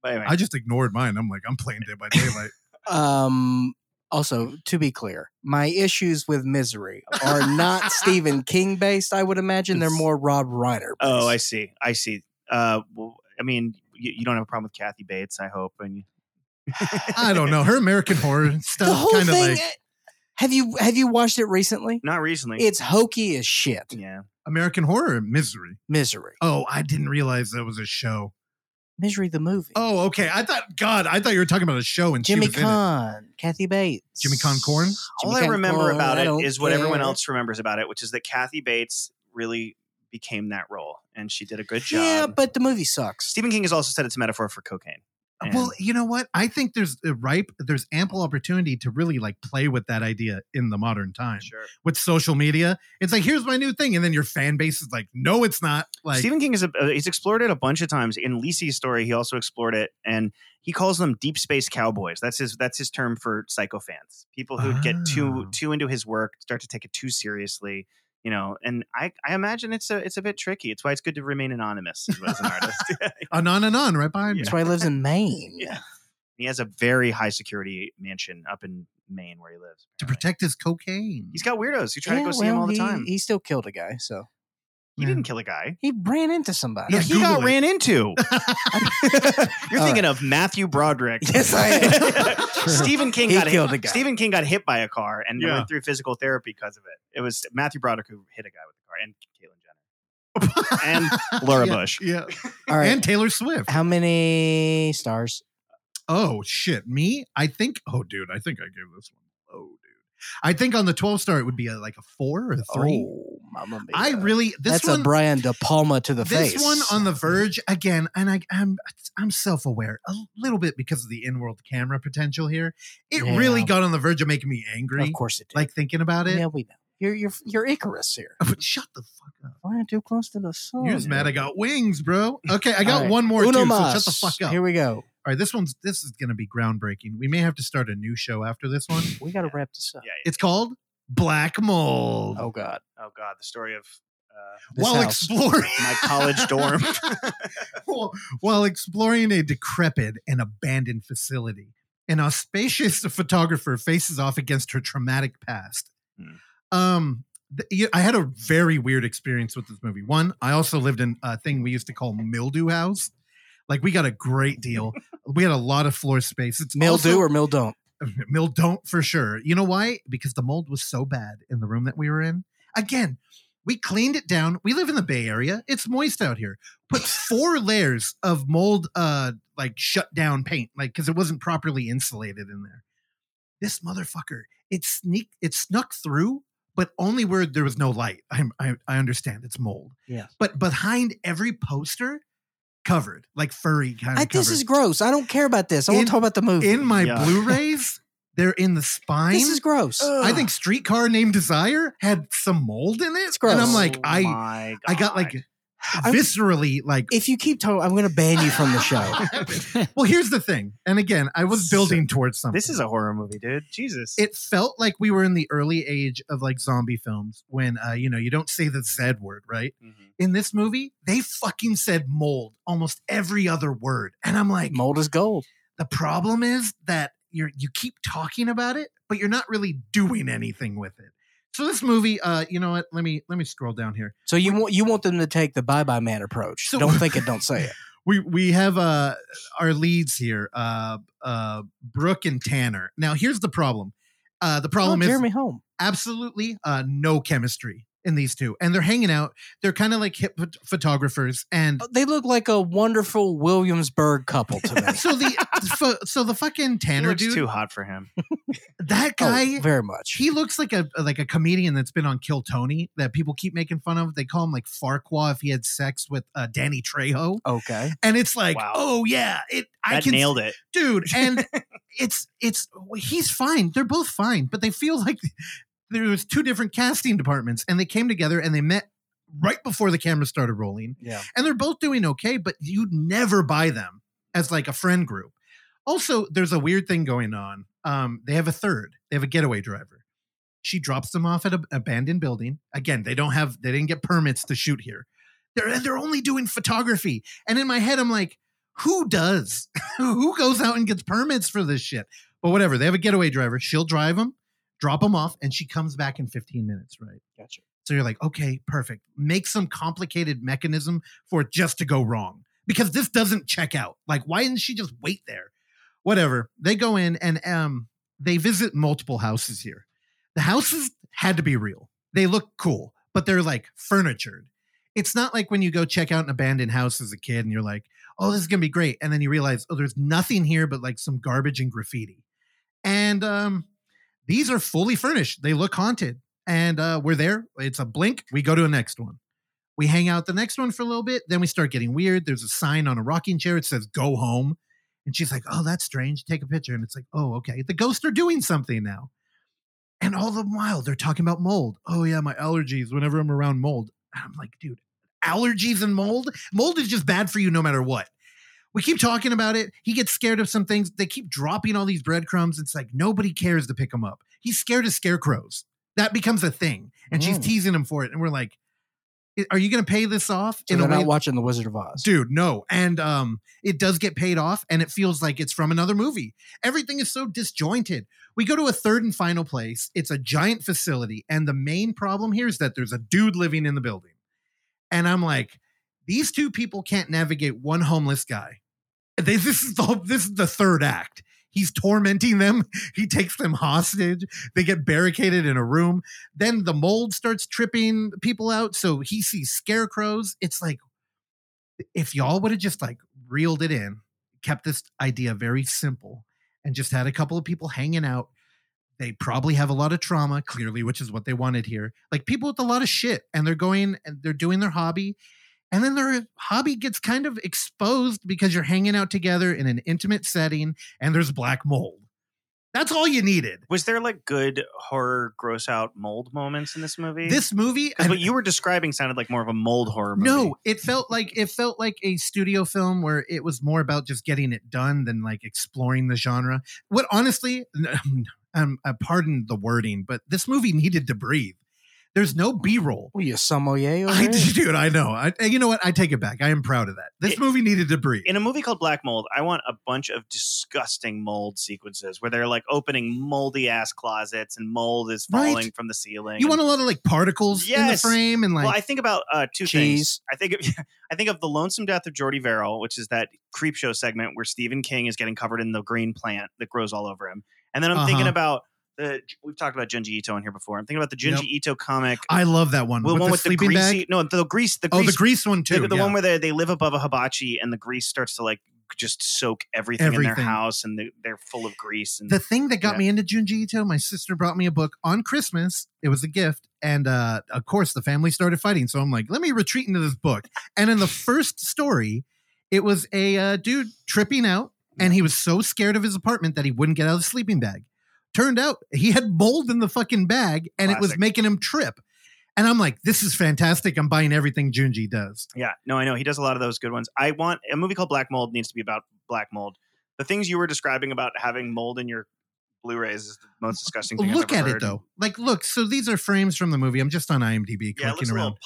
But anyway, I just ignored mine. I'm like, I'm playing Dead by Daylight. Um. Also, to be clear, my issues with Misery are not [LAUGHS] Stephen King based. I would imagine they're more Rob Reiner. oh, I see. I see. Uh, well, I mean, you, you don't have a problem with Kathy Bates, I hope. And you, I don't know. Her American horror stuff. the stuff whole kind of thing. like have you have you watched it recently? Not recently. It's hokey as shit. yeah. American horror misery. Misery. Oh, I didn't realize that was a show. Misery the movie. Oh, okay. I thought God, I thought you were talking about a show and Jimmy she was in it. Caan, Kathy Bates, Jimmy Caan Corn? All Jimmy I Caan remember Corn, about I it don't is what everyone else remembers about it, which is that Kathy Bates really became that role, and she did a good job. Yeah, but the movie sucks. Stephen King has also said it's a metaphor for cocaine. And- Well, you know what? I think there's ripe. There's ample opportunity to really like play with that idea in the modern time sure. with social media. It's like here's my new thing, and then your fan base is like, no, it's not. Like, Stephen King is a, uh, he's explored it a bunch of times. In Lisey's story, he also explored it, and he calls them deep space cowboys. That's his that's his term for psychophants, people who get too Oh. too into his work, start to take it too seriously. You know, and I, I imagine it's a it's a bit tricky. It's why it's good to remain anonymous as an artist. [LAUGHS] [LAUGHS] anon and on right behind That's why he lives in Maine. [LAUGHS] Yeah. he has a very high security mansion up in Maine where he lives. to protect his cocaine. He's got weirdos who try to go see him all the he- time. He, He still killed a guy, so didn't kill a guy. he ran into somebody. Yeah, he got it. ran into. [LAUGHS] You're All thinking of Matthew Broderick. Yes, I am. [LAUGHS] Stephen King He got killed hit. a guy. Stephen King got hit by a car and Yeah. went through physical therapy because of it. It was Matthew Broderick who hit a guy with the car and Caitlyn Jenner. [LAUGHS] and Laura Yeah, Bush. Yeah. All right. And Taylor Swift. How many stars? Oh shit, me? I think. Oh, dude, I think I gave this one. Oh, dude, I think on the twelve star it would be a, like a four or a three. Oh, mamma mia. I really this That's one. a Brian De Palma to the this face. This one on the verge again, and I, I'm I'm self aware a little bit because of the in world camera potential here. It really got on the verge of making me angry. Of course it did. like thinking about it. yeah, we know. You're you're you're Icarus here. But [LAUGHS] shut the fuck up. Flying too close to the sun. You're just mad I got wings, bro. [LAUGHS] Okay, I got All right. one more Uno too. mas. So shut the fuck up. Here we go. All right, this one's this is gonna be groundbreaking. We may have to start a new show after this one. [SNIFFS] We got to wrap this up. Yeah. yeah. It's called Black Mold. Oh God. Oh God, the story of uh, This While house. exploring my college dorm. [LAUGHS] while, while exploring a decrepit and abandoned facility, an auspicious photographer faces off against her traumatic past. Hmm. Um, th- I had a very weird experience with this movie. One, I also lived in a thing we used to call mildew house. Like we got a great deal. [LAUGHS] we had a lot of floor space. It's Mildew also- or mill don't. [LAUGHS] Mill don't for sure. You know why? Because the mold was so bad in the room that we were in. Again, we cleaned it down. We live in the Bay Area. It's moist out here. Put [LAUGHS] four layers of mold uh like shut down paint, like because it wasn't properly insulated in there. This motherfucker, it sneaked it snuck through, but only where there was no light. I I, I understand it's mold. Yes. But behind every poster, covered, like furry kind I, of this is gross. I don't care about this. I want In- to talk about the movie. in my Yeah. Blu-rays, they're in the spine. this is gross. I think Streetcar Named Desire had some mold in it. It's gross. And I'm like, Oh I I got like God. I'm- viscerally like if you keep talking, I'm going to ban you from the show. [LAUGHS] well, here's the thing. And again, I was building towards something. this is a horror movie, dude. Jesus. it felt like we were in the early age of like zombie films when uh, you know, you don't say the Z word, right? Mhm. In this movie, they fucking said mold almost every other word. And I'm like, Mold is gold. the problem is that you're you keep talking about it, but you're not really doing anything with it. So this movie, uh, you know what? Let me let me scroll down here. So you want you want them to take the bye bye man approach. So- don't think it, don't say it. [LAUGHS] We we have uh our leads here, uh uh Brooke and Tanner. Now here's the problem. Uh the problem oh, is Jeremy Home. absolutely uh no chemistry in these two. And they're hanging out. They're kind of like hip photographers and They look like a wonderful Williamsburg couple to me. [LAUGHS] so the fo- so the fucking He Tanner looks dude, too hot for him. [LAUGHS] that guy oh, very much. he looks like a like a comedian that's been on Kill Tony that people keep making fun of. They call him like Farquaad if he had sex with uh, Danny Trejo, okay. and it's like, Wow. oh yeah, it. I That can nailed it. dude, and [LAUGHS] it's it's he's fine. They're both fine, but they feel like there was two different casting departments, and they came together and they met right before the camera started rolling, Yeah. and they're both doing okay. But you'd never buy them as like a friend group. Also, there's a weird thing going on. Um, they have a third. They have a getaway driver. She drops them off at an abandoned building. Again, they don't have. They didn't get permits to shoot here. They're they're only doing photography. And in my head, I'm like, who does? [LAUGHS] who goes out and gets permits for this shit? But whatever. They have a getaway driver. She'll drive them, drop them off, and she comes back in 15 minutes. Right. Gotcha. So you're like, okay, perfect. Make some complicated mechanism for it just to go wrong because this doesn't check out. Like, why didn't she just wait there? Whatever. They go in and um, they visit multiple houses here. The houses had to be real. They look cool, but they're like furnitured. It's not like when you go check out an abandoned house as a kid and you're like, oh, this is gonna be great, and then you realize, oh, there's nothing here but like some garbage and graffiti. And um, these are fully furnished. They look haunted and uh, we're there. It's a blink. We go to a next one. We hang out the next one for a little bit. Then we start getting weird. There's a sign on a rocking chair. It says "Go home," and she's like, "Oh, that's strange." Take a picture, and it's like, "Oh, okay." The ghosts are doing something now. And all the while they're talking about mold. Oh yeah, my allergies. Whenever I'm around mold, I'm like, dude, allergies and mold. Mold is just bad for you no matter what. We keep talking about it. He gets scared of some things. They keep dropping all these breadcrumbs. It's like nobody cares to pick him up. He's scared of scarecrows. That becomes a thing. And she's Mm. teasing him for it. And we're like, are you going to pay this off? So in a they're way not watching The Wizard of Oz. dude no and um it does get paid off and it feels like it's from another movie everything is so disjointed we go to a third and final place it's a giant facility and the main problem here is that there's a dude living in the building and i'm like these two people can't navigate one homeless guy. This is the this is the third act. He's tormenting them. [LAUGHS] He takes them hostage. They get barricaded in a room. Then the mold starts tripping people out so he sees scarecrows. It's like if y'all would have just like reeled it in kept this idea very simple and just had a couple of people hanging out. They probably have a lot of trauma, clearly, which is what they wanted here. Like people with a lot of shit, and they're going and they're doing their hobby, and then their hobby gets kind of exposed because you're hanging out together in an intimate setting, and there's black mold. That's all you needed. Was there like good horror, gross out mold moments in this movie? This movie, because what you were describing sounded like more of a mold horror movie. No, it felt like it felt like a studio film where it was more about just getting it done than like exploring the genre. What honestly, [LAUGHS] um, uh, pardon the wording, but this movie needed to breathe. There's no B roll. Well, you sommelier over I, dude, I know. I, you know what? I take it back. I am proud of that. This It- movie needed to breathe. in a movie called Black Mold, I want a bunch of disgusting mold sequences where they're like opening moldy ass closets and mold is Right. falling from the ceiling. you and- want a lot of like particles in the frame and like well, I think about uh, two Cheese. things. I think of [LAUGHS] I think of the lonesome death of Jordy Verrill, which is that Creepshow segment where Stephen King is getting covered in the green plant that grows all over him, and then I'm thinking Uh-huh. about the we've talked about Junji Ito in here before. I'm thinking about the Junji Yep. Ito comic, I love that one. the with one the with the sleeping greasy bag. no the grease the Oh, grease the grease one too. the, the yeah. one where they, they live above a hibachi and the grease starts to like just soak everything, in their house and they, they're full of grease and the thing that got Yeah. me into Junji Ito, my sister brought me a book on Christmas. It was a gift. And uh, of course, the family started fighting. So I'm like, let me retreat into this book. And in the first story, it was a uh, dude tripping out. And he was so scared of his apartment that he wouldn't get out of the sleeping bag. Turned out he had mold in the fucking bag and it was making him trip. And I'm like, this is fantastic. I'm buying everything Junji does. Yeah, no, I know he does a lot of those good ones. I want a movie called Black Mold needs to be about black mold. The things you were describing about having mold in your Blu-rays is the most disgusting thing. I've Look ever at it though. Like, look, so these are frames from the movie. I'm just on IMDb Yeah, it looks clicking around.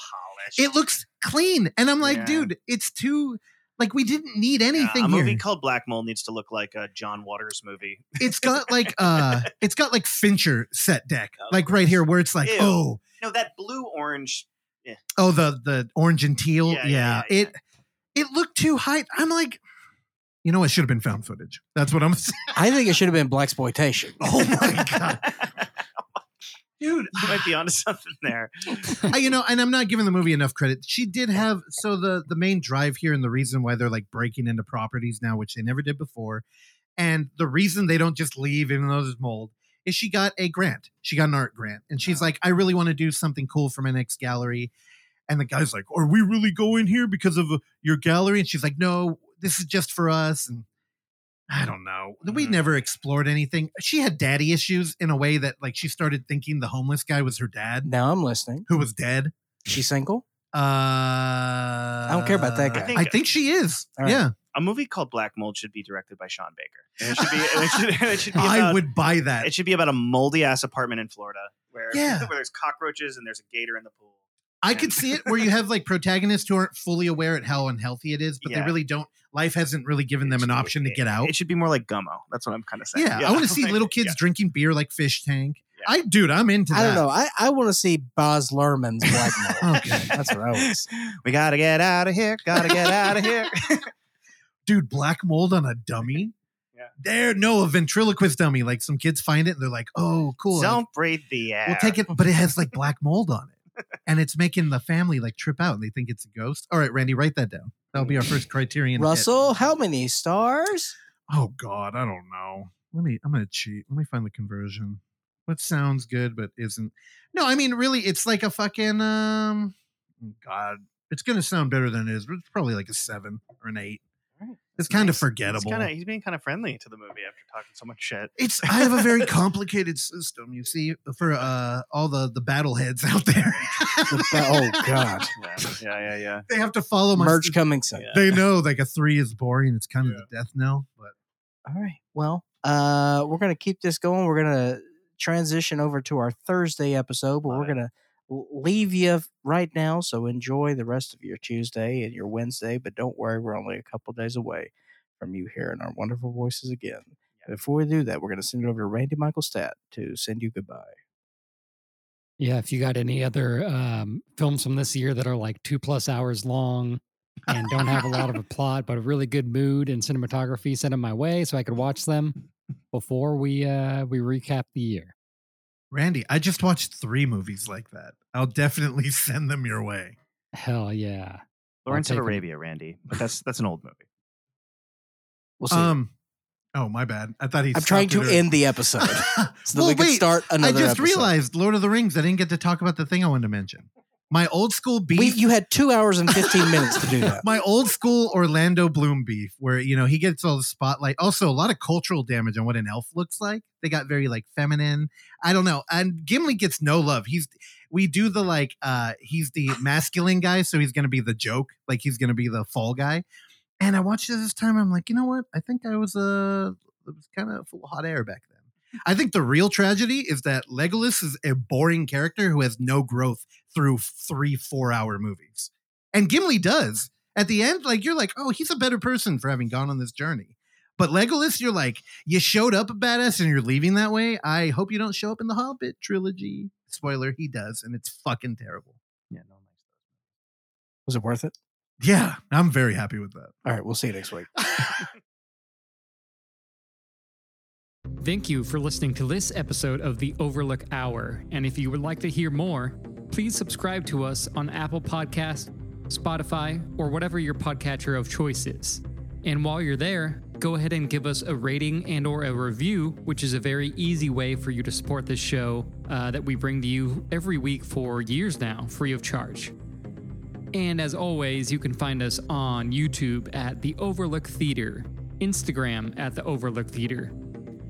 it looks clean and i'm like Yeah. dude it's too like we didn't need Yeah, anything a here. movie called Black Mold needs to look like a John Waters movie. it's got like uh [LAUGHS] it's got like fincher set deck Of like right here where it's like Ew. oh. No, that blue orange. oh the the orange and teal? Yeah, yeah, yeah, yeah, it it looked too high. I'm like you know it should have been found footage. That's what i'm [LAUGHS] saying. I think it should have been blaxploitation. oh my god [LAUGHS] dude you might be [LAUGHS] onto something there. I- you know, and I'm not giving the movie enough credit. She did have so the the main drive here, and the reason why they're like breaking into properties now, which they never did before, and the reason they don't just leave even though there's mold, is she got a grant. She got an art grant, and she's like, I really want to do something cool for my next gallery. And the guy's like, Are we really going here because of uh, your gallery? And she's like, No, this is just for us. And I don't know. We Mhm. never explored anything. She had daddy issues in a way that like she started thinking the homeless guy was her dad Now I'm listening. who was dead. She's single. Uh, I don't care about that guy. I think, I think she is. All right. Yeah, A movie called Black Mold should be directed by Sean Baker. And it should be. and it should, [LAUGHS] it should be I would buy that. It should be about a moldy ass apartment in Florida where [LAUGHS] Yeah. where there's cockroaches and there's a gator in the pool. I could see it where you have like protagonists who aren't fully aware at how unhealthy it is, but Yeah. they really don't. Life hasn't really given them an should be- option to get out. It should be more like Gummo. That's what I'm kind of saying. yeah, I want to see [LAUGHS] little kids yeah. drinking beer like Fish Tank. Yeah. I, dude, I'm into that. I don't know. I, I want to see Baz Luhrmann's [LAUGHS] Black Mold. Okay. That's what I was. We gotta get out of here. Gotta get out of here. [LAUGHS] Dude, black mold on a dummy. Yeah. There, no, a ventriloquist dummy. Like some kids find it and they're like, "Oh, cool." Don't breathe the air. We'll take it, but it has like black mold on it. And it's making the family like trip out and they think it's a ghost. All right, Randy, write that down. That'll be our first criterion. hit. Russell, how many stars? Oh God, I don't know. Let me I'm gonna cheat. Let me find the conversion. What sounds good but isn't. No, I mean really it's like a fucking um God. It's gonna sound better than it is, but it's probably like a seven or an eight. Alright. It's kind of He's forgettable. kinda, he's being kind of friendly to the movie after talking so much shit. It's [LAUGHS] I have a very complicated system, you see, for uh all the the battle heads [LAUGHS] out there. oh God. [LAUGHS] Yeah, yeah, yeah. yeah. they have to follow my Merch coming soon. Yeah. they know like a three is boring. It's kind of the death knell, but All right. Well, uh, we're gonna keep this going. We're gonna transition over to our Thursday episode, but Love we're it. gonna l- leave you right now. So enjoy the rest of your Tuesday and your Wednesday. But don't worry, we're only a couple days away from you hearing our wonderful voices again. Before we do that, we're gonna send it over to Randy Michael Stat to send you goodbye. Yeah, if you got any other um, films from this year that are like two plus hours long and don't have a lot of a [LAUGHS] plot, but a really good mood and cinematography, send them my way so I could watch them before we uh, we recap the year. Randy, I just watched three movies like that. I'll definitely [LAUGHS] send them your way. Hell yeah! Lawrence of take 'em. Arabia, Randy, but that's that's an old movie. We'll see. Um. Oh, my bad. I thought he. I'm trying to stopped end the episode [LAUGHS] so that well, we can wait. start another. I just episode. realized Lord of the Rings. I didn't get to talk about the thing I wanted to mention. My old school beef. we, you had two hours and 15 minutes to do that. [LAUGHS] my old school Orlando Bloom beef, where you know he gets all the spotlight. Also, a lot of cultural damage on what an elf looks like. They got very like feminine. I don't know. And Gimli gets no love. He's we do the like uh he's the masculine guy, so he's gonna be the joke, like he's gonna be the fall guy. And I watched it this time. I'm like, you know what? I think I was uh it was kind of full of hot air back then. I think the real tragedy is that Legolas is a boring character who has no growth through three, four hour movies. And Gimli does. At the end, like you're like, oh, he's a better person for having gone on this journey. But Legolas, you're like, you showed up a badass and you're leaving that way. I hope you don't show up in the Hobbit trilogy. Spoiler, he does, and it's fucking terrible. Yeah, no, Was it worth it? Yeah, I'm very happy with that. All right, we'll see you next week. [LAUGHS] Thank you for listening to this episode of the Overlook Hour. And if you would like to hear more, please subscribe to us on Apple Podcast, Spotify, or whatever your podcatcher of choice is. And while you're there, go ahead and give us a rating and or a review, which is a very easy way for you to support this show uh, that we bring to you every week for years now, free of charge. And as always, you can find us on YouTube at The Overlook Theater, Instagram at The Overlook Theater,